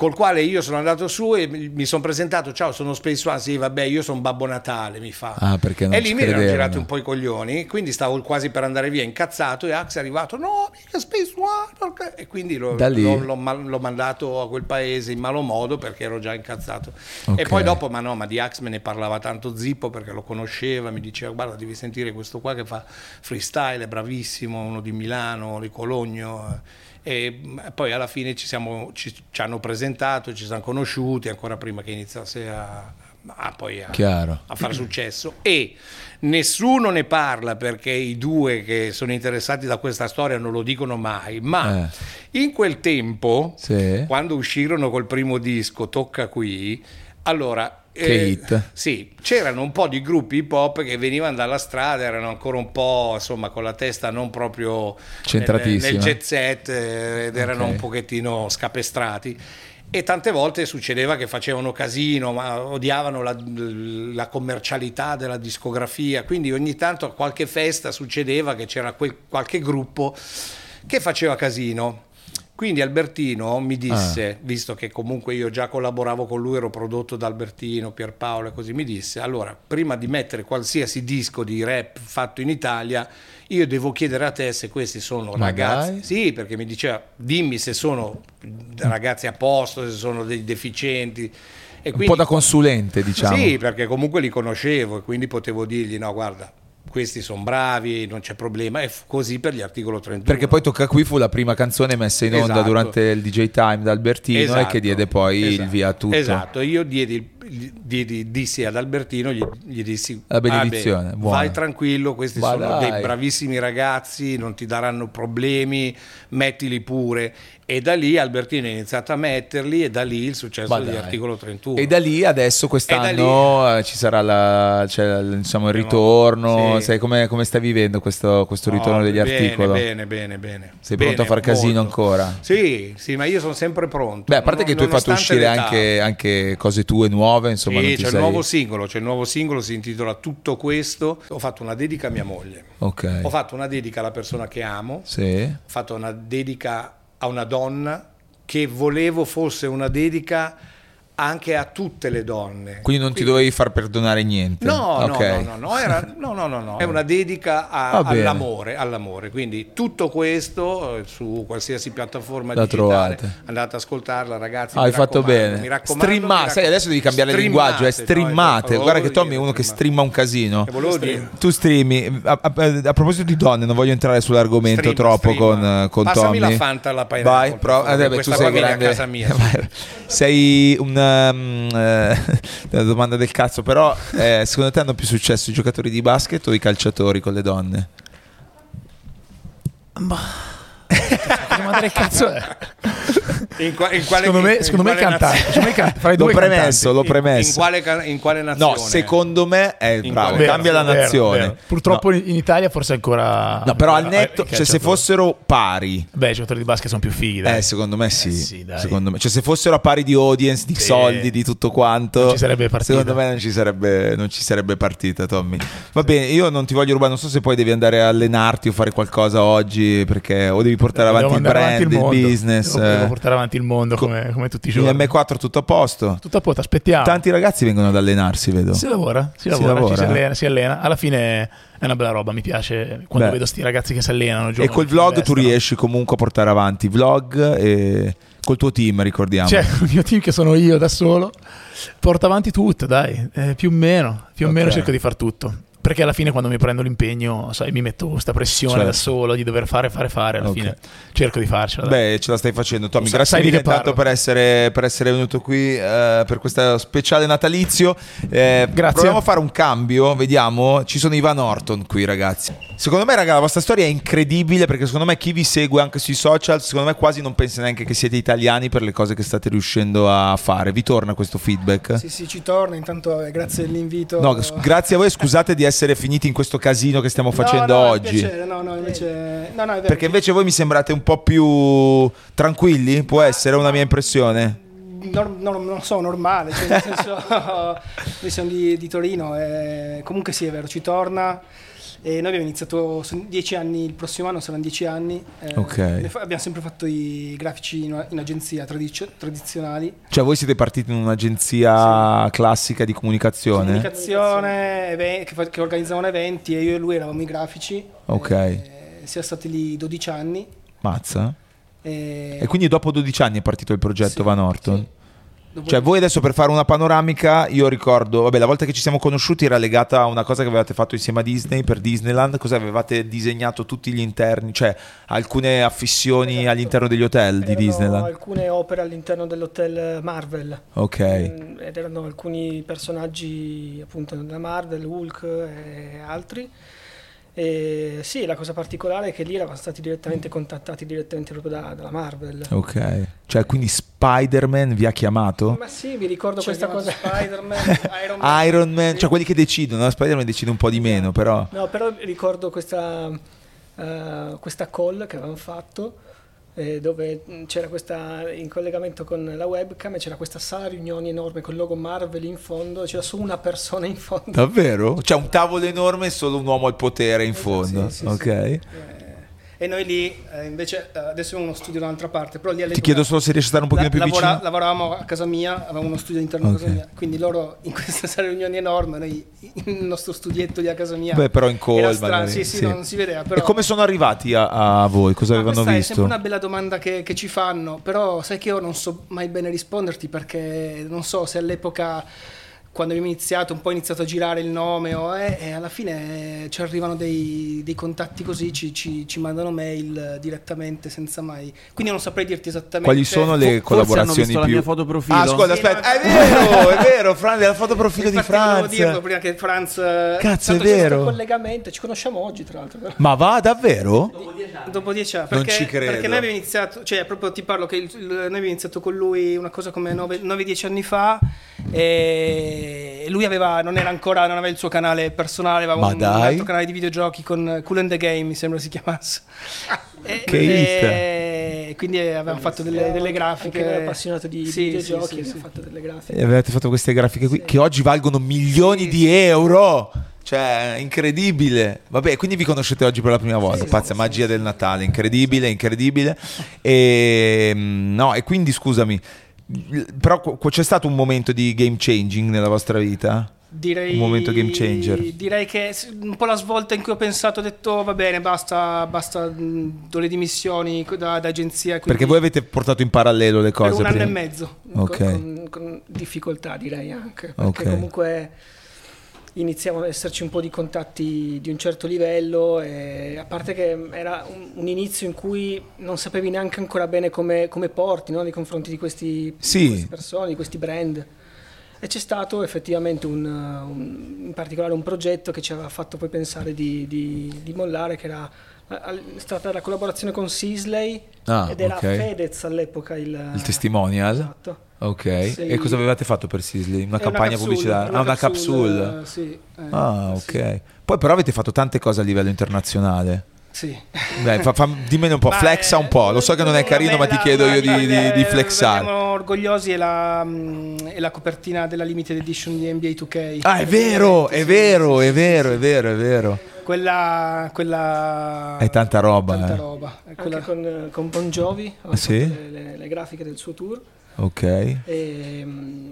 Speaker 6: Col quale io sono andato su e mi sono presentato, ciao sono Space One, sì vabbè io sono Babbo Natale, mi fa.
Speaker 2: Ah, perché non
Speaker 6: e lì mi erano girati un po' i coglioni, quindi stavo quasi per andare via incazzato e Axe è arrivato, no mica Space One, perché?" e quindi
Speaker 2: lì?
Speaker 6: l'ho- l'ho l'ho mandato a quel paese in malo modo perché ero già incazzato.
Speaker 2: Ok.
Speaker 6: E poi dopo, ma no, ma di Axe me ne parlava tanto Zippo perché lo conosceva, mi diceva guarda devi sentire questo qua che fa freestyle, è bravissimo, uno di Milano, di Cologno. E poi alla fine ci, siamo, ci, ci hanno presentato, ci siamo conosciuti ancora prima che iniziasse a, a poi a, a fare successo. E nessuno ne parla perché i due che sono interessati da questa storia non lo dicono mai, ma in quel tempo,
Speaker 2: Sì.
Speaker 6: quando uscirono col primo disco, Tocca qui, allora...
Speaker 2: Che
Speaker 6: eh,
Speaker 2: hit.
Speaker 6: Sì, c'erano un po' di gruppi hip hop che venivano dalla strada, erano ancora un po' insomma con la testa non proprio nel, nel jet set eh, ed erano
Speaker 2: Ok.
Speaker 6: un pochettino scapestrati. E tante volte succedeva che facevano casino, ma odiavano la, la commercialità della discografia. Quindi ogni tanto a qualche festa succedeva che c'era quel- qualche gruppo che faceva casino. Quindi Albertino mi disse, visto che comunque io già collaboravo con lui, ero prodotto da Albertino, Pierpaolo e così, mi disse, allora, prima di mettere qualsiasi disco di rap fatto in Italia, io devo chiedere a te se questi sono
Speaker 2: Ma
Speaker 6: ragazzi.
Speaker 2: dai.
Speaker 6: Sì, perché mi diceva, dimmi se sono ragazzi a posto, se sono dei deficienti. E
Speaker 2: Un po' da consulente, diciamo.
Speaker 6: Sì, perché comunque li conoscevo e quindi potevo dirgli, no, guarda, questi sono bravi, non c'è problema. E fu così per gli articolo 31.
Speaker 2: Perché poi Tocca qui fu la prima canzone messa in onda
Speaker 6: Esatto.
Speaker 2: durante il DJ Time da Albertino e
Speaker 6: Esatto,
Speaker 2: che diede poi il
Speaker 6: esatto,
Speaker 2: via a tutto.
Speaker 6: Esatto, io diedi, il- diedi- dissi ad Albertino, gli, gli dissi,
Speaker 2: La benedizione,
Speaker 6: "Vabbè,
Speaker 2: buona."
Speaker 6: vai tranquillo, questi
Speaker 2: Ma
Speaker 6: sono
Speaker 2: dai.
Speaker 6: dei bravissimi ragazzi, non ti daranno problemi, mettili pure. E da lì Albertino ha iniziato a metterli e da lì il successo
Speaker 2: Ma
Speaker 6: degli
Speaker 2: dai.
Speaker 6: articolo 31.
Speaker 2: E da lì adesso quest'anno eh, ci sarà la, il- insomma, il ritorno.
Speaker 6: Sì.
Speaker 2: Sai come, come stai vivendo questo, questo ritorno
Speaker 6: No,
Speaker 2: degli
Speaker 6: bene,
Speaker 2: articoli?
Speaker 6: Bene, bene, bene.
Speaker 2: Sei
Speaker 6: Bene,
Speaker 2: pronto a far casino
Speaker 6: molto.
Speaker 2: ancora?
Speaker 6: Sì, sì, ma io sono sempre pronto.
Speaker 2: Beh, a parte
Speaker 6: Non-
Speaker 2: che tu hai fatto uscire anche, anche cose tue nuove, insomma,
Speaker 6: Sì, c'è il
Speaker 2: sei...
Speaker 6: nuovo singolo, c'è il nuovo singolo, si intitola Tutto questo. Ho fatto una dedica a mia moglie.
Speaker 2: Ok.
Speaker 6: Ho fatto una dedica alla persona che amo.
Speaker 2: Sì.
Speaker 6: Ho fatto una dedica a una donna che volevo fosse una dedica anche a tutte le donne.
Speaker 2: Quindi non ti dovevi far perdonare niente.
Speaker 6: No,
Speaker 2: Ok.
Speaker 6: no, no, no, no, era- no, no, no, no, (laughs) è una dedica a- all'amore, all'amore. Quindi tutto questo eh, su qualsiasi piattaforma
Speaker 2: La
Speaker 6: digitale,
Speaker 2: trovate.
Speaker 6: andate ad ascoltarla, ragazzi.
Speaker 2: Ah, hai
Speaker 6: mi
Speaker 2: fatto bene.
Speaker 6: Mi raccomando,
Speaker 2: Streamma-
Speaker 6: mi raccom-
Speaker 2: sai, adesso devi cambiare il linguaggio, è streamate.
Speaker 6: no,
Speaker 2: Guarda che Tommy è uno che streama un casino. Tu streami. A, a- a proposito di donne, non voglio entrare sull'argomento
Speaker 6: Streama,
Speaker 2: troppo
Speaker 6: streama.
Speaker 2: con, con
Speaker 6: Passami
Speaker 2: Tommy.
Speaker 6: la Fanta alla pineapple,
Speaker 2: Vai,
Speaker 6: per
Speaker 2: prova.
Speaker 6: favore,
Speaker 2: eh, beh,
Speaker 6: questa
Speaker 2: tu sei grande.
Speaker 6: casa mia. (laughs)
Speaker 2: Vai. Sei un. Um, eh, (laughs) domanda del cazzo, però eh, secondo te hanno più successo i giocatori di basket o i calciatori con le donne?
Speaker 7: Che (laughs) domanda del cazzo è?
Speaker 6: In, qua- in quale,
Speaker 7: Secondo me,
Speaker 6: in
Speaker 7: secondo me
Speaker 6: quale
Speaker 7: cantante.
Speaker 6: nazione?
Speaker 7: Secondo me can- farei
Speaker 2: L'ho
Speaker 7: due
Speaker 2: premesso, l'ho
Speaker 6: In-
Speaker 2: premesso.
Speaker 6: In quale, in quale nazione?
Speaker 2: No, secondo me è
Speaker 6: In
Speaker 2: bravo,
Speaker 6: quale-
Speaker 2: cambia la
Speaker 7: Vero,
Speaker 2: nazione.
Speaker 7: vero. Purtroppo in Italia forse ancora.
Speaker 2: No, però al
Speaker 7: eh,
Speaker 2: netto,
Speaker 7: i
Speaker 2: cioè se fossero pari,
Speaker 7: Beh, i giocatori di basket sono più fighi. dai.
Speaker 2: eh, secondo me sì.
Speaker 7: Eh sì,
Speaker 2: secondo me. Cioè, se fossero a pari di audience, di
Speaker 7: Sì.
Speaker 2: soldi, di tutto quanto,
Speaker 7: Non ci sarebbe partita.
Speaker 2: Secondo me non ci sarebbe, non ci sarebbe partita, Tommy. Va bene, io non ti voglio rubare, non so se poi devi andare a allenarti o fare qualcosa oggi, perché o devi portare
Speaker 7: Devo
Speaker 2: avanti il
Speaker 7: andare
Speaker 2: brand, il,
Speaker 7: mondo.
Speaker 2: business.
Speaker 7: Devo, devo
Speaker 2: eh.
Speaker 7: portare avanti il mondo come, come tutti i
Speaker 2: Il
Speaker 7: giorni.
Speaker 2: M4 tutto a posto.
Speaker 7: Tutto a posto, aspettiamo.
Speaker 2: Tanti ragazzi vengono ad allenarsi, vedo.
Speaker 7: Si lavora, si
Speaker 2: Si
Speaker 7: lavora,
Speaker 2: lavora,
Speaker 7: ci si allena, si allena. Alla fine è una bella roba, mi piace quando
Speaker 2: Beh.
Speaker 7: vedo sti ragazzi che si allenano.
Speaker 2: E col
Speaker 7: si
Speaker 2: vlog tu riesci comunque a portare avanti vlog e col tuo team, ricordiamo.
Speaker 7: Cioè, (laughs) il mio team che sono io da solo, porta avanti tutto, dai, eh, più o meno, più o
Speaker 2: Ok.
Speaker 7: meno cerco di far tutto. Perché alla fine quando mi prendo l'impegno, sai, mi metto questa pressione
Speaker 2: Certo.
Speaker 7: da solo di dover fare, fare, fare, alla
Speaker 2: Ok.
Speaker 7: fine cerco di farcela. dai.
Speaker 2: Beh, ce la stai facendo, Tommy.
Speaker 7: Sa-
Speaker 2: Grazie mille intanto per essere, per essere venuto qui eh, per questo speciale natalizio. Eh,
Speaker 7: Grazie.
Speaker 2: Proviamo a fare un cambio, vediamo. Ci sono Ivan Orton qui, ragazzi. Secondo me, raga, la vostra storia è incredibile perché secondo me chi vi segue anche sui social, secondo me quasi non pensa neanche che siete italiani per le cose che state riuscendo a fare. Vi torna questo feedback?
Speaker 9: Sì, sì, ci torna. Intanto eh, grazie dell'invito.
Speaker 2: No, grazie a voi, scusate di essere finiti in questo casino che stiamo
Speaker 9: No,
Speaker 2: facendo
Speaker 9: no, un
Speaker 2: oggi.
Speaker 9: piacere, no, no, invece... No, no, è vero.
Speaker 2: Perché invece voi mi sembrate un po' più tranquilli, può essere una mia impressione.
Speaker 9: Nor- nor- non so, normale, cioè nel senso, (laughs) noi siamo di, di Torino e comunque sì, è vero, ci torna E noi abbiamo iniziato, sono dieci anni, il prossimo anno saranno dieci anni. eh,
Speaker 2: Ok.
Speaker 9: ne fa- abbiamo sempre fatto i grafici in, in agenzia tradizio- tradizionali.
Speaker 2: Cioè voi siete partiti in un'agenzia classica di comunicazione?
Speaker 9: Comunicazione, eve- che, fa- che organizzavano eventi e io e lui eravamo i grafici.
Speaker 2: Ok.
Speaker 9: Eh, siamo stati lì 12 anni.
Speaker 2: Mazza.
Speaker 9: E,
Speaker 2: E quindi dopo 12 anni è partito il progetto
Speaker 9: Sì,
Speaker 2: Van Orton?
Speaker 9: sì.
Speaker 2: Cioè voi adesso per fare una panoramica, io ricordo, vabbè la volta che ci siamo conosciuti era legata a una cosa che avevate fatto insieme a Disney per Disneyland, cosa avevate disegnato tutti gli interni, cioè alcune affissioni
Speaker 9: Esatto.
Speaker 2: all'interno degli hotel di
Speaker 9: Erano
Speaker 2: Disneyland?
Speaker 9: alcune opere all'interno dell'hotel Marvel.
Speaker 2: Ok.
Speaker 9: Mm, Ed erano alcuni personaggi appunto della Marvel, Hulk e altri. E sì, la cosa particolare è che lì eravamo stati direttamente contattati direttamente proprio da- dalla Marvel.
Speaker 2: Ok. Cioè quindi Spider-Man vi ha chiamato?
Speaker 9: Ma sì, mi ricordo
Speaker 2: Cioè,
Speaker 9: questa cosa. Spider-Man, Iron Man. (laughs)
Speaker 2: Iron Man,
Speaker 9: Sì.
Speaker 2: cioè quelli che decidono, no? Spider-Man decide un po' di meno, però...
Speaker 9: No, però ricordo questa, eh, questa call che avevamo fatto dove mh, c'era questa in collegamento con la webcam c'era questa sala riunioni enorme con il logo Marvel in fondo, c'era solo una persona in fondo.
Speaker 2: Davvero? C'è un tavolo enorme e solo un uomo al potere in fondo.
Speaker 9: sì, sì,
Speaker 2: ok.
Speaker 9: sì. E noi lì eh, invece eh, adesso abbiamo uno studio da un'altra parte, però lì
Speaker 2: Ti chiedo solo se riesci a stare un pochino più
Speaker 9: lavora-
Speaker 2: vicino.
Speaker 9: Lavoravamo a casa mia, avevamo uno studio interno a
Speaker 2: Ok.
Speaker 9: casa mia, quindi loro (laughs) in questa sala riunioni enorme, noi nel nostro studietto di a casa mia.
Speaker 2: Beh, però in
Speaker 9: strano,
Speaker 2: magari,
Speaker 9: Sì, sì,
Speaker 2: sì.
Speaker 9: non si vedeva. Però...
Speaker 2: E come sono arrivati a, a voi? Cosa
Speaker 9: Ma
Speaker 2: avevano visto?
Speaker 9: È sempre una bella domanda che, che ci fanno, però sai che io non so mai bene risponderti perché non so se all'epoca quando abbiamo iniziato, un po' iniziato a girare il nome o, eh, e alla fine eh, ci arrivano dei, dei contatti così, ci, ci- ci mandano mail direttamente senza mai... Quindi non saprei dirti esattamente...
Speaker 2: Quali sono le
Speaker 3: Forse hanno
Speaker 2: collaborazioni
Speaker 3: visto la
Speaker 2: più...
Speaker 3: mia foto profilo.
Speaker 2: Ah, scusa,
Speaker 9: Sì,
Speaker 2: aspetta,
Speaker 9: no,
Speaker 2: è vero, è vero, Franz, è la foto profilo di Franz.
Speaker 9: dirlo prima che Franz... eh,
Speaker 2: Cazzo, è vero.
Speaker 9: questo collegamento, ci conosciamo oggi tra l'altro.
Speaker 2: Ma va, davvero?
Speaker 9: Dopo dieci anni,
Speaker 2: Non
Speaker 9: perché,
Speaker 2: ci credo.
Speaker 9: perché noi abbiamo iniziato, cioè proprio ti parlo che il- il- noi abbiamo iniziato con lui una cosa come 9-10 anni fa e lui aveva, non era ancora, non aveva il suo canale personale, aveva
Speaker 2: Ma
Speaker 9: un,
Speaker 2: dai.
Speaker 9: altro canale di videogiochi con Cool and the Game, mi sembra si chiamasse. (laughs) E,
Speaker 2: Che
Speaker 9: e quindi avevamo fatto delle, delle grafiche.
Speaker 10: È appassionato di
Speaker 9: Sì,
Speaker 10: videogiochi,
Speaker 9: sì, sì,
Speaker 10: abbiamo
Speaker 9: sì.
Speaker 10: fatto delle grafiche.
Speaker 2: E avete fatto queste grafiche qui che oggi valgono milioni di euro. Cioè, incredibile. Vabbè, quindi vi conoscete oggi per la prima volta. Pazza magia del Natale, incredibile, incredibile. E mm, no, e quindi scusami, però qu- c'è stato un momento di game changing nella vostra vita?
Speaker 9: Direi,
Speaker 2: Un momento game changer.
Speaker 9: Direi che un po' la svolta in cui ho pensato, ho detto va bene, basta, basta do le dimissioni da, da agenzia.
Speaker 2: Perché voi avete portato in parallelo le
Speaker 9: per
Speaker 2: cose
Speaker 9: un anno
Speaker 2: prima.
Speaker 9: e mezzo,
Speaker 2: Ok.
Speaker 9: con, con- con difficoltà direi anche, perché
Speaker 2: Ok.
Speaker 9: comunque iniziavano ad esserci un po' di contatti di un certo livello e a parte che era un, un inizio in cui non sapevi neanche ancora bene come, come porti no, nei confronti di questi,
Speaker 2: Sì.
Speaker 9: di queste persone, di questi brand. E c'è stato effettivamente un, un- in particolare un progetto che ci aveva fatto poi pensare di, di- di mollare, che era è stata la collaborazione con Sisley
Speaker 2: Ah,
Speaker 9: ed era
Speaker 2: ok.
Speaker 9: Fedez all'epoca il,
Speaker 2: Il testimonial?
Speaker 9: Esatto.
Speaker 2: Ok.
Speaker 9: Sì.
Speaker 2: E cosa avevate fatto per Sisley? Una
Speaker 9: È
Speaker 2: campagna
Speaker 9: capsule,
Speaker 2: pubblicitaria?
Speaker 9: è
Speaker 2: Ah, una capsule.
Speaker 9: eh, sì, eh,
Speaker 2: Ah, ok. Poi però avete fatto tante cose a livello internazionale.
Speaker 9: sì.
Speaker 2: Dai, fa, fa- dimmene un po',
Speaker 9: Ma,
Speaker 2: flexa
Speaker 9: eh,
Speaker 2: un po'. Lo so che non è carino, ma ti chiedo io di, di- di flexare.
Speaker 9: Siamo orgogliosi è la, mm, è la copertina della limited edition di NBA 2K.
Speaker 2: Ah, è vero, è vero, è vero, è vero, è vero.
Speaker 9: Quella, quella
Speaker 2: È tanta roba,
Speaker 9: tanta
Speaker 2: eh.
Speaker 9: roba. È
Speaker 10: Anche
Speaker 9: quella-
Speaker 10: con, con Bon Jovi ho
Speaker 2: Ah, sì?
Speaker 10: le- le grafiche del suo tour.
Speaker 2: Ok.
Speaker 10: E, mm,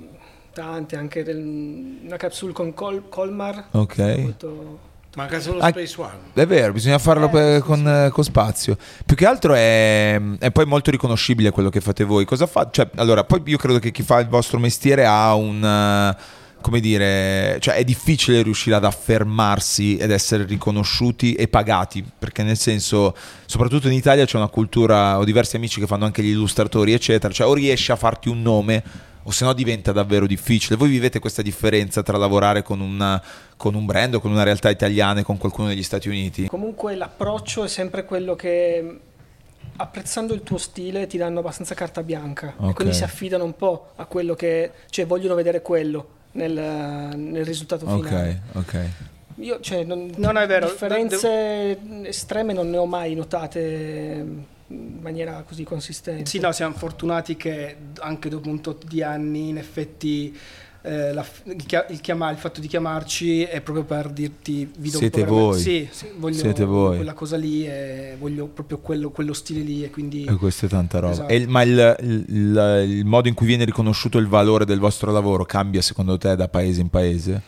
Speaker 10: tante, anche del- una capsule con Col- Colmar.
Speaker 2: Ok.
Speaker 10: Molto-
Speaker 6: Manca solo
Speaker 2: Ah,
Speaker 6: Space One.
Speaker 2: È vero, bisogna farlo per- con, eh, con spazio. Più che altro è, è poi molto riconoscibile quello che fate voi. Cosa fa? Cioè, allora, poi io credo che chi fa il vostro mestiere ha un. Come dire, cioè è difficile riuscire ad affermarsi ed essere riconosciuti e pagati, perché nel senso, soprattutto in Italia c'è una cultura, ho diversi amici che fanno anche gli illustratori, eccetera, cioè o riesci a farti un nome o se no diventa davvero difficile. Voi vivete questa differenza tra lavorare con, una- con un brand o con una realtà italiana e con qualcuno degli Stati Uniti?
Speaker 9: Comunque l'approccio è sempre quello che apprezzando il tuo stile ti danno abbastanza carta bianca
Speaker 2: Ok.
Speaker 9: e quindi si affidano un po' a quello che cioè vogliono vedere quello nel, nel risultato finale.
Speaker 2: Ok, ok.
Speaker 9: Io cioè non,
Speaker 6: No, no, è vero.
Speaker 9: differenze estreme non ne ho mai notate in maniera così consistente. Sì, no, siamo fortunati che anche dopo un tot di anni in effetti eh, la- il, il chiama- il fatto di chiamarci è proprio per dirti vi do
Speaker 2: Siete voi.
Speaker 9: Sì, sì, voglio
Speaker 2: Siete voi.
Speaker 9: quella cosa lì e voglio proprio quello, quello stile lì e quindi
Speaker 2: E questo è tanta roba.
Speaker 9: Esatto.
Speaker 2: Il- ma il modo in cui viene riconosciuto il valore del vostro lavoro cambia secondo te da paese in paese?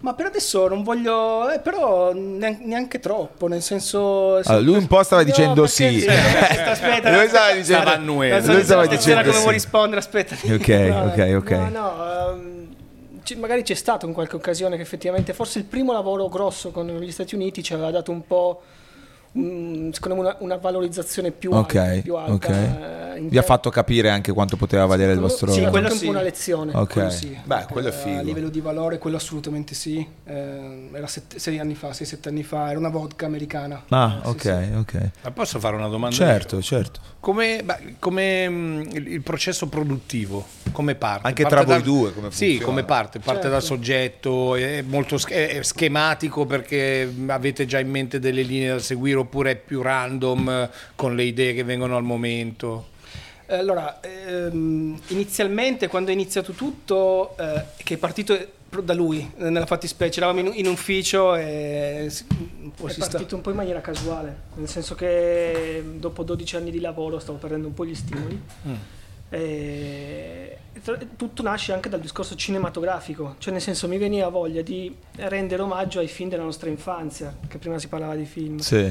Speaker 9: Ma per adesso non voglio, eh, però nean- neanche troppo, nel senso...
Speaker 2: Allora, lui un po' stava
Speaker 9: No,
Speaker 2: dicendo
Speaker 9: perché-
Speaker 2: sì.
Speaker 9: Aspetta, aspetta.
Speaker 2: Lui stava dicendo-
Speaker 6: Stava annuendo.
Speaker 2: lui stava
Speaker 9: so
Speaker 2: dicendo
Speaker 9: come
Speaker 2: sì.
Speaker 9: vuoi rispondere, aspetta.
Speaker 2: Ok,
Speaker 9: No,
Speaker 2: ok, ok.
Speaker 9: No, no, ehm, ci- magari c'è stato in qualche occasione che effettivamente forse il primo lavoro grosso con gli Stati Uniti ci aveva dato un po', mm, secondo me, una, una valorizzazione più
Speaker 2: Ok,
Speaker 9: alta. Più alta
Speaker 2: ok.
Speaker 9: eh,
Speaker 2: Vi ha fatto capire anche quanto poteva valere il vostro
Speaker 9: Sì, quello
Speaker 2: Ok.
Speaker 9: sì. un po' una lezione.
Speaker 2: Ok.
Speaker 9: quello sì.
Speaker 2: Beh, quello è
Speaker 9: Eh,
Speaker 2: figo.
Speaker 9: A livello di valore, quello assolutamente sì. Eh, era sette- sei anni fa, sei, sette anni fa, era una vodka americana.
Speaker 2: Ah,
Speaker 9: Sì,
Speaker 2: ok,
Speaker 9: sì.
Speaker 2: ok.
Speaker 6: Ma posso fare una domanda?
Speaker 2: Certo, certo.
Speaker 6: Come, beh, come, mh, il, il processo produttivo, come parte?
Speaker 2: Anche
Speaker 6: Parte
Speaker 2: tra voi
Speaker 6: dal-
Speaker 2: due, come
Speaker 6: Sì,
Speaker 2: funziona?
Speaker 6: come parte? Parte
Speaker 9: Certo.
Speaker 6: dal soggetto, è molto sch- è schematico perché avete già in mente delle linee da seguire oppure è più random eh, con le idee che vengono al momento?
Speaker 9: Allora, ehm, inizialmente quando è iniziato tutto, eh, che è partito da lui, nella fattispecie, eravamo in, in ufficio e si- un po'
Speaker 10: È
Speaker 9: si sta...
Speaker 10: partito un po' in maniera casuale, nel senso che dopo 12 anni di lavoro stavo perdendo un po' gli stimoli. E tra- tutto nasce anche dal discorso cinematografico, cioè nel senso mi veniva voglia di rendere omaggio ai film della nostra infanzia, che prima si parlava di film.
Speaker 2: Sì.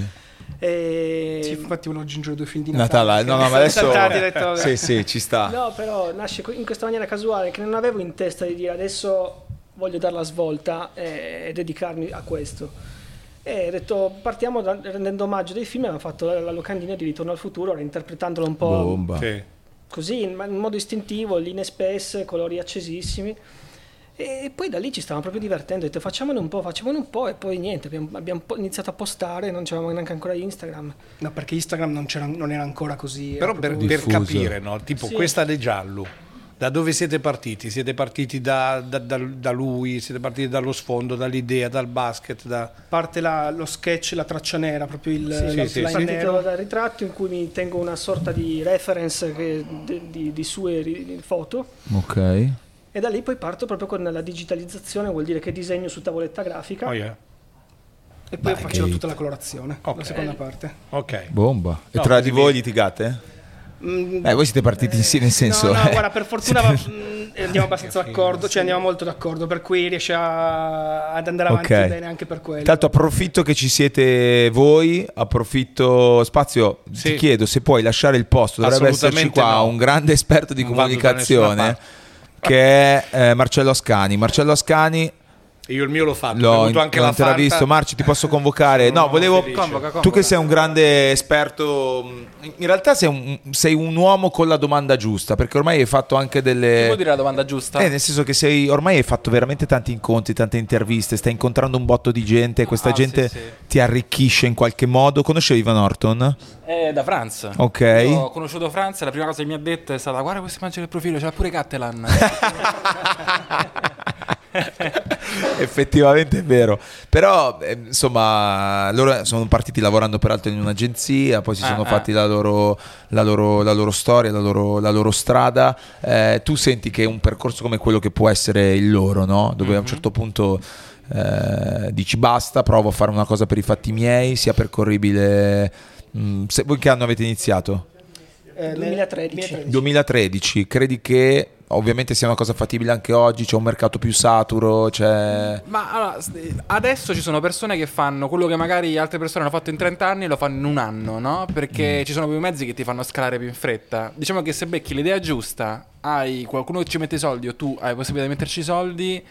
Speaker 9: E...
Speaker 10: Sì,
Speaker 9: infatti volevo aggiungere due film di
Speaker 2: Natale,
Speaker 9: Natale.
Speaker 2: no, no, ma adesso
Speaker 9: detto,
Speaker 2: Sì, sì, ci sta.
Speaker 10: No, però nasce in questa maniera casuale che non avevo in testa di dire adesso voglio dare la svolta e, e dedicarmi a questo. E ho detto partiamo da- rendendo omaggio dei film, abbiamo fatto la, la locandina di Ritorno al futuro, reinterpretandolo un po'
Speaker 2: Bomba.
Speaker 6: Sì.
Speaker 10: Così, in, ma- in modo istintivo, linee spesse, colori accesissimi. E poi da lì ci stavamo proprio divertendo, ho detto facciamone un po', facciamone un po' e poi niente, abbiamo, abbiamo iniziato a postare, non c'avevamo neanche ancora Instagram.
Speaker 9: No, perché Instagram non, c'era- non era ancora così.
Speaker 6: Però per, per capire, no? tipo
Speaker 10: Sì.
Speaker 6: questa De Giallo, da dove siete partiti? Siete partiti da, da- da- da lui, siete partiti dallo sfondo, dall'idea, dal basket, da...
Speaker 9: parte la- lo sketch, la traccia nera, proprio il
Speaker 10: Sì,
Speaker 6: sì,
Speaker 9: l'outline
Speaker 6: sì.
Speaker 9: nero.
Speaker 10: dal ritratto in cui mi tengo una sorta di reference che- di, di- di sue ri- foto
Speaker 2: Ok.
Speaker 10: e da lì poi parto proprio con la digitalizzazione, vuol dire che disegno su tavoletta grafica.
Speaker 6: Oh, yeah.
Speaker 9: E poi
Speaker 2: Beh,
Speaker 9: facevo
Speaker 2: che-
Speaker 9: tutta la colorazione,
Speaker 6: Ok.
Speaker 9: la seconda parte.
Speaker 6: Ok.
Speaker 2: Bomba. E
Speaker 6: No,
Speaker 2: tra di voi litigate?
Speaker 9: Mm,
Speaker 2: Beh, voi siete partiti insieme, nel senso...
Speaker 9: No, no,
Speaker 2: eh,
Speaker 9: guarda, per fortuna va- mm, andiamo abbastanza d'accordo, cioè andiamo molto d'accordo, per cui riesce a- ad andare avanti
Speaker 2: Ok.
Speaker 9: bene anche per quello.
Speaker 2: Tanto approfitto che ci siete voi, approfitto Spazio,
Speaker 6: Sì.
Speaker 2: ti chiedo se puoi lasciare il posto, dovrebbe esserci qua
Speaker 6: no.
Speaker 2: un grande esperto di
Speaker 6: Non
Speaker 2: comunicazione che è eh, Marcello Ascani. Marcello Ascani
Speaker 6: Io il mio l'ho fatto, ho
Speaker 2: l'ho,
Speaker 6: avuto anche
Speaker 2: l'ho
Speaker 6: la Fanta.
Speaker 2: Marci ti posso convocare? No, volevo...
Speaker 3: Convoca, convoca.
Speaker 2: Tu che sei un grande esperto, mh, in realtà sei un, sei un uomo con la domanda giusta, perché ormai hai fatto anche
Speaker 3: Che
Speaker 2: delle...
Speaker 3: vuol dire la domanda giusta?
Speaker 2: Eh, nel senso che sei, ormai hai fatto veramente tanti incontri, tante interviste, stai incontrando un botto di gente questa
Speaker 3: Ah,
Speaker 2: gente
Speaker 3: sì, sì.
Speaker 2: ti arricchisce in qualche modo. Conoscevi Ivan Orton?
Speaker 3: È da Franz.
Speaker 2: Ok.
Speaker 3: Io ho conosciuto Franz e la prima cosa che mi ha detto è stata guarda questo immagine del profilo, c'è pure Cattelan. (laughs) (laughs)
Speaker 2: Effettivamente è vero. Però, eh, insomma, loro sono partiti lavorando peraltro in un'agenzia, poi si
Speaker 3: Ah,
Speaker 2: sono
Speaker 3: ah.
Speaker 2: fatti la loro, la loro- la loro storia, la loro, la loro strada. Eh, tu senti che un percorso come quello che può essere il loro, no? Dove
Speaker 3: Mhm.
Speaker 2: a un certo punto eh, dici basta, provo a fare una cosa per i fatti miei, sia percorribile. mm, se, voi che anno avete iniziato?
Speaker 9: Eh,
Speaker 10: 2013.
Speaker 2: 2013, credi che ovviamente sia una cosa fattibile anche oggi? C'è un mercato più saturo? C'è...
Speaker 3: Ma allora, adesso ci sono persone che fanno quello che magari altre persone hanno fatto in 30 anni e lo fanno in un anno, no? Perché ci sono più mezzi che ti fanno scalare più in fretta. Diciamo che se becchi l'idea giusta, hai qualcuno che ci mette i soldi o tu hai possibilità di metterci i soldi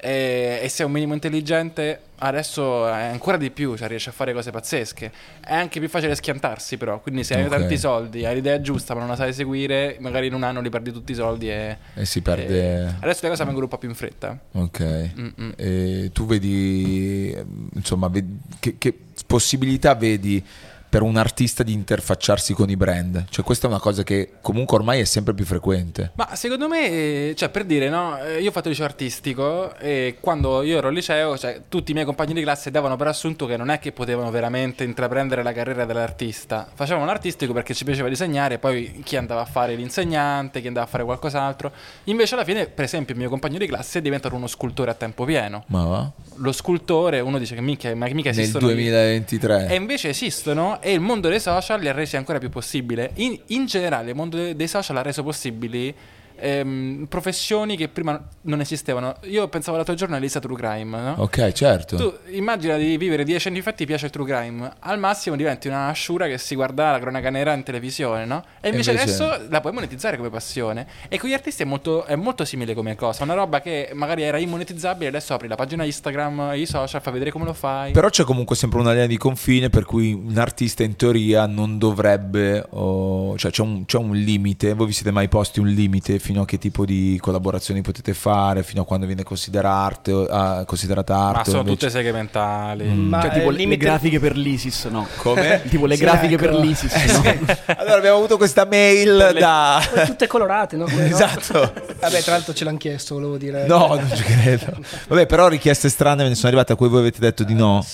Speaker 3: e, e sei un minimo intelligente, adesso è ancora di più, cioè riesci a fare cose pazzesche. È anche più facile schiantarsi però, quindi se hai tanti soldi, hai l'idea giusta ma non la sai seguire, magari in un anno li perdi tutti i soldi e...
Speaker 2: E si perde...
Speaker 3: e- Adesso le cose vengono un po' più in fretta.
Speaker 2: Ok.
Speaker 3: Mm-mm.
Speaker 2: E tu vedi, insomma, vedi- che, che possibilità vedi per un artista di interfacciarsi con i brand? Cioè questa è una cosa che comunque ormai è sempre più frequente.
Speaker 11: Ma secondo me, eh, cioè per dire, no, eh, io ho fatto liceo artistico e quando io ero al liceo, cioè, tutti i miei compagni di classe davano per assunto che non è che potevano veramente intraprendere la carriera dell'artista. Facevano l'artistico perché ci piaceva disegnare, poi chi andava a fare l'insegnante, chi andava a fare qualcos'altro. Invece alla fine, per esempio, il mio compagno di classe è diventato uno scultore a tempo pieno.
Speaker 2: Ma va?
Speaker 11: Lo scultore, uno dice che mica, ma mica
Speaker 2: Nel
Speaker 11: esistono...
Speaker 2: 2023.
Speaker 11: E invece esistono e il mondo dei social li ha resi ancora più possibili. In, in generale il mondo de- dei social ha reso possibili ehm, professioni che prima non esistevano. Io pensavo l'altro giorno all'Elisa True Crime, no?
Speaker 2: Ok, certo.
Speaker 11: Tu immagina di vivere dieci anni fa ti piace il true crime. Al massimo diventi una asciura che si guarda la cronaca nera in televisione, no? E invece,
Speaker 2: invece-
Speaker 11: adesso la puoi monetizzare come passione. E con gli artisti è molto, è molto simile come cosa. Una roba che magari era immonetizzabile, adesso apri la pagina Instagram, i social, fai vedere come lo fai.
Speaker 2: Però c'è comunque sempre una linea di confine per cui un artista in teoria non dovrebbe, o- cioè c'è un, c'è un limite, voi vi siete mai posti un limite fino a che tipo di collaborazioni potete fare, fino a quando viene considerata arte, o- ah, considerata arte?
Speaker 11: Ma sono
Speaker 2: invece-
Speaker 11: tutte seghe mentali.
Speaker 3: Ma
Speaker 11: Cioè,
Speaker 3: tipo le, le
Speaker 9: limite-
Speaker 3: grafiche per l'ISIS, no? (laughs)
Speaker 2: Come? (laughs)
Speaker 3: tipo le
Speaker 9: Sì,
Speaker 3: grafiche
Speaker 9: ecco.
Speaker 3: per l'ISIS, no? (laughs)
Speaker 2: Allora abbiamo avuto questa mail da...
Speaker 9: Poi tutte colorate, no? Quelle, no?
Speaker 2: esatto.
Speaker 9: Vabbè, tra l'altro ce l'hanno chiesto, volevo dire.
Speaker 2: No, non ci credo. Vabbè, però richieste strane ve ne sono arrivate a cui voi avete detto di no.
Speaker 9: Sì,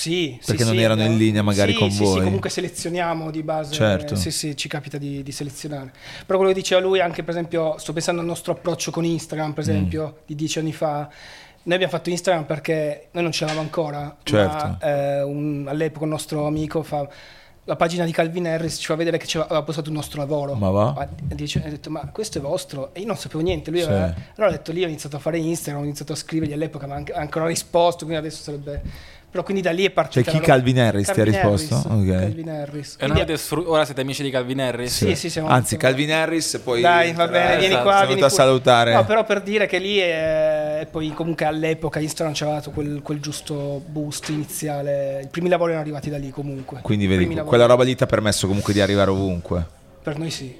Speaker 9: sì,
Speaker 2: Perché non
Speaker 9: sì,
Speaker 2: erano in linea magari
Speaker 9: sì,
Speaker 2: con
Speaker 9: sì,
Speaker 2: voi.
Speaker 9: Sì, comunque selezioniamo di base.
Speaker 2: Certo.
Speaker 9: Sì, sì, ci capita di, di selezionare. Però quello che diceva lui, anche per esempio, sto pensando al nostro approccio con Instagram,
Speaker 2: Mm.
Speaker 9: per esempio, di dieci anni fa. Noi abbiamo fatto Instagram perché noi non ce l'avevamo ancora.
Speaker 2: Certo.
Speaker 9: Ma eh, un- all'epoca un nostro amico fa. La pagina di Calvin Harris ci fa vedere che aveva postato il nostro lavoro.
Speaker 2: Ma va?
Speaker 9: Dice- ha detto, ma questo è vostro? E io non sapevo niente. Lui
Speaker 2: Sì.
Speaker 9: aveva- allora ho detto, lì ho iniziato a fare Instagram, ho iniziato a scrivergli all'epoca, ma anche- ha ancora risposto, quindi adesso sarebbe... Però quindi da lì è partita...
Speaker 2: Cioè, chi Calvin Harris ti ha
Speaker 9: Calvin
Speaker 2: risposto?
Speaker 9: Harris,
Speaker 2: Ok.
Speaker 9: Calvin Harris.
Speaker 11: E non
Speaker 9: Quindi-
Speaker 11: sfru- ora siete amici di Calvin Harris?
Speaker 9: Sì, sì, siamo-
Speaker 2: Anzi,
Speaker 9: siamo-
Speaker 2: Calvin Harris, poi...
Speaker 9: Dai, va bene, vieni
Speaker 11: esatto,
Speaker 9: qua,
Speaker 2: sono
Speaker 9: vieni
Speaker 2: venuto a salutare.
Speaker 9: No, però per dire che lì è... e poi comunque all'epoca Instagram ci aveva dato quel, quel giusto boost iniziale. I primi lavori erano arrivati da lì comunque.
Speaker 2: Quindi vedi,
Speaker 9: lavori.
Speaker 2: quella roba lì ti ha permesso comunque di arrivare ovunque.
Speaker 9: Per noi sì.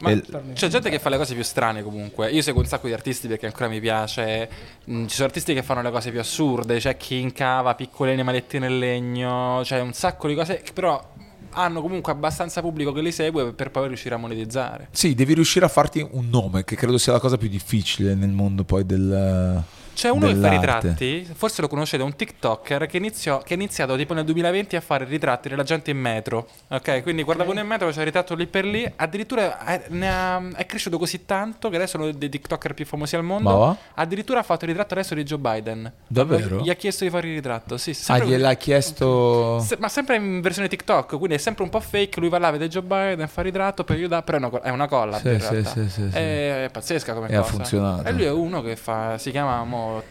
Speaker 11: Ma
Speaker 2: E-
Speaker 9: Per me.
Speaker 11: c'è gente che fa le cose più strane comunque. Io seguo un sacco di artisti perché ancora mi piace. Mm, Ci sono artisti che fanno le cose più assurde. C'è chi incava piccole animaletti nel legno. C'è un sacco di cose che però hanno comunque abbastanza pubblico che li segue per poi riuscire a monetizzare.
Speaker 2: Sì, devi riuscire a farti un nome, che credo sia la cosa più difficile nel mondo poi del...
Speaker 11: C'è uno che fa ritratti, forse lo conoscete, un TikToker che, iniziò, che ha iniziato tipo nel 2020 a fare ritratti della gente in metro. Ok, quindi guardavo nel metro, c'è il ritratto lì per lì. Addirittura è, ne ha- è cresciuto così tanto che adesso è uno dei TikToker più famosi al mondo.
Speaker 2: Ma?
Speaker 11: Addirittura ha fatto il ritratto adesso di Joe Biden.
Speaker 2: Davvero?
Speaker 11: Gli ha chiesto di fare il ritratto, sì.
Speaker 2: Ah, gliel'ha chiesto...
Speaker 11: se- ma sempre in versione TikTok, quindi è sempre un po' fake. Lui va là, vede Joe Biden, fa il ritratto, gli dà, però è una, è una colla.
Speaker 2: Sì,
Speaker 11: in
Speaker 2: sì, sì, sì, sì.
Speaker 11: È, è pazzesca come
Speaker 2: E ha
Speaker 11: cosa.
Speaker 2: funzionato.
Speaker 11: E lui è uno che fa, si chiama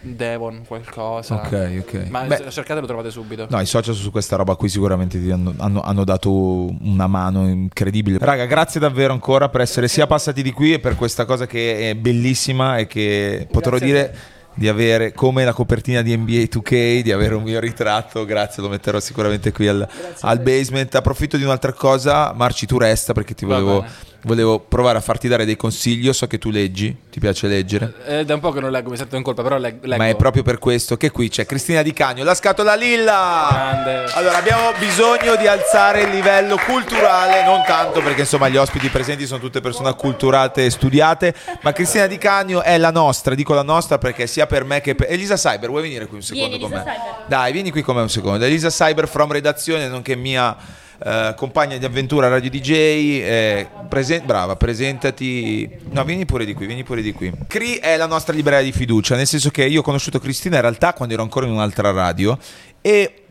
Speaker 11: Devon qualcosa.
Speaker 2: Ok, ok.
Speaker 11: Ma
Speaker 2: Beh-
Speaker 11: cercate lo trovate subito.
Speaker 2: No, i social su questa roba qui sicuramente ti hanno, hanno- hanno dato una mano incredibile. Raga, grazie davvero ancora per essere sia passati di qui e per questa cosa che è bellissima e che potrò
Speaker 9: Grazie
Speaker 2: dire di avere come la copertina di NBA 2K, di avere un mio ritratto. Grazie, lo metterò sicuramente qui al, al basement. Approfitto di un'altra cosa, Marci, tu resta perché ti volevo. Volevo provare a farti dare dei consigli. Io so che tu leggi, ti piace leggere.
Speaker 11: È da un po' che non leggo, mi sento in colpa, però leg- leggo.
Speaker 2: Ma è proprio per questo che qui c'è Cristina Di Cagno, la scatola lilla.
Speaker 11: Grande.
Speaker 2: Allora, abbiamo bisogno di alzare il livello culturale, non tanto perché insomma gli ospiti presenti sono tutte persone acculturate e studiate, ma Cristina Di Cagno è la nostra, dico la nostra perché sia per me che per Elisa Cyber, vuoi venire qui un secondo
Speaker 4: Vieni,
Speaker 2: con me?
Speaker 4: Elisa Cyber.
Speaker 2: Dai, vieni qui con me un secondo. Elisa Cyber from redazione, nonché mia eh, compagna di avventura Radio DJ, eh, presen- brava, presentati. No, vieni pure di qui, vieni pure di qui. Cri è la nostra libreria di fiducia, nel senso che io ho conosciuto Cristina in realtà quando ero ancora in un'altra radio e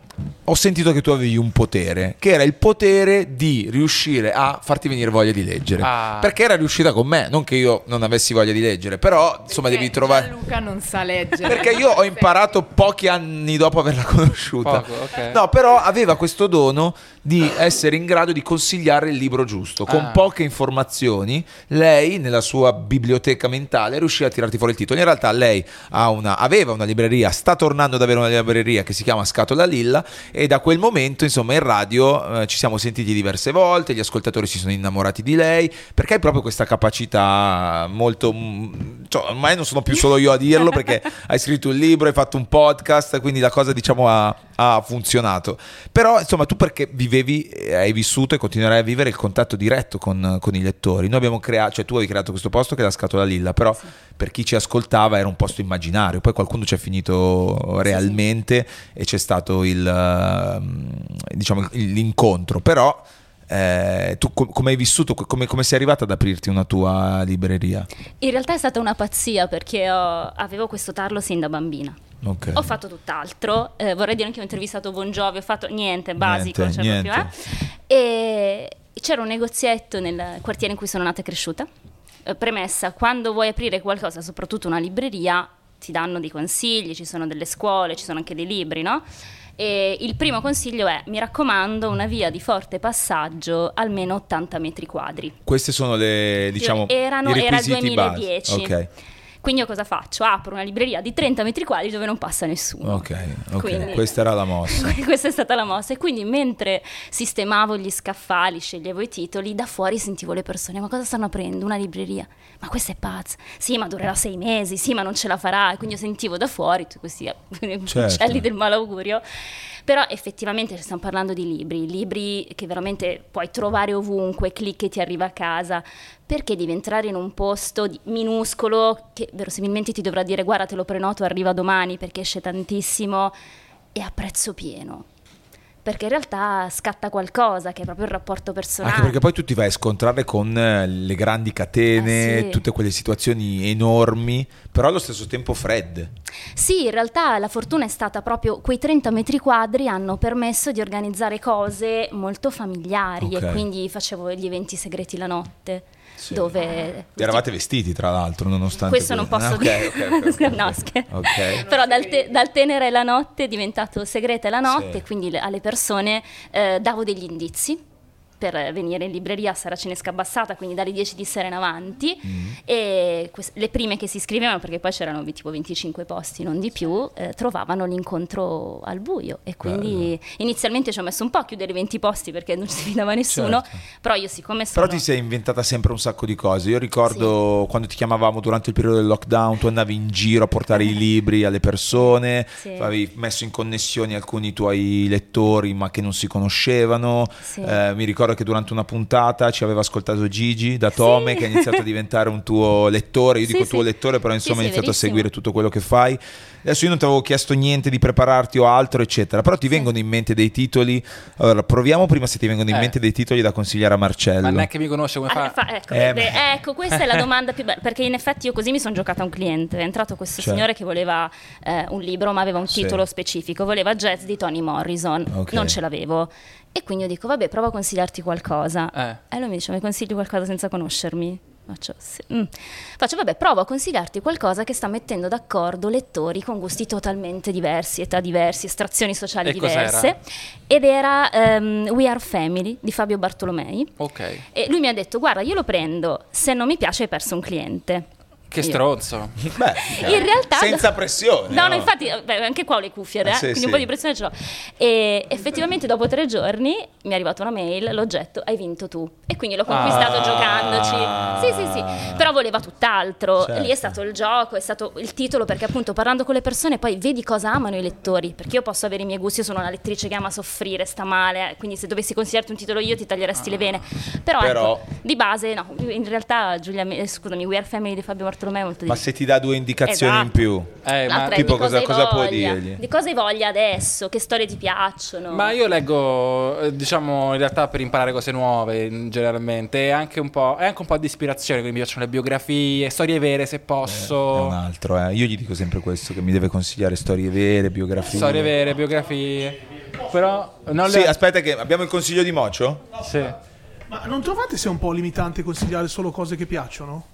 Speaker 2: ho sentito che tu avevi un potere, che era il potere di riuscire a farti venire voglia di leggere.
Speaker 11: Ah.
Speaker 2: Perché era riuscita con me, non che io non avessi voglia di leggere, però insomma devi trovare...
Speaker 12: Luca non sa leggere.
Speaker 2: Perché io ho imparato pochi anni dopo averla (laughs) conosciuta.
Speaker 11: Poco, ok.
Speaker 2: No, però aveva questo dono di essere in grado di consigliare il libro giusto. Con
Speaker 11: Ah.
Speaker 2: poche informazioni, lei, nella sua biblioteca mentale, riusciva a tirarti fuori il titolo. In realtà lei ha una- aveva una libreria, sta tornando ad avere una libreria che si chiama Scatola Lilla e da quel momento insomma in radio eh, ci siamo sentiti diverse volte, gli ascoltatori si sono innamorati di lei perché hai proprio questa capacità molto... mm, cioè, ormai non sono più solo io a dirlo (laughs) perché hai scritto un libro, hai fatto un podcast, quindi la cosa diciamo ha, ha funzionato. Però insomma tu perché vivevi, eh, hai vissuto e continuerai a vivere il contatto diretto con, con i lettori. Noi abbiamo creato, cioè tu hai creato questo posto che è la scatola lilla, però per chi ci ascoltava era un posto immaginario, poi qualcuno ci è finito realmente e c'è stato il, ehm, diciamo, l'incontro. Però eh, tu com- come hai vissuto, come, come sei arrivata ad aprirti una tua libreria?
Speaker 4: In realtà è stata una pazzia perché ho- avevo questo tarlo sin da bambina.
Speaker 2: Ok.
Speaker 4: Ho fatto tutt'altro, eh, vorrei dire anche ho intervistato Bon Jovi, ho fatto niente, basico,
Speaker 2: Niente,
Speaker 4: cioè
Speaker 2: niente.
Speaker 4: proprio, eh. E c'era un negozietto nel quartiere in cui sono nata e cresciuta. Eh, premessa, quando vuoi aprire qualcosa, soprattutto una libreria, ti danno dei consigli, ci sono delle scuole, ci sono anche dei libri, no? E il primo consiglio è, mi raccomando, una via di forte passaggio almeno 80 metri quadri.
Speaker 2: Queste sono le, diciamo,
Speaker 4: Erano-
Speaker 2: i
Speaker 4: era il
Speaker 2: requisiti base.
Speaker 4: 2010.
Speaker 2: Ok.
Speaker 4: Quindi io cosa faccio? Apro una libreria di 30 metri quadri dove non passa nessuno.
Speaker 2: Ok, ok,
Speaker 4: Quindi-
Speaker 2: questa era la mossa. (laughs)
Speaker 4: Questa è stata la mossa. E quindi mentre sistemavo gli scaffali, sceglievo i titoli, da fuori sentivo le persone: Ma cosa stanno aprendo? Una libreria? Ma questa è pazza. Sì, ma durerà sei mesi. Sì, ma non ce la farà. E quindi io sentivo da fuori tutti questi (laughs)
Speaker 2: Certo.
Speaker 4: uccelli del malaugurio. Però effettivamente stiamo parlando di libri, libri che veramente puoi trovare ovunque, clicchi e ti arriva a casa. Perché devi entrare in un posto minuscolo che verosimilmente ti dovrà dire guarda te lo prenoto, arriva domani perché esce tantissimo e a prezzo pieno? Perché in realtà scatta qualcosa che è proprio il rapporto personale.
Speaker 2: Anche perché poi tu ti vai a scontrare con eh, le grandi catene,
Speaker 4: Eh, sì.
Speaker 2: tutte quelle situazioni enormi, però allo stesso tempo fredde.
Speaker 4: Sì, in realtà la fortuna è stata proprio quei 30 metri quadri hanno permesso di organizzare cose molto familiari
Speaker 2: Ok.
Speaker 4: e quindi facevo gli eventi segreti la notte. Dove
Speaker 2: Eravate vestiti, tra l'altro, nonostante
Speaker 4: questo non posso
Speaker 2: Ah,
Speaker 4: dire.
Speaker 2: ok, ok, ok, (laughs) ok.
Speaker 4: no, scher-
Speaker 2: Ok.
Speaker 4: Però dal, te- dal tenere la notte è diventato segreta la notte,
Speaker 2: Sì.
Speaker 4: quindi le- alle persone eh, davo degli indizi per venire in libreria a Saracinesca Abbassata, quindi dalle 10 di sera in avanti.
Speaker 2: Mm.
Speaker 4: E quest- le prime che si iscrivevano, perché poi c'erano tipo 25 posti, non di più, eh, trovavano l'incontro al buio. E quindi inizialmente ci ho messo un po' a chiudere i 20 posti perché non si fidava nessuno.
Speaker 2: Certo.
Speaker 4: Però io, siccome sono.
Speaker 2: Però ti sei inventata sempre un sacco di cose. Io ricordo quando ti chiamavamo durante il periodo del lockdown, tu andavi in giro a portare i libri alle persone,
Speaker 4: Sì.
Speaker 2: avevi messo in connessione alcuni tuoi lettori ma che non si conoscevano.
Speaker 4: Sì.
Speaker 2: Eh, mi ricordo che durante una puntata ci aveva ascoltato Gigi da Tome che ha iniziato a (laughs) diventare un tuo lettore. Io
Speaker 4: Sì,
Speaker 2: dico
Speaker 4: sì.
Speaker 2: tuo lettore, però
Speaker 4: Sì,
Speaker 2: insomma
Speaker 4: sì,
Speaker 2: ha iniziato
Speaker 4: verissimo.
Speaker 2: a seguire tutto quello che fai. Adesso io non ti avevo chiesto niente di prepararti o altro, eccetera. Però ti vengono in mente dei titoli. Allora, proviamo prima se ti vengono in
Speaker 11: Eh.
Speaker 2: mente dei titoli da consigliare a Marcello.
Speaker 11: Ma non è che mi conosce come
Speaker 4: Ah,
Speaker 11: fa.
Speaker 4: fa- ecco,
Speaker 2: Eh,
Speaker 4: beh,
Speaker 2: ma-
Speaker 4: ecco, questa è la domanda più bella, perché in effetti io così mi sono giocata a un cliente, è entrato questo
Speaker 2: Cioè?
Speaker 4: signore che voleva eh, un libro ma aveva un
Speaker 2: Sì.
Speaker 4: titolo specifico, voleva Jazz di Toni Morrison,
Speaker 2: Ok.
Speaker 4: non ce l'avevo e quindi io dico vabbè prova a consigliarti qualcosa
Speaker 11: Eh.
Speaker 4: e lui mi dice mi consigli qualcosa senza conoscermi? Faccio, sì. Mm. Faccio, vabbè, provo a consigliarti qualcosa che sta mettendo d'accordo lettori con gusti totalmente diversi, età diversi, estrazioni sociali
Speaker 11: E cos'era?
Speaker 4: diverse. Ed era ehm, We Are Family di Fabio Bartolomei.
Speaker 11: Ok.
Speaker 4: E lui mi ha detto: Guarda, io lo prendo, se non mi piace hai perso un cliente.
Speaker 11: Che
Speaker 4: Io-
Speaker 11: stronzo.
Speaker 2: Beh, (laughs)
Speaker 4: In realtà.
Speaker 2: senza pressione.
Speaker 4: No, no, infatti, eh, beh, anche qua ho le cuffie,
Speaker 2: Eh,
Speaker 4: eh,
Speaker 2: sì,
Speaker 4: quindi
Speaker 2: sì.
Speaker 4: un po' di pressione ce l'ho. E effettivamente, dopo tre giorni mi è arrivata una mail, l'oggetto hai vinto tu. E quindi l'ho conquistato
Speaker 2: Ah.
Speaker 4: giocandoci. Sì, sì, sì. Però voleva tutt'altro.
Speaker 2: Certo.
Speaker 4: Lì è stato il gioco, è stato il titolo, perché appunto parlando con le persone poi vedi cosa amano i lettori. Perché io posso avere i miei gusti, io sono una lettrice che ama soffrire, sta male. eh, Quindi se dovessi consigliarti un titolo io ti taglieresti le vene. Però,
Speaker 2: Però-
Speaker 4: ecco, di base, no. In realtà, Giulia, eh, scusami, We Are Family di Fabio Bartolomeo è molto
Speaker 2: Ma
Speaker 4: di
Speaker 2: se ti dà due indicazioni in
Speaker 4: Esatto.
Speaker 2: più,
Speaker 11: Eh, ma,
Speaker 4: è
Speaker 2: tipo
Speaker 4: cosa,
Speaker 2: cosa- puoi dirgli?
Speaker 4: Di cosa hai voglia adesso? Che storie ti piacciono?
Speaker 11: ma io leggo, eh, diciamo, in realtà per imparare cose nuove, in- generalmente, e anche un po', è anche un po' di ispirazione, quindi mi piacciono le biografie, storie vere se
Speaker 2: è
Speaker 11: posso.
Speaker 2: un altro. eh. Io gli dico sempre questo: che mi deve consigliare storie vere, biografie.
Speaker 11: Storie vere, biografie. Però non
Speaker 2: Sì,
Speaker 11: le...
Speaker 2: aspetta, che abbiamo il consiglio di Mocio?
Speaker 11: Sì.
Speaker 5: Ma non trovate sia un po' limitante consigliare solo cose che piacciono?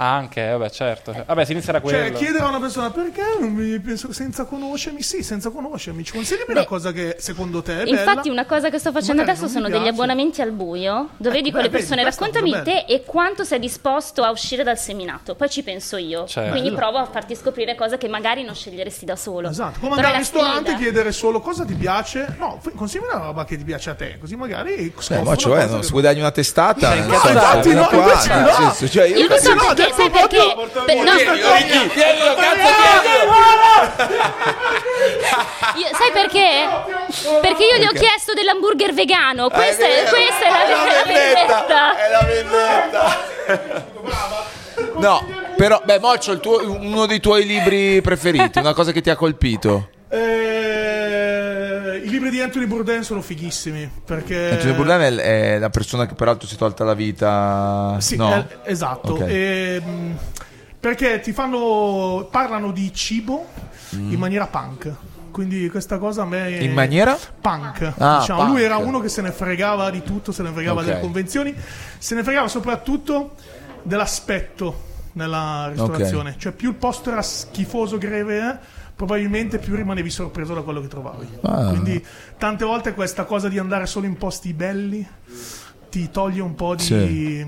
Speaker 11: Ah, anche, vabbè, certo. Vabbè, si inizia da quello.
Speaker 5: Cioè, chiedere a una persona perché non mi penso senza conoscermi? Sì, senza conoscermi. Ci consigliami una cosa che secondo te è bella?
Speaker 4: Infatti, una cosa che sto facendo
Speaker 5: Magari
Speaker 4: adesso sono degli
Speaker 5: piace.
Speaker 4: abbonamenti al buio dove dico
Speaker 5: beh,
Speaker 4: alle
Speaker 5: vedi,
Speaker 4: persone raccontami te e quanto sei disposto a uscire dal seminato. Poi ci penso io.
Speaker 5: Certo.
Speaker 4: Quindi
Speaker 5: Bello.
Speaker 4: provo a farti scoprire cose che magari non sceglieresti da solo.
Speaker 5: Esatto, come andare al ristorante e chiedere solo cosa ti piace. No, consiglia una roba che ti piace a te, così magari
Speaker 2: Eh, ma cioè, no,
Speaker 5: che-
Speaker 2: se vuoi dargli una testata, so,
Speaker 5: infatti no,
Speaker 2: qua,
Speaker 5: invece no.
Speaker 2: senso, cioè,
Speaker 4: io so
Speaker 5: no,
Speaker 4: perché, sai perché? Per- no, sai perché? Perché io gli ho chiesto dell'hamburger vegano. Questa è,
Speaker 2: vero,
Speaker 4: questa è la,
Speaker 2: è vendetta. è la vendetta. No, però, beh, Moccio, il tuo- uno dei tuoi libri preferiti, una cosa che ti ha colpito.
Speaker 5: Eh, I libri di Anthony Bourdain sono fighissimi perché
Speaker 2: Antonio Bourdain è, è la persona che peraltro si è tolta la vita.
Speaker 5: Sì,
Speaker 2: no?
Speaker 5: eh, esatto.
Speaker 2: Ok.
Speaker 5: Ehm, perché ti fanno parlano di cibo in maniera punk. Quindi questa cosa a me è
Speaker 2: Mm. In maniera?
Speaker 5: punk.
Speaker 2: Ah,
Speaker 5: diciamo.
Speaker 2: punk.
Speaker 5: Lui era uno che se ne fregava di tutto, se ne fregava
Speaker 2: Ok.
Speaker 5: delle convenzioni, se ne fregava soprattutto dell'aspetto nella ristorazione. Cioè più il posto era schifoso, greve, eh, probabilmente più rimanevi sorpreso da quello che trovavi.
Speaker 2: Ah.
Speaker 5: Quindi tante volte questa cosa di andare solo in posti belli ti toglie un po' di,
Speaker 2: Sì.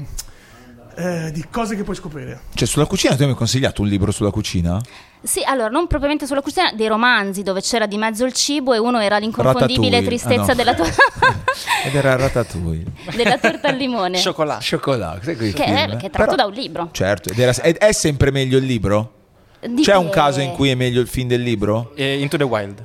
Speaker 5: eh, di cose che puoi scoprire.
Speaker 2: Cioè, sulla cucina, tu mi hai consigliato un libro sulla cucina?
Speaker 4: Sì, allora, non propriamente sulla cucina, dei romanzi dove c'era di mezzo il cibo e uno era l'inconfondibile tristezza
Speaker 2: Ah, no.
Speaker 4: della, to- (laughs)
Speaker 2: Ed era Ratatouille. (laughs)
Speaker 4: della torta al limone.
Speaker 11: Cioccolato.
Speaker 2: Cioccolato,
Speaker 4: Che è, che è tratto
Speaker 2: Però-
Speaker 4: da un libro.
Speaker 2: Certo, ed era- è, è sempre meglio il libro?
Speaker 4: Di
Speaker 2: C'è un
Speaker 4: che-
Speaker 2: caso in cui è meglio il film del libro?
Speaker 11: E Into the Wild.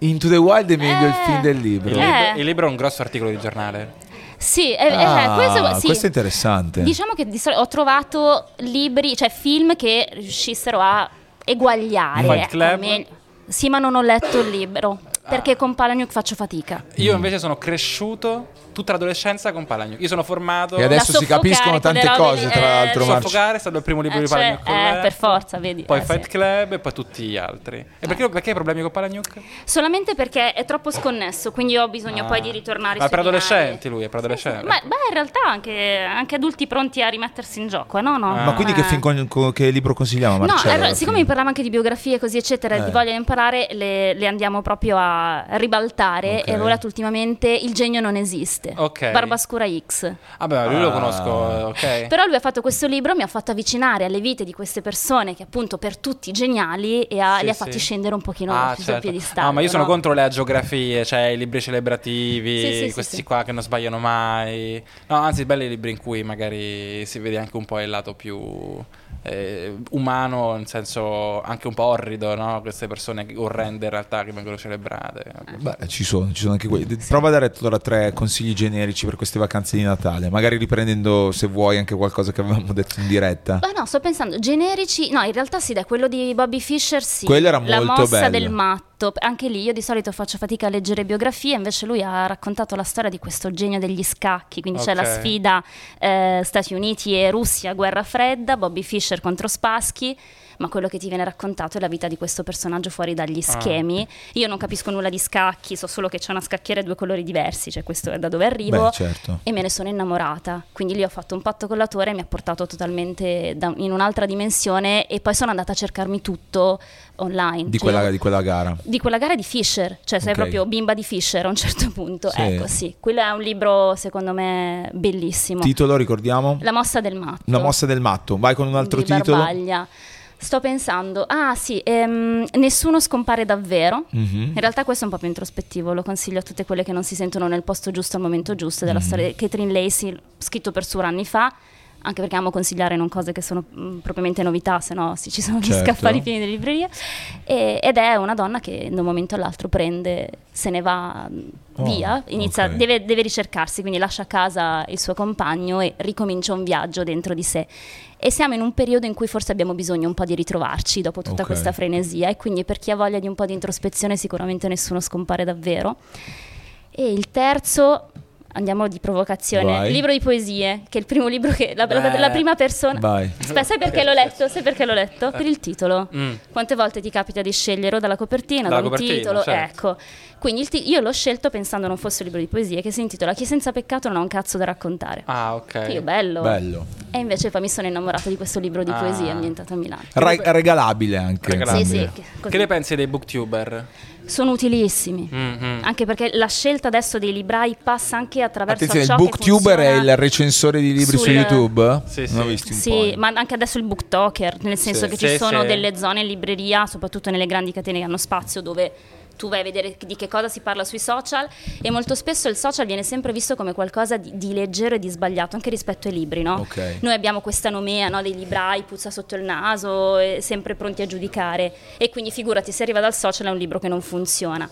Speaker 2: Into the Wild è meglio il
Speaker 4: Eh.
Speaker 2: film del libro.
Speaker 11: Il,
Speaker 4: Eh.
Speaker 11: libro, il libro è un grosso articolo di giornale.
Speaker 4: Sì, è-
Speaker 2: Ah,
Speaker 4: questo, sì.
Speaker 2: questo è interessante.
Speaker 4: Diciamo che di solito ho trovato libri, cioè film che riuscissero a eguagliare.
Speaker 11: Fight
Speaker 4: ecco,
Speaker 11: Club?
Speaker 4: meglio- Sì, ma non ho letto il libro. Perché con Palahniuk faccio fatica.
Speaker 11: Io invece sono cresciuto tutta l'adolescenza con Palagno. Io sono formato.
Speaker 2: E adesso si capiscono tante cose, tra
Speaker 4: eh,
Speaker 2: l'altro.
Speaker 11: Soffocare è stato il primo libro
Speaker 4: Eh,
Speaker 11: di
Speaker 4: cioè,
Speaker 11: ho
Speaker 4: eh, per forza, vedi.
Speaker 11: Poi
Speaker 4: eh,
Speaker 11: Fight
Speaker 4: sì.
Speaker 11: Club e poi tutti gli altri. E perché, perché hai problemi con Palagnuc?
Speaker 4: Solamente perché è troppo sconnesso, quindi ho bisogno poi di ritornare
Speaker 11: Ma per adolescenti lui, è per adolescenti.
Speaker 4: Ma beh, in realtà anche, anche adulti pronti a rimettersi in gioco, eh, no? no.
Speaker 2: Ma quindi che,
Speaker 4: Eh.
Speaker 2: con- con- che libro consigliamo,
Speaker 4: No,
Speaker 2: Marcello?
Speaker 4: allora,
Speaker 2: alla
Speaker 4: siccome mi parlava anche di biografie così eccetera, e
Speaker 2: Eh.
Speaker 4: di voglia di imparare, le, le andiamo proprio a ribaltare
Speaker 2: Ok.
Speaker 4: e letto ultimamente Il genio non esiste,
Speaker 11: Ok.
Speaker 4: Barbascura X.
Speaker 11: Vabbè, lui lo
Speaker 2: Ah.
Speaker 11: conosco, ok.
Speaker 4: Però lui ha fatto questo libro, mi ha fatto avvicinare alle vite di queste persone che appunto per tutti geniali e ha-
Speaker 11: Sì,
Speaker 4: li ha
Speaker 11: sì.
Speaker 4: fatti scendere un pochino
Speaker 11: Ah,
Speaker 4: più sul
Speaker 11: certo.
Speaker 4: piedistallo.
Speaker 11: No, ma io sono
Speaker 4: no?
Speaker 11: contro le agiografie, cioè i libri celebrativi,
Speaker 4: Sì, sì, sì,
Speaker 11: questi
Speaker 4: sì.
Speaker 11: qua che non sbagliano mai. No, anzi, belli libri in cui magari si vede anche un po' il lato più eh, umano, nel senso anche un po' orrido, no? Queste persone orrende in realtà che vengono celebrate.
Speaker 2: Beh, ci sono, ci sono anche quelli. Prova a dare allora tre consigli generici per queste vacanze di Natale, magari riprendendo, se vuoi, anche qualcosa che avevamo detto in diretta.
Speaker 4: Ma no, sto pensando, generici, no, in realtà sì, dai, quello di Bobby Fischer sì.
Speaker 2: Quello era
Speaker 4: La
Speaker 2: molto
Speaker 4: mossa
Speaker 2: bello.
Speaker 4: del matto, anche lì io di solito faccio fatica a leggere biografie, invece lui ha raccontato la storia di questo genio degli scacchi, quindi c'è la sfida eh, Stati Uniti e Russia, guerra fredda, Bobby Fischer contro Spassky. Ma quello che ti viene raccontato è la vita di questo personaggio fuori dagli
Speaker 11: Ah.
Speaker 4: schemi. Io non capisco nulla di scacchi, so solo che c'è una scacchiera e due colori diversi, cioè questo è da dove arrivo
Speaker 2: Beh, certo.
Speaker 4: e me ne sono innamorata. Quindi lì ho fatto un patto con l'autore, mi ha portato totalmente da- in un'altra dimensione e poi sono andata a cercarmi tutto online.
Speaker 2: Di
Speaker 4: Cioè,
Speaker 2: quella, di quella gara.
Speaker 4: di quella gara di Fisher, cioè sei
Speaker 2: Ok.
Speaker 4: proprio bimba di Fisher a un certo (laughs) punto.
Speaker 2: Sì.
Speaker 4: Ecco, sì. Quello è un libro secondo me bellissimo.
Speaker 2: Titolo, ricordiamo?
Speaker 4: La mossa del matto.
Speaker 2: La mossa del matto. Vai con un altro
Speaker 4: di
Speaker 2: titolo.
Speaker 4: Barbaglia. Sto pensando, ah sì, ehm, nessuno scompare davvero.
Speaker 2: Mhm.
Speaker 4: In realtà questo è un po' più introspettivo, lo consiglio a tutte quelle che non si sentono nel posto giusto al momento giusto, della
Speaker 2: Mhm.
Speaker 4: storia di Catherine Lacey, scritto per Sura anni fa, anche perché amo consigliare non cose che sono mm, propriamente novità, se no si- ci sono gli
Speaker 2: Certo.
Speaker 4: scaffali pieni delle librerie. E- ed è una donna che da un momento all'altro prende, se ne va
Speaker 2: Oh,
Speaker 4: via, inizia,
Speaker 2: ok.
Speaker 4: deve, deve ricercarsi, quindi lascia a casa il suo compagno e ricomincia un viaggio dentro di sé. E siamo in un periodo in cui forse abbiamo bisogno un po' di ritrovarci dopo tutta
Speaker 2: Ok.
Speaker 4: questa frenesia e quindi per chi ha voglia di un po' di introspezione sicuramente nessuno scompare davvero. E il terzo, andiamo di provocazione.
Speaker 2: Vai.
Speaker 4: Libro di poesie, che è il primo libro che la, la- la prima persona.
Speaker 2: Vai.
Speaker 4: Aspetta, sai perché l'ho letto? Sai perché l'ho letto? Per il titolo.
Speaker 11: Mm.
Speaker 4: Quante volte ti capita di scegliere o dalla copertina,
Speaker 11: Dalla
Speaker 4: da un
Speaker 11: copertina,
Speaker 4: titolo?
Speaker 11: certo.
Speaker 4: Ecco. Quindi il ti- io l'ho scelto pensando non fosse un libro di poesie che si intitola Chi senza peccato non ha un cazzo da raccontare.
Speaker 11: Ah, ok.
Speaker 4: Che io bello.
Speaker 2: Bello.
Speaker 4: E invece poi mi sono innamorata di questo libro di
Speaker 11: Ah.
Speaker 4: poesie ambientato a Milano.
Speaker 2: Ra- regalabile anche.
Speaker 11: Regalabile.
Speaker 4: Sì, sì, che-.
Speaker 11: Che ne pensi dei booktuber?
Speaker 4: Sono utilissimi.
Speaker 11: Mm-hmm.
Speaker 4: Anche perché la scelta adesso dei librai passa anche attraverso
Speaker 2: Attenzione, il
Speaker 4: ciò che
Speaker 2: booktuber è il recensore di libri su
Speaker 4: sul-
Speaker 2: YouTube?
Speaker 11: Sì, sì.
Speaker 4: Sì, ma anche adesso il booktoker, nel senso
Speaker 2: Sì.
Speaker 4: che ci
Speaker 11: Sì,
Speaker 4: sono
Speaker 11: sì.
Speaker 4: delle zone in libreria, soprattutto nelle grandi catene che hanno spazio, dove tu vai a vedere di che cosa si parla sui social e molto spesso il social viene sempre visto come qualcosa di, di leggero e di sbagliato, anche rispetto ai libri, no?
Speaker 2: Ok.
Speaker 4: Noi abbiamo questa nomea no, dei librai, puzza sotto il naso, sempre pronti a giudicare e quindi figurati se arriva dal social è un libro che non funziona.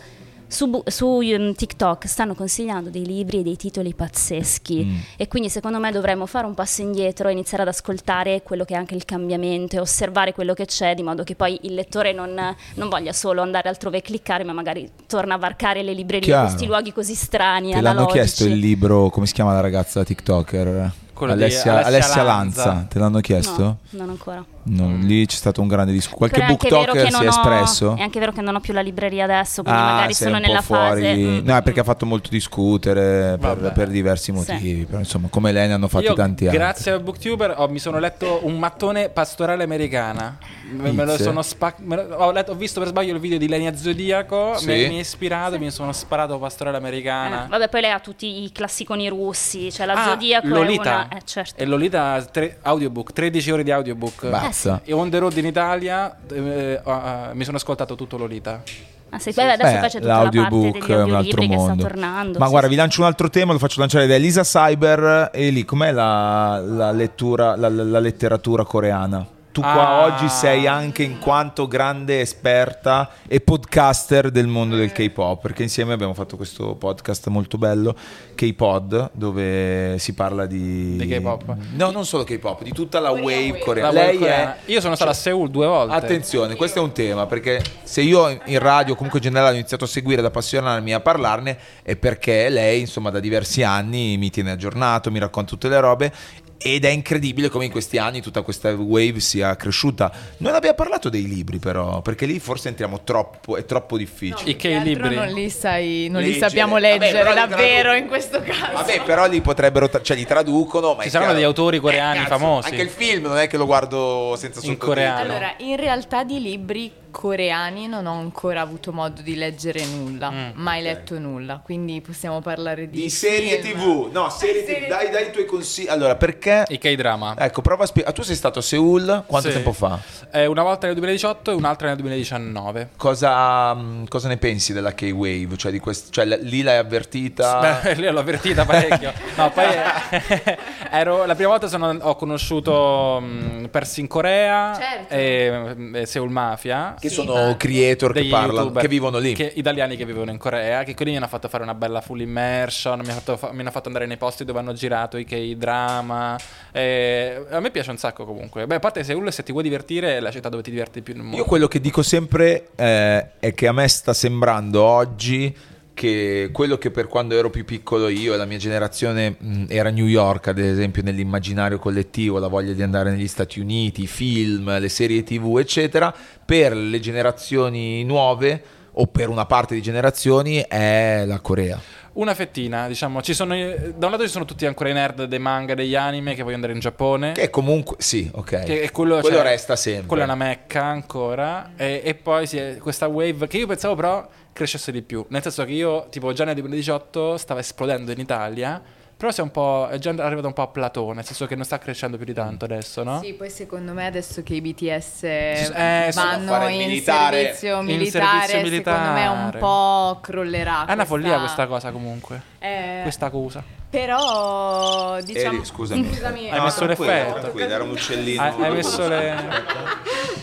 Speaker 4: Su, su, um, TikTok stanno consigliando dei libri e dei titoli pazzeschi
Speaker 2: Mm.
Speaker 4: e quindi secondo me dovremmo fare un passo indietro e iniziare ad ascoltare quello che è anche il cambiamento e osservare quello che c'è di modo che poi il lettore non, non voglia solo andare altrove e cliccare ma magari torna a varcare le librerie,
Speaker 2: Chiaro.
Speaker 4: questi luoghi così strani,
Speaker 2: Te l'hanno chiesto il libro, come si chiama la ragazza TikToker? Alessia,
Speaker 11: Alessia
Speaker 2: Alessia
Speaker 11: Lanza.
Speaker 2: Lanza. Te l'hanno chiesto?
Speaker 4: No, non ancora.
Speaker 2: No, lì c'è stato un grande discorso. Qualche
Speaker 4: è
Speaker 2: booktoker si è
Speaker 4: ho-
Speaker 2: espresso?
Speaker 4: È anche vero che non ho più la libreria adesso, quindi
Speaker 2: Ah,
Speaker 4: magari sono
Speaker 2: un po'
Speaker 4: nella
Speaker 2: fuori.
Speaker 4: fase. mm,
Speaker 2: No, è perché ha fatto molto discutere per, per diversi motivi. Però, insomma, come lei ne hanno fatti
Speaker 11: Io,
Speaker 2: tanti altri.
Speaker 11: grazie al booktuber, ho- mi sono letto un mattone pastorale americana. Me, me lo sono spac- me lo- ho, letto- ho visto per sbaglio il video di Lenia Zodiaco.
Speaker 2: Sì.
Speaker 11: Mi, mi ha ispirato, mi sono sparato pastorale americana.
Speaker 4: Eh, vabbè, poi lei ha tutti i classiconi russi, cioè la
Speaker 11: Ah,
Speaker 4: Zodiaco
Speaker 11: Lolita.
Speaker 4: è una... Eh, certo.
Speaker 11: E Lolita tre- audiobook, 13 ore di audiobook.
Speaker 2: Basta.
Speaker 11: E on the road in Italia eh, ah, mi sono ascoltato tutto Lolita.
Speaker 4: Ah, sì, beh, adesso
Speaker 2: Beh,
Speaker 4: c'è tutta la parte
Speaker 2: l'audiobook
Speaker 4: degli
Speaker 2: è un altro mondo.
Speaker 4: tornando.
Speaker 2: Ma
Speaker 4: sì,
Speaker 2: guarda,
Speaker 4: sì.
Speaker 2: vi lancio un altro tema, lo faccio lanciare da Elisa Cyber. E lì, com'è la, la lettura, la, la- la letteratura coreana? Tu qua
Speaker 11: Ah.
Speaker 2: oggi sei anche in quanto grande esperta e podcaster del mondo del K-pop, perché insieme abbiamo fatto questo podcast molto bello, K-Pod, dove si parla di...
Speaker 11: Di K-pop.
Speaker 2: No, non solo K-pop, di tutta la wave
Speaker 11: La
Speaker 2: coreana.
Speaker 11: wave
Speaker 2: Lei
Speaker 11: coreana.
Speaker 2: è...
Speaker 11: Io sono stato a Seoul due volte.
Speaker 2: Attenzione, questo è un tema perché se io in radio, comunque in generale, ho iniziato a seguire, ad appassionarmi a parlarne, è perché lei, insomma, da diversi anni mi tiene aggiornato, mi racconta tutte le robe. Ed è incredibile come in questi anni tutta questa wave sia cresciuta. Non abbiamo parlato dei libri, però, perché lì forse entriamo troppo, è troppo difficile.
Speaker 11: I che
Speaker 12: Altro
Speaker 11: libri.
Speaker 12: non li, sai, non li
Speaker 2: Leggere.
Speaker 12: sappiamo
Speaker 2: Vabbè,
Speaker 12: leggere
Speaker 2: li
Speaker 12: davvero in questo caso.
Speaker 2: Vabbè, però li potrebbero, tra- cioè li traducono. Ma
Speaker 11: Ci saranno
Speaker 2: chiaro-
Speaker 11: degli autori coreani
Speaker 2: cazzo,
Speaker 11: famosi.
Speaker 2: Anche il film non è che lo guardo senza
Speaker 11: In
Speaker 2: sottotitoli.
Speaker 11: coreano.
Speaker 12: Allora, in realtà di libri coreani non ho ancora avuto modo di leggere nulla,
Speaker 11: Mm.
Speaker 12: mai letto nulla, quindi possiamo parlare di,
Speaker 2: Di serie
Speaker 12: film.
Speaker 2: TV, no, serie TV, dai, dai i tuoi consigli. Allora, perché
Speaker 11: I K-drama.
Speaker 2: Ecco, prova a spiegare. Tu sei stato a Seoul quanto
Speaker 11: Sì.
Speaker 2: tempo fa?
Speaker 11: Eh, una volta nel 2018 e un'altra nel 2019.
Speaker 2: Cosa, mh, cosa ne pensi della K-Wave? Cioè, di quest- cioè, l- lì l'hai avvertita?
Speaker 11: Beh, (laughs) lì l'ho avvertita parecchio. No, poi (laughs) ero, la prima volta sono- ho conosciuto mh, Persi in Corea
Speaker 12: Certo.
Speaker 11: e, e Seoul Mafia.
Speaker 2: che sono creator che parlano,
Speaker 11: youtuber
Speaker 2: che vivono lì.
Speaker 11: che- italiani che vivono in Corea, che quelli mi hanno fatto fare una bella full immersion, mi, ha fatto fa- mi hanno fatto andare nei posti dove hanno girato i K-drama. e a me piace un sacco comunque. Beh, a parte Seoul, se ti vuoi divertire, è la città dove ti diverti di più nel mondo.
Speaker 2: Io quello che dico sempre eh, è che a me sta sembrando oggi che quello che per quando ero più piccolo io e la mia generazione mh, era New York, ad esempio, nell'immaginario collettivo, la voglia di andare negli Stati Uniti, i film, le serie TV, eccetera, per le generazioni nuove o per una parte di generazioni è la Corea.
Speaker 11: Una fettina, diciamo, ci sono, da un lato ci sono tutti ancora i nerd dei manga, degli anime che vogliono andare in Giappone.
Speaker 2: Che comunque, sì, ok.
Speaker 11: Che quello,
Speaker 2: Quello
Speaker 11: cioè,
Speaker 2: resta sempre.
Speaker 11: Quella è una mecca ancora. E, e poi è- questa wave che io pensavo però crescesse di più. Nel senso che io, tipo, già nel 2018 stava esplodendo in Italia. Però si è un po'. È già arrivato un po' a platone, nel senso che non sta crescendo più di tanto adesso, no?
Speaker 12: Sì, poi secondo me adesso che i BTS
Speaker 11: eh,
Speaker 12: vanno
Speaker 2: fare il
Speaker 12: in
Speaker 2: militare.
Speaker 12: servizio
Speaker 11: In
Speaker 12: militare,
Speaker 11: servizio
Speaker 12: secondo me un
Speaker 11: militare.
Speaker 12: po' crollerà.
Speaker 11: È una follia
Speaker 12: questa-
Speaker 11: questa cosa comunque.
Speaker 12: Eh,
Speaker 11: Questa accusa.
Speaker 12: Però diciamo
Speaker 2: Eri, scusami. (laughs)
Speaker 12: Scusami,
Speaker 11: Hai messo
Speaker 2: tranquilla,
Speaker 11: l'effetto.
Speaker 2: tranquilla, era un uccellino.
Speaker 11: Hai, hai messo le.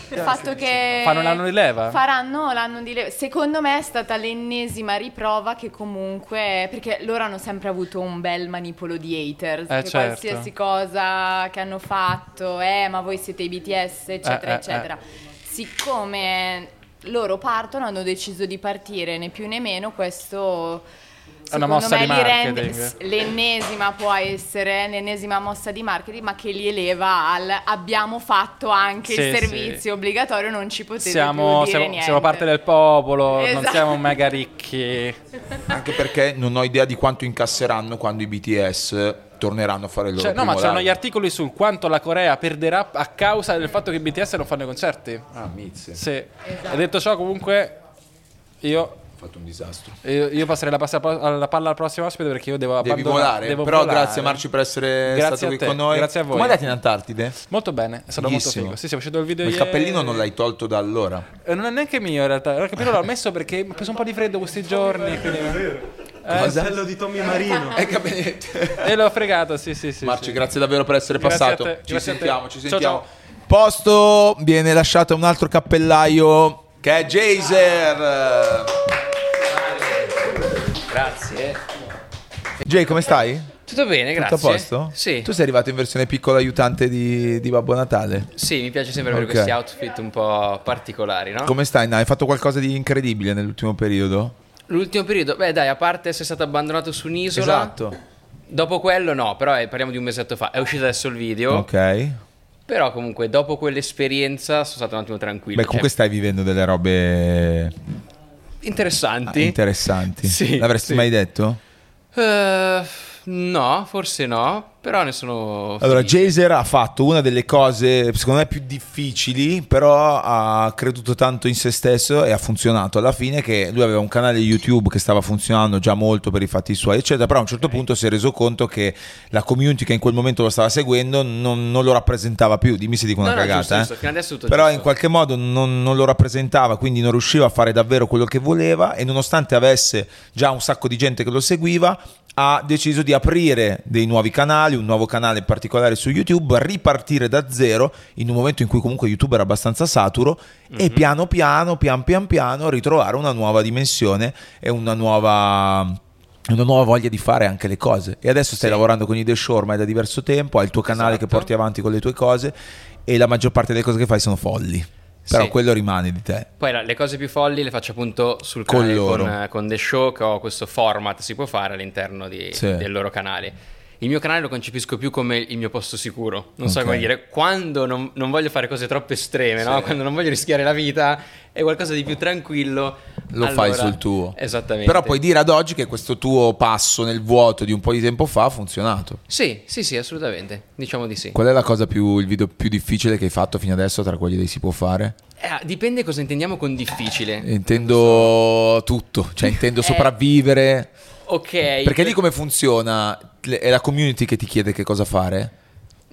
Speaker 12: il fatto che
Speaker 11: Fanno l'anno di leva?
Speaker 12: Faranno l'anno di leva. Secondo me è stata l'ennesima riprova che comunque perché loro hanno sempre avuto un bel manipolo di haters,
Speaker 11: Eh,
Speaker 12: che
Speaker 11: certo.
Speaker 12: qualsiasi cosa che hanno fatto, eh, ma voi siete i BTS, eccetera,
Speaker 11: Eh, eh,
Speaker 12: eccetera. Siccome loro partono, hanno deciso di partire né più né meno, questo
Speaker 11: una
Speaker 12: secondo
Speaker 11: mossa
Speaker 12: me
Speaker 11: di marketing.
Speaker 12: l'ennesima può essere l'ennesima mossa di marketing, ma che li eleva al abbiamo fatto anche il
Speaker 11: Sì, sì.
Speaker 12: servizio obbligatorio, non ci potete
Speaker 11: Siamo,
Speaker 12: più dire
Speaker 11: siamo,
Speaker 12: niente.
Speaker 11: siamo parte del popolo, non
Speaker 12: Esatto.
Speaker 11: siamo mega ricchi. (laughs)
Speaker 2: Anche perché non ho idea di quanto incasseranno quando i BTS torneranno a fare il loro
Speaker 11: Cioè, no, ma c'erano gli articoli sul quanto la Corea perderà a causa del fatto che i BTS non fanno i concerti.
Speaker 2: Ah, mizze.
Speaker 11: Sì.
Speaker 12: Esatto.
Speaker 11: E detto ciò, comunque, io,
Speaker 2: fatto un disastro.
Speaker 11: io, io passerei la, passa- la palla al prossimo ospite perché io devo
Speaker 2: Devi volare,
Speaker 11: devo
Speaker 2: però
Speaker 11: volare.
Speaker 2: grazie Marci per essere
Speaker 11: Grazie
Speaker 2: stato qui
Speaker 11: te,
Speaker 2: con noi.
Speaker 11: grazie a voi.
Speaker 2: Come è andato in Antartide?
Speaker 11: Molto bene, è stato molto
Speaker 2: Fighissimo.
Speaker 11: figo. Sì, sì, è uscito il video
Speaker 2: Ma il cappellino non l'hai tolto da allora.
Speaker 11: Eh, non è neanche mio in realtà. Il cappellino l'ho messo perché mi ha preso un po' di freddo questi giorni. Quindi... Eh,
Speaker 13: di Tommy Marino.
Speaker 2: È cappelletto.
Speaker 11: E l'ho fregato, sì, sì, sì.
Speaker 2: Marci,
Speaker 11: sì.
Speaker 2: grazie davvero per essere
Speaker 11: Grazie
Speaker 2: passato.
Speaker 11: te,
Speaker 2: Ci sentiamo, ci
Speaker 11: Ciao,
Speaker 2: sentiamo.
Speaker 11: ciao.
Speaker 2: Posto viene lasciato un altro cappellaio che è Jaser.
Speaker 14: Grazie.
Speaker 2: Jay, come stai?
Speaker 14: Tutto bene, grazie.
Speaker 2: Tutto a posto?
Speaker 14: Sì.
Speaker 2: Tu sei arrivato in versione piccolo aiutante di, di Babbo Natale.
Speaker 14: Sì, mi piace sempre avere
Speaker 2: Ok.
Speaker 14: questi outfit un po' particolari, no?
Speaker 2: Come stai? No, hai fatto qualcosa di incredibile nell'ultimo periodo?
Speaker 14: L'ultimo periodo, beh dai, a parte essere stato abbandonato su un'isola.
Speaker 2: Esatto.
Speaker 14: Dopo quello no, però eh, parliamo di un mesetto fa. È uscito adesso il video.
Speaker 2: Ok.
Speaker 14: Però comunque dopo quell'esperienza sono stato un attimo tranquillo.
Speaker 2: Beh, comunque
Speaker 14: cioè,
Speaker 2: stai vivendo delle robe
Speaker 14: interessanti.
Speaker 2: interessanti. (laughs)
Speaker 14: Sì,
Speaker 2: L'avresti
Speaker 14: sì.
Speaker 2: mai detto?
Speaker 14: Eh, no, forse no, però ne sono
Speaker 2: Allora. Jaser ha fatto una delle cose, secondo me, più difficili, però ha creduto tanto in se stesso e ha funzionato. Alla fine che lui aveva un canale YouTube che stava funzionando già molto per i fatti suoi, eccetera, però a un certo punto si è reso conto che la community che in quel momento lo stava seguendo non, non lo rappresentava più. Dimmi se dico una
Speaker 14: No, no,
Speaker 2: cagata.
Speaker 14: giusto,
Speaker 2: eh.
Speaker 14: giusto,
Speaker 2: Però
Speaker 14: giusto.
Speaker 2: in qualche modo non, non lo rappresentava, quindi non riusciva a fare davvero quello che voleva e nonostante avesse già un sacco di gente che lo seguiva, ha deciso di aprire dei nuovi canali, un nuovo canale in particolare su YouTube, ripartire da zero in un momento in cui comunque YouTube era abbastanza saturo e piano piano, pian pian piano ritrovare una nuova dimensione e una nuova una nuova voglia di fare anche le cose e adesso stai lavorando con i The Show ormai da diverso tempo, hai il tuo canale che
Speaker 14: Esatto.
Speaker 2: porti avanti con le tue cose e la maggior parte delle cose che fai sono folli. Però
Speaker 14: Sì.
Speaker 2: quello rimane di te.
Speaker 14: Poi le cose più folli le faccio appunto sul
Speaker 2: Con
Speaker 14: canale
Speaker 2: loro.
Speaker 14: con, eh, con The Show, che ho questo format si può fare all'interno di-
Speaker 2: Sì.
Speaker 14: del loro canale. Il mio canale lo concepisco più come il mio posto sicuro. Non so
Speaker 2: Ok.
Speaker 14: come dire, quando non, non voglio fare cose troppo estreme, no? quando non voglio rischiare la vita, è qualcosa di più tranquillo.
Speaker 2: Lo fai
Speaker 14: allora-
Speaker 2: sul tuo.
Speaker 14: Esattamente.
Speaker 2: Però puoi dire ad oggi che questo tuo passo nel vuoto di un po' di tempo fa ha funzionato.
Speaker 14: Sì, sì, sì, assolutamente. Diciamo di sì.
Speaker 2: Qual è la cosa più, il video più difficile che hai fatto fino adesso tra quelli dei si può fare?
Speaker 14: Eh, dipende cosa intendiamo con difficile.
Speaker 2: Intendo tutto, cioè intendo
Speaker 14: Eh.
Speaker 2: sopravvivere.
Speaker 14: Ok.
Speaker 2: Perché lì come funziona? È la community che ti chiede che cosa fare?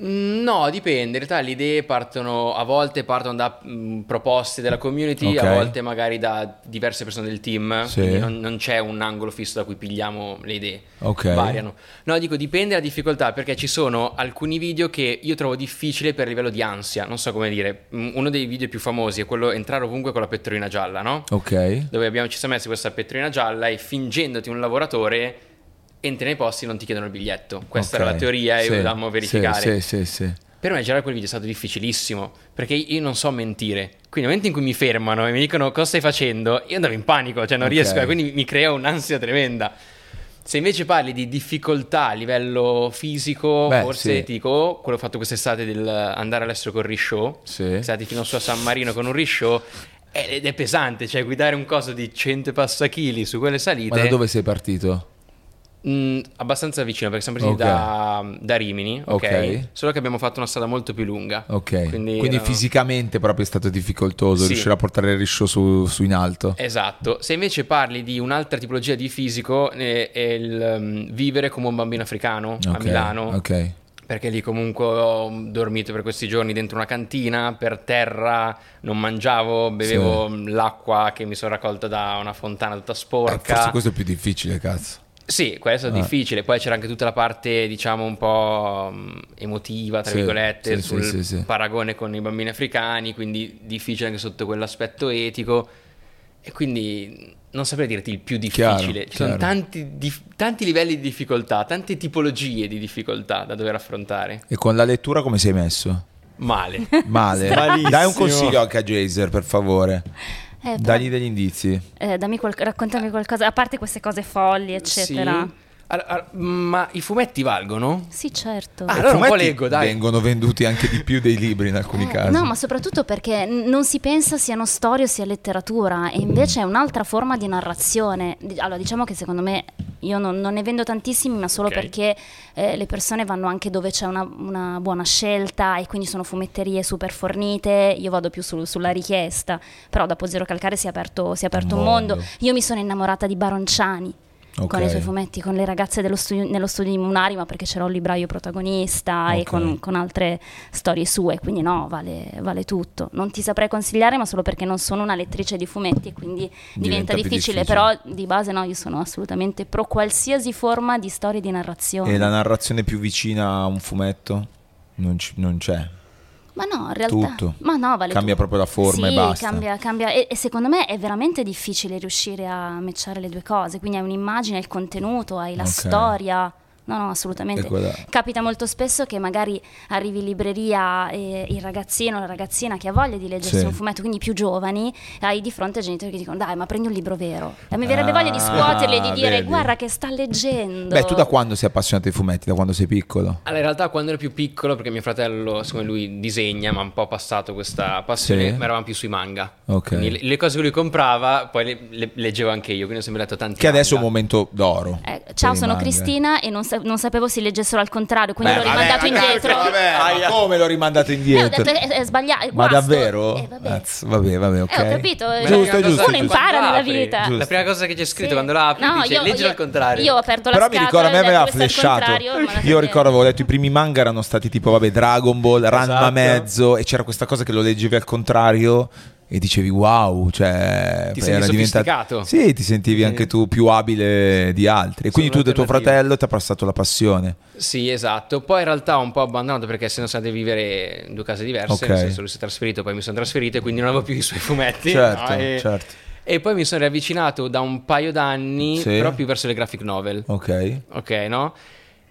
Speaker 14: Mm, No, dipende. In realtà le idee partono, a volte partono da mm, proposte della community,
Speaker 2: Ok.
Speaker 14: a volte magari da diverse persone del team.
Speaker 2: Sì.
Speaker 14: Quindi non, non c'è un angolo fisso da cui pigliamo le idee.
Speaker 2: Ok.
Speaker 14: Variano. No, dico dipende dalla difficoltà perché ci sono alcuni video che io trovo difficile per livello di ansia. Non so come dire. Mm, Uno dei video più famosi è quello entrare ovunque con la pettorina gialla, no?
Speaker 2: Ok.
Speaker 14: Dove abbiamo, ci siamo messi questa pettorina gialla e fingendoti un lavoratore entri nei posti e non ti chiedono il biglietto. Questa
Speaker 2: Ok.
Speaker 14: era la teoria e
Speaker 2: Sì,
Speaker 14: volevamo verificare.
Speaker 2: Sì, sì.
Speaker 14: Per me girare quel video è stato difficilissimo perché io non so mentire. Quindi nel momento in cui mi fermano e mi dicono cosa stai facendo, io andavo in panico, cioè non
Speaker 2: Ok.
Speaker 14: riesco, quindi mi crea un'ansia tremenda. Se invece parli di difficoltà a livello fisico,
Speaker 2: Beh,
Speaker 14: forse
Speaker 2: sì.
Speaker 14: ti dico quello fatto quest'estate del andare all'estero con il rishow.
Speaker 2: Sì.
Speaker 14: Stati fino su a San Marino con un rishow ed è pesante, cioè guidare un coso di 100 e passa chili su quelle salite.
Speaker 2: Ma da dove sei partito?
Speaker 14: Mm, abbastanza vicino perché siamo partiti
Speaker 2: Ok.
Speaker 14: da, da Rimini, ok?
Speaker 2: Ok.
Speaker 14: Solo che abbiamo fatto una strada molto più lunga.
Speaker 2: Ok.
Speaker 14: Quindi,
Speaker 2: Quindi,
Speaker 14: erano-
Speaker 2: fisicamente proprio è stato difficoltoso
Speaker 14: Sì.
Speaker 2: riuscire a portare il riscio su, su in alto.
Speaker 14: Esatto. Se invece parli di un'altra tipologia di fisico, eh, è il um, vivere come un bambino africano a
Speaker 2: Ok,
Speaker 14: Milano.
Speaker 2: Ok.
Speaker 14: Perché lì comunque ho dormito per questi giorni dentro una cantina, per terra, non mangiavo, bevevo l'acqua che mi sono raccolta da una fontana tutta
Speaker 2: Eh,
Speaker 14: sporca.
Speaker 2: forse questo è più difficile, cazzo.
Speaker 14: Sì, questo è
Speaker 2: Ah.
Speaker 14: difficile. Poi c'era anche tutta la parte, diciamo, un po' emotiva, tra
Speaker 2: Sì,
Speaker 14: virgolette,
Speaker 2: sì,
Speaker 14: sul
Speaker 2: sì, sì,
Speaker 14: paragone con i bambini africani, quindi difficile anche sotto quell'aspetto etico. E quindi non saprei dirti il più
Speaker 2: Chiaro,
Speaker 14: difficile. Ci sono
Speaker 2: chiaro.
Speaker 14: tanti, dif- tanti livelli di difficoltà, tante tipologie di difficoltà da dover affrontare.
Speaker 2: E con la lettura come sei messo?
Speaker 14: Male.
Speaker 2: Male. (laughs)
Speaker 13: Malissimo.
Speaker 2: Dai un consiglio anche a Jaser, per favore.
Speaker 4: Eh, però-
Speaker 2: Dagli degli indizi.
Speaker 4: eh, dammi qual- raccontami qualcosa, a parte queste cose folli, eccetera.
Speaker 14: Sì. Allora, ma i fumetti valgono?
Speaker 4: Sì, certo.
Speaker 14: Ah,
Speaker 2: I
Speaker 14: allora un po'
Speaker 2: fumetti
Speaker 14: leggo, dai.
Speaker 2: Vengono venduti anche di più dei libri in alcuni casi.
Speaker 4: Eh, No, ma soprattutto perché non si pensa siano storie o sia letteratura, e invece è un'altra forma di narrazione. Allora, diciamo che secondo me io non, non ne vendo tantissimi, ma solo
Speaker 14: Ok.
Speaker 4: perché eh, le persone vanno anche dove c'è una, una buona scelta e quindi sono fumetterie super fornite. Io vado più sul- sulla richiesta, però dopo Zero Calcare si è aperto, si è aperto un
Speaker 2: mondo.
Speaker 4: mondo. Io mi sono innamorata di Baronciani.
Speaker 2: Ok.
Speaker 4: Con i suoi fumetti, con le ragazze dello studio- nello studio di Munari, ma perché c'era il libraio protagonista e
Speaker 2: Ok.
Speaker 4: con, con altre storie sue, quindi no, vale, vale tutto. Non ti saprei consigliare, ma solo perché non sono una lettrice di fumetti e quindi diventa,
Speaker 2: Diventa
Speaker 4: difficile,
Speaker 2: difficile.
Speaker 4: però di base no, io sono assolutamente pro qualsiasi forma di storia di narrazione.
Speaker 2: E la narrazione più vicina a un fumetto? Non, ci- non c'è.
Speaker 4: Ma no, in realtà
Speaker 2: Tutto.
Speaker 4: Ma no, vale
Speaker 2: Cambia
Speaker 4: tutto.
Speaker 2: proprio la forma
Speaker 4: Sì,
Speaker 2: e basta.
Speaker 4: Cambia, cambia. E, e secondo me è veramente difficile riuscire a matchare le due cose. Quindi hai un'immagine, il contenuto, hai la
Speaker 2: Ok.
Speaker 4: storia. No, no, assolutamente. Capita molto spesso che magari arrivi in libreria e il ragazzino o la ragazzina che ha voglia di leggersi
Speaker 2: Sì.
Speaker 4: un fumetto, quindi più giovani, hai di fronte genitori che dicono dai ma prendi un libro vero. E mi verrebbe voglia di
Speaker 2: Ah,
Speaker 4: scuoterli e di dire
Speaker 2: vedi.
Speaker 4: guarda che sta leggendo.
Speaker 2: Beh, tu da quando sei appassionato ai fumetti? Da quando sei piccolo?
Speaker 14: Allora, in realtà quando ero più piccolo, perché mio fratello, siccome lui disegna, ma ha un po' passato questa passione,
Speaker 2: Sì.
Speaker 14: ma eravamo più sui manga.
Speaker 2: Ok.
Speaker 14: Quindi le, le cose che lui comprava, poi le, le leggevo anche io, quindi ho sempre letto tanti
Speaker 2: Che adesso è un
Speaker 14: manga.
Speaker 2: momento d'oro.
Speaker 4: Eh, ciao, sono
Speaker 2: manga.
Speaker 4: Cristina e non, sa- non sapevo se leggessero al contrario, quindi
Speaker 2: Beh,
Speaker 4: l'ho
Speaker 2: vabbè,
Speaker 4: rimandato
Speaker 2: vabbè,
Speaker 4: indietro.
Speaker 2: vabbè, ma come l'ho rimandato
Speaker 4: Eh, ho
Speaker 2: indietro?
Speaker 4: detto, è, è sbagliato.
Speaker 2: Ma
Speaker 4: guasto.
Speaker 2: davvero?
Speaker 4: Eh, vabbè.
Speaker 2: Azz, vabbè, vabbè, ok.
Speaker 4: Eh, ho capito, eh,
Speaker 2: Giusto,
Speaker 4: uno
Speaker 2: giusto.
Speaker 4: impara nella
Speaker 14: apri,
Speaker 4: vita.
Speaker 14: La prima cosa che c'è scritto
Speaker 4: Sì.
Speaker 14: quando la apri
Speaker 4: No,
Speaker 14: dice
Speaker 4: io-
Speaker 14: leggilo
Speaker 4: io-
Speaker 14: al contrario.
Speaker 4: Io ho aperto la
Speaker 2: Però mi ricordo, a me aveva flashato. Io ricordo, avevo letto i primi manga erano stati tipo, vabbè, Dragon Ball, Ranma
Speaker 11: Esatto.
Speaker 2: mezzo, e c'era questa cosa che lo leggevi al contrario e dicevi wow, cioè
Speaker 14: Ti senti sofisticato.
Speaker 2: Sì, ti sentivi anche tu più abile di altri. E quindi tu da tuo fratello ti ha passato la passione.
Speaker 14: Sì, esatto. Poi in realtà ho un po' abbandonato perché essendo state a vivere in due case diverse,
Speaker 2: Ok.
Speaker 14: nel senso lui si è trasferito, poi mi sono trasferito e quindi non avevo più i suoi fumetti.
Speaker 2: Certo,
Speaker 14: no? e,
Speaker 2: certo.
Speaker 14: e poi mi sono riavvicinato da un paio d'anni,
Speaker 2: Sì.
Speaker 14: però più verso le graphic novel.
Speaker 2: Ok.
Speaker 14: Ok, no?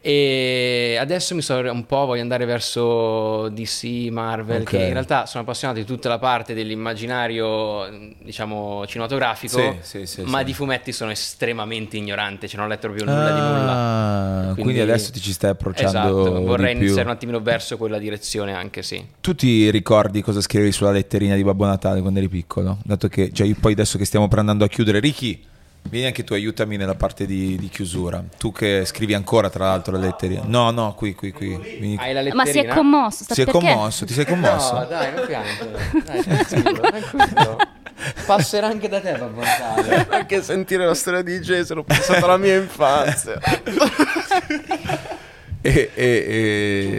Speaker 14: E adesso mi sono un po' voglio andare verso DC, Marvel,
Speaker 2: Ok.
Speaker 14: che in realtà sono appassionato di tutta la parte dell'immaginario, diciamo, cinematografico,
Speaker 2: Sì, sì, sì,
Speaker 14: ma di fumetti sono estremamente ignorante, cioè non ho letto proprio nulla di nulla.
Speaker 2: Ah, quindi, adesso ti ci stai approcciando
Speaker 14: Esatto, vorrei
Speaker 2: di più.
Speaker 14: iniziare un attimino verso quella direzione anche, sì.
Speaker 2: Tu ti ricordi cosa scrivevi sulla letterina di Babbo Natale quando eri piccolo? Dato che, cioè, io poi adesso che stiamo andando a chiudere, Ricky, vieni anche tu, aiutami nella parte di, di chiusura. Tu che scrivi ancora, tra l'altro, le letterine. No, no, qui, qui, qui. Vieni-
Speaker 14: Hai la
Speaker 4: Ma si è
Speaker 14: letterina?
Speaker 4: commosso, sta
Speaker 2: Si è
Speaker 4: perché?
Speaker 2: commosso, ti sei commosso?
Speaker 14: No, dai, non piangere. (laughs) Dai, tranquillo, tranquillo. Passerà anche da te, Babbo Natale.
Speaker 1: Anche sentire la storia di Jason, ho pensato alla mia infanzia. (laughs)
Speaker 2: E, e- e-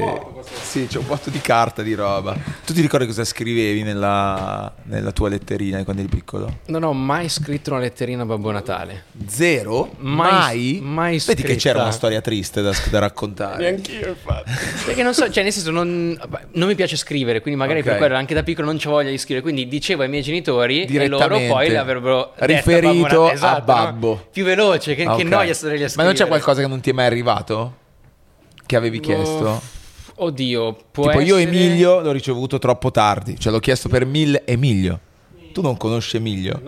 Speaker 2: sì, c'è un botto di carta di roba. Tu ti ricordi cosa scrivevi nella, nella tua letterina quando eri piccolo?
Speaker 14: Non ho mai scritto una letterina a Babbo Natale.
Speaker 2: Zero?
Speaker 14: Mai- mai
Speaker 2: Vedi che c'era una storia triste da, da raccontare.
Speaker 1: Neanch'io, infatti.
Speaker 14: Perché non so, cioè nel senso non, non mi piace scrivere, quindi magari
Speaker 2: Ok.
Speaker 14: per quello anche da piccolo non c'ho voglia di scrivere, quindi dicevo ai miei genitori e loro poi l'avrebbero
Speaker 2: Riferito
Speaker 14: Babbo Natale.
Speaker 2: a
Speaker 14: Esatto, no?
Speaker 2: Babbo.
Speaker 14: Più veloce, che,
Speaker 2: Ah,
Speaker 14: che noia stare lì a
Speaker 2: Ma
Speaker 14: scrivere.
Speaker 2: non c'è qualcosa che non ti è mai arrivato? Che avevi chiesto?
Speaker 14: Oddio, può
Speaker 2: tipo io
Speaker 14: essere-
Speaker 2: Emilio l'ho ricevuto troppo tardi, cioè l'ho chiesto per mille Emilio. Tu non conosci Emilio?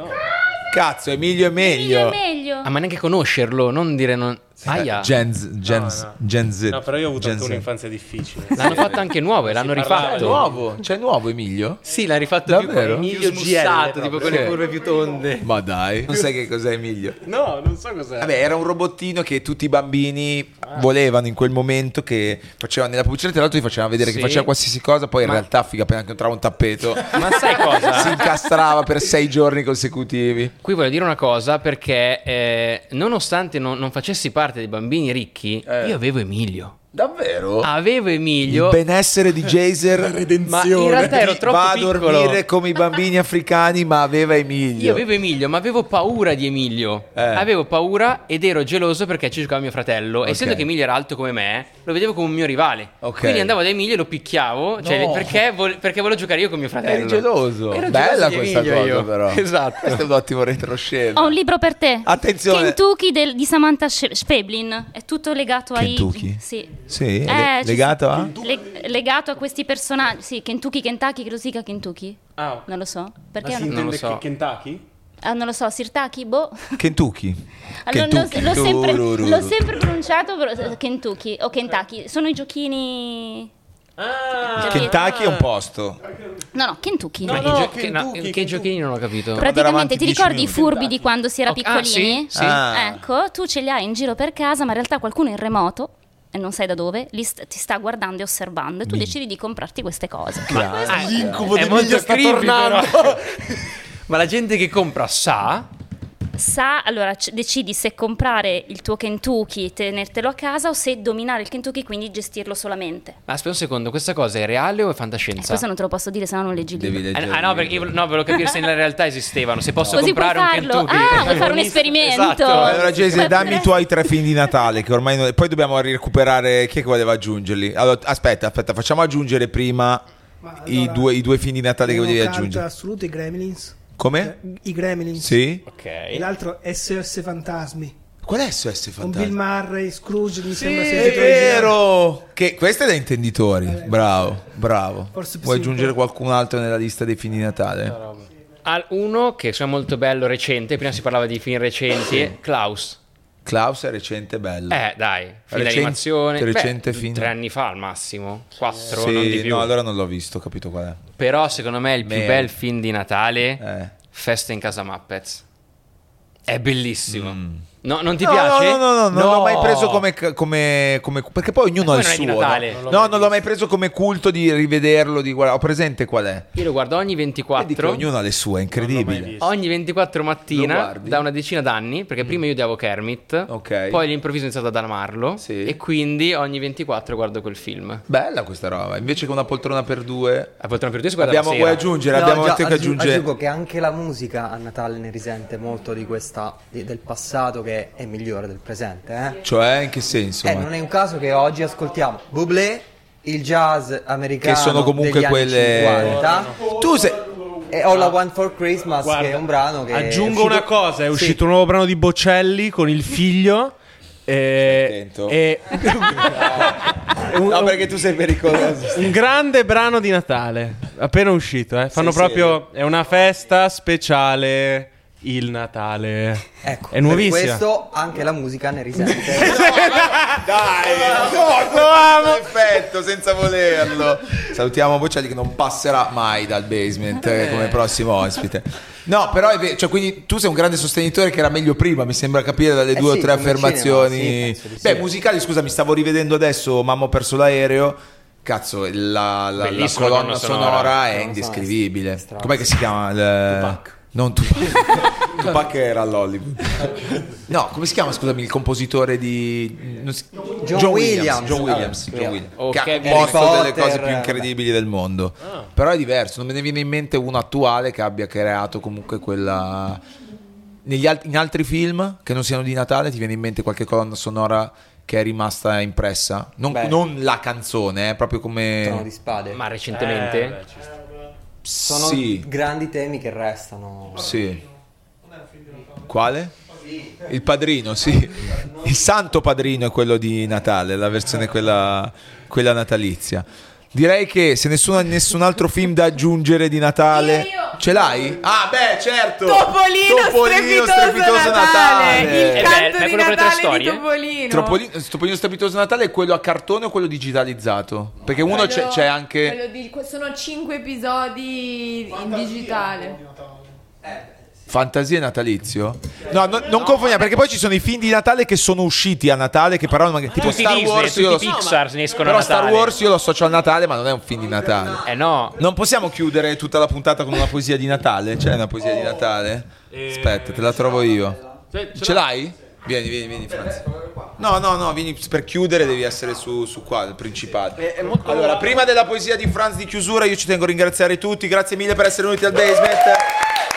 Speaker 2: Cazzo, Emilio è meglio.
Speaker 4: Meglio, meglio.
Speaker 14: Ah, ma neanche conoscerlo, non dire non... Aia.
Speaker 2: Gen, Z- Gen,
Speaker 1: No, no.
Speaker 2: Gen Z.
Speaker 1: No, però io ho avuto
Speaker 2: Gen
Speaker 1: un'infanzia difficile.
Speaker 14: L'hanno fatto anche nuovo e l'hanno rifatto.
Speaker 1: di-
Speaker 2: Nuovo? C'è nuovo Emilio?
Speaker 14: Sì, l'ha rifatto
Speaker 2: Davvero?
Speaker 14: più, più
Speaker 1: Emilio
Speaker 14: smussato,
Speaker 1: GL
Speaker 14: tipo con le curve più tonde.
Speaker 2: Ma dai, non sai che cos'è Emilio?
Speaker 1: No, non so cos'è.
Speaker 2: Vabbè, era un robottino che tutti i bambini volevano in quel momento che faceva nella pubblicità tra l'altro ti facevano vedere
Speaker 14: Sì.
Speaker 2: che faceva qualsiasi cosa, poi in
Speaker 14: Ma-
Speaker 2: realtà figa appena che entrava un tappeto (laughs)
Speaker 14: Ma sai cosa?
Speaker 2: si incastrava per sei giorni consecutivi.
Speaker 14: Qui voglio dire una cosa perché eh, nonostante non, non facessi parte dei bambini ricchi,
Speaker 2: Eh.
Speaker 14: io avevo Emilio.
Speaker 2: Davvero?
Speaker 14: Avevo Emilio.
Speaker 2: Il benessere di Jaser
Speaker 14: Ma in realtà ero troppo
Speaker 2: va a
Speaker 14: piccolo.
Speaker 2: dormire come i bambini africani, ma aveva Emilio.
Speaker 14: Io avevo Emilio, ma avevo paura di Emilio.
Speaker 2: Eh.
Speaker 14: Avevo paura ed ero geloso perché ci giocava mio fratello.
Speaker 2: Ok.
Speaker 14: Essendo che Emilio era alto come me, lo vedevo come un mio rivale.
Speaker 2: Ok.
Speaker 14: Quindi andavo da Emilio e lo picchiavo. Cioè,
Speaker 2: No.
Speaker 14: perché, vol- perché volevo giocare io con mio fratello.
Speaker 2: Eri geloso.
Speaker 14: Ero
Speaker 2: Bella
Speaker 14: geloso
Speaker 2: questa
Speaker 14: Emilio
Speaker 2: cosa
Speaker 14: io.
Speaker 2: però. (laughs)
Speaker 14: Esatto.
Speaker 2: Questo è un ottimo retroscena.
Speaker 4: Ho un libro per te.
Speaker 2: Attenzione.
Speaker 4: Kentucky del- di Samantha Schweblin. È tutto legato ai...
Speaker 2: Kentucky?
Speaker 4: Sì.
Speaker 2: Sì,
Speaker 4: Eh,
Speaker 2: le- legato a?
Speaker 4: le- legato a questi personaggi. Sì, Kentucky, Kentucky, credo si dica Kentucky.
Speaker 1: Ah,
Speaker 4: Non lo so. Perché
Speaker 1: Ma si
Speaker 4: non,
Speaker 14: Non lo
Speaker 1: intende
Speaker 14: so.
Speaker 1: che- Kentucky?
Speaker 4: ah, non lo so, Sirtaki, boh.
Speaker 2: Kentucky.
Speaker 4: Allora, l'ho,
Speaker 2: Kentucky.
Speaker 4: l'ho sempre, l'ho sempre pronunciato però- Kentucky o Kentucky. Sono i giochini.
Speaker 1: Ah,
Speaker 2: Kentucky è un posto.
Speaker 4: No, no, Kentucky.
Speaker 1: No,
Speaker 14: i
Speaker 1: no,
Speaker 14: gio- che,
Speaker 1: Kentucky,
Speaker 14: no, che
Speaker 1: Kentucky.
Speaker 14: giochini non ho capito.
Speaker 2: Pra-
Speaker 4: Praticamente ti
Speaker 2: 10
Speaker 4: ricordi i furbi di quando si era
Speaker 14: Ok, ah,
Speaker 4: piccolini?
Speaker 14: sì, sì.
Speaker 2: Ah.
Speaker 4: Ecco, tu ce li hai in giro per casa, ma in realtà qualcuno in remoto e non sai da dove, st- ti sta guardando e osservando e tu decidi di comprarti queste cose.
Speaker 1: L'incubo
Speaker 14: è
Speaker 1: di
Speaker 14: molto
Speaker 1: Miglia sta
Speaker 14: creepy,
Speaker 1: tornando. (laughs)
Speaker 14: Ma la gente che compra sa
Speaker 4: Sa, allora c- decidi se comprare il tuo Kentucky, tenertelo a casa o se dominare il Kentucky, quindi gestirlo solamente.
Speaker 14: Ma aspetta un secondo, questa cosa è reale o è fantascienza?
Speaker 4: Questo non te lo posso dire, se no non leggi il
Speaker 2: Devi
Speaker 4: libro.
Speaker 2: leggere.
Speaker 14: Ah, no, perché io no, volevo capire se nella realtà esistevano. Se posso
Speaker 4: puoi
Speaker 14: comprare un. Kentucky.
Speaker 4: Ah, vuoi fare un (laughs) esperimento?
Speaker 14: Esatto.
Speaker 2: Allora, Jesse, dammi i tuoi tre film di Natale, che ormai non- poi dobbiamo recuperare. Chi è che voleva aggiungerli? Allora, aspetta, aspetta, facciamo aggiungere prima
Speaker 9: Ma
Speaker 2: i,
Speaker 9: allora,
Speaker 2: due, i due film di Natale che volevi aggiungere.
Speaker 9: assoluto i Gremlins.
Speaker 2: Come?
Speaker 9: Eh, I Gremlins.
Speaker 2: Sì?
Speaker 9: E l'altro SOS Fantasmi.
Speaker 2: Qual è SOS
Speaker 9: Con Bill? Murray, Scrooge, mi sembra
Speaker 2: È
Speaker 9: sentito
Speaker 2: vero! Che questo è da intenditori. Bravo, bravo.
Speaker 9: Forse
Speaker 2: Vuoi
Speaker 9: sì,
Speaker 2: aggiungere qualcun altro nella lista dei film di Natale?
Speaker 14: Al uno che è molto bello, recente. Prima si parlava di film recenti. Klaus.
Speaker 2: Klaus è recente, bello.
Speaker 14: Eh, dai, film d'animazione.
Speaker 2: recente
Speaker 14: Beh,
Speaker 2: film.
Speaker 14: Tre anni fa al massimo. Quattro,
Speaker 2: Sì,
Speaker 14: non di più.
Speaker 2: no, allora non l'ho visto, ho capito qual è.
Speaker 14: Però secondo me il più bel film di Natale
Speaker 2: Eh.
Speaker 14: Festa in casa Muppets. È bellissimo. No, non ti
Speaker 2: no,
Speaker 14: piace?
Speaker 2: No, no, no, non l'ho mai preso come, come- come- Perché poi ognuno ha il suo.
Speaker 14: Natale.
Speaker 2: no?
Speaker 14: Non l'ho
Speaker 2: No,
Speaker 14: mai
Speaker 2: non l'ho mai preso come culto di rivederlo. Di guarda- Ho presente qual è.
Speaker 14: Io lo guardo ogni
Speaker 2: Vedi che
Speaker 14: 24.
Speaker 2: ognuno ha le sue, è incredibile.
Speaker 14: Ogni 24
Speaker 2: Lo
Speaker 14: mattina da una decina d'anni, perché prima io odiavo Kermit,
Speaker 2: Ok.
Speaker 14: poi all'improvviso ho iniziato ad amarlo
Speaker 2: Sì.
Speaker 14: e quindi ogni 24 guardo quel film.
Speaker 2: Bella questa roba. Invece che una poltrona per due.
Speaker 14: A poltrona per due si guarda
Speaker 2: Abbiamo,
Speaker 14: la
Speaker 2: vuoi aggiungere?
Speaker 8: No,
Speaker 2: Abbiamo
Speaker 8: già,
Speaker 2: te che
Speaker 8: aggiung-
Speaker 2: aggiunge.
Speaker 8: aggiungo che anche la musica a Natale ne risente molto di questa di- del passato che è migliore del presente. Eh?
Speaker 2: Cioè, in che senso?
Speaker 8: Eh, non è un caso che oggi ascoltiamo Bublé, il jazz americano
Speaker 2: Che sono comunque
Speaker 8: degli anni
Speaker 2: quelle-
Speaker 8: 50,
Speaker 2: Tu sei.
Speaker 8: e All I Want for Christmas
Speaker 1: Guarda,
Speaker 8: che è un brano che
Speaker 1: Aggiungo
Speaker 8: uscito-
Speaker 1: una cosa, è
Speaker 8: Sì.
Speaker 1: uscito un nuovo brano di Bocelli con il figlio. E,
Speaker 2: Attento.
Speaker 1: e- (laughs) un,
Speaker 2: No, perché tu sei pericoloso.
Speaker 1: un grande brano di Natale, appena uscito. Eh. Fanno
Speaker 2: Sei
Speaker 1: proprio. È una festa speciale. Il Natale.
Speaker 8: Ecco,
Speaker 1: È nuovissima.
Speaker 8: Per questo anche la musica ne risente. (laughs)
Speaker 2: Dai, no, lo amo. Effetto, senza volerlo. Salutiamo Bocelli che non passerà mai dal basement eh, come prossimo ospite. No, però è vero, cioè, quindi tu sei un grande sostenitore che era meglio prima, mi sembra capire dalle
Speaker 8: Eh
Speaker 2: due
Speaker 8: sì,
Speaker 2: o tre affermazioni.
Speaker 8: cinema, sì.
Speaker 2: Beh, musicali, scusa, mi stavo rivedendo adesso Mamma ho perso l'aereo. Cazzo, la, la- la colonna sonora,
Speaker 14: sonora.
Speaker 2: è
Speaker 8: No,
Speaker 2: indescrivibile. Com'è che si chiama? Il...
Speaker 1: Tupac.
Speaker 2: Non Tupac. (laughs) Tupac era all'Hollywood. No, come si chiama, scusami, il compositore di... si-
Speaker 8: John Williams.
Speaker 2: John Williams,
Speaker 8: Ah,
Speaker 2: John Williams.
Speaker 14: O
Speaker 2: che ha composto delle cose più incredibili del mondo.
Speaker 1: Ah.
Speaker 2: Però è diverso, non me ne viene in mente uno attuale che abbia creato comunque quella... Negli alt- in altri film che non siano di Natale ti viene in mente qualche colonna sonora che è rimasta impressa? Non, non la canzone, eh, proprio
Speaker 8: Trono
Speaker 2: come...
Speaker 8: di spade.
Speaker 14: Ma recentemente?
Speaker 1: Eh, beh.
Speaker 8: Sono
Speaker 2: Sì,
Speaker 8: grandi temi che restano.
Speaker 2: sì. Quale? Il padrino, sì. Il santo padrino è quello di Natale, la versione quella, quella natalizia. Direi che se nessuno ha nessun altro film da aggiungere di Natale,
Speaker 12: Io, io.
Speaker 2: ce l'hai? Ah, beh, certo.
Speaker 12: Topolino, strepitoso, Natale. Il
Speaker 14: Eh beh,
Speaker 12: canto di
Speaker 14: quello con le tre
Speaker 12: Natale di
Speaker 14: storie?
Speaker 12: Topolino.
Speaker 2: Topolino, Topolino strepitoso Natale è quello a cartone o quello digitalizzato? Perché uno c'è,
Speaker 12: Quello-
Speaker 2: c'è anche...
Speaker 12: quello di- sono cinque episodi in digitale.
Speaker 2: Fantasia natalizio? No, no, non confondiamo perché poi ci sono i film di Natale che sono usciti a Natale che però magari- tipo Star
Speaker 14: Disney,
Speaker 2: Wars io lo.
Speaker 14: Pixar ne escono
Speaker 2: Però
Speaker 14: a
Speaker 2: Star
Speaker 14: Natale.
Speaker 2: Wars io lo associo al Natale, ma non è un film di Natale.
Speaker 14: Eh no.
Speaker 2: Non possiamo chiudere tutta la puntata con una poesia di Natale? C'è una poesia di Natale? Aspetta, te la trovo io. Ce l'hai? Vieni, vieni, vieni, Franz. No, no, no, vieni per chiudere devi essere su, su qua, il principale. Allora, prima della poesia di Franz di chiusura, io ci tengo a ringraziare tutti. Grazie mille per essere venuti al basement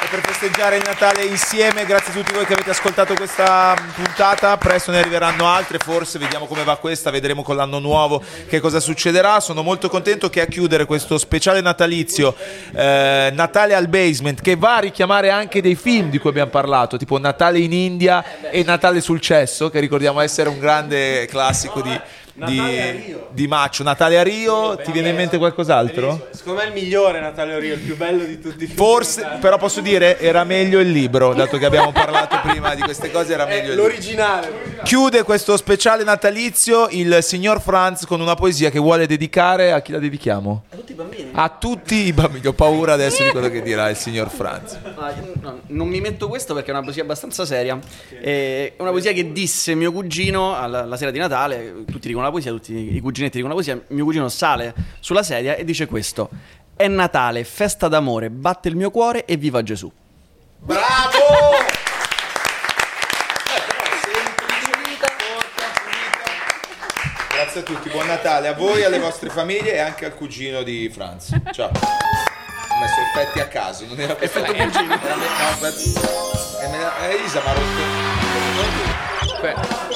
Speaker 2: per festeggiare il Natale insieme. Grazie a tutti voi che avete ascoltato questa puntata. Presto ne arriveranno altre, forse vediamo come va questa, vedremo con l'anno nuovo che cosa succederà. Sono molto contento che a chiudere questo speciale natalizio eh, Natale al basement che va a richiamare anche dei film di cui abbiamo parlato, tipo Natale in India e Natale sul cesso, che ricordiamo essere un grande classico di di, di Maccio. Natale a Rio, ti viene in mente qualcos'altro?
Speaker 1: Secondo me è il migliore Natale a Rio, il più bello di tutti i film.
Speaker 2: Forse, però posso dire, era meglio il libro, dato che abbiamo parlato prima di queste cose, era meglio il libro.
Speaker 1: L'originale.
Speaker 2: Chiude questo speciale natalizio il signor Franz con una poesia che vuole dedicare a chi la dedichiamo?
Speaker 3: A tutti i bambini.
Speaker 2: A tutti i bambini. Ho paura adesso di quello che dirà il signor Franz.
Speaker 3: Ah, io no, non mi metto questo perché è una poesia abbastanza seria. È una poesia che disse mio cugino alla, la sera di Natale. Tutti dicono la poesia, tutti i cuginetti dicono la poesia. Mio cugino sale sulla sedia e dice questo: È Natale, festa d'amore, batte il mio cuore e viva Gesù.
Speaker 2: Bravo! Grazie a tutti, buon Natale a voi, alle vostre famiglie e anche al cugino di Franz. Ciao. Ho messo effetti a caso, non era per
Speaker 3: Effetto
Speaker 2: fare-
Speaker 3: cugino.
Speaker 2: Era me- no, aspetta. Eh, me Elisa mi ha rotto.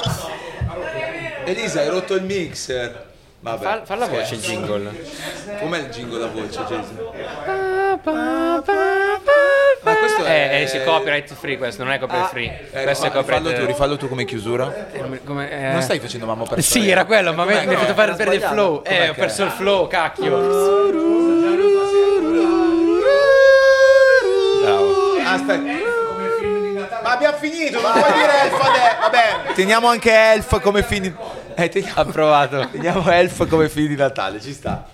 Speaker 2: Elisa, hai rotto il mixer. Vabbè.
Speaker 14: Fa, fa la voce il jingle.
Speaker 2: Com'è il jingle la voce, Jason? Ma questo è...
Speaker 14: Eh, eh, sì, copyright free questo, non è copyright free.
Speaker 2: Eh,
Speaker 14: questo è
Speaker 2: rifallo
Speaker 14: copyright
Speaker 2: tu, rifallo tu come chiusura.
Speaker 14: come, eh,
Speaker 2: Non stai facendo mamma per
Speaker 14: Sì, era quello, ma mi hai fatto fare perdere il flow.
Speaker 2: Com'è
Speaker 14: Eh, ho perso
Speaker 2: è?
Speaker 14: il flow, cacchio.
Speaker 2: Aspetta. Finito, non puoi dire Elf adesso. Vabbè, teniamo anche Elf come fine. Eh, teniamo...
Speaker 14: Approvato.
Speaker 2: Teniamo Elf come fine di Natale, ci sta.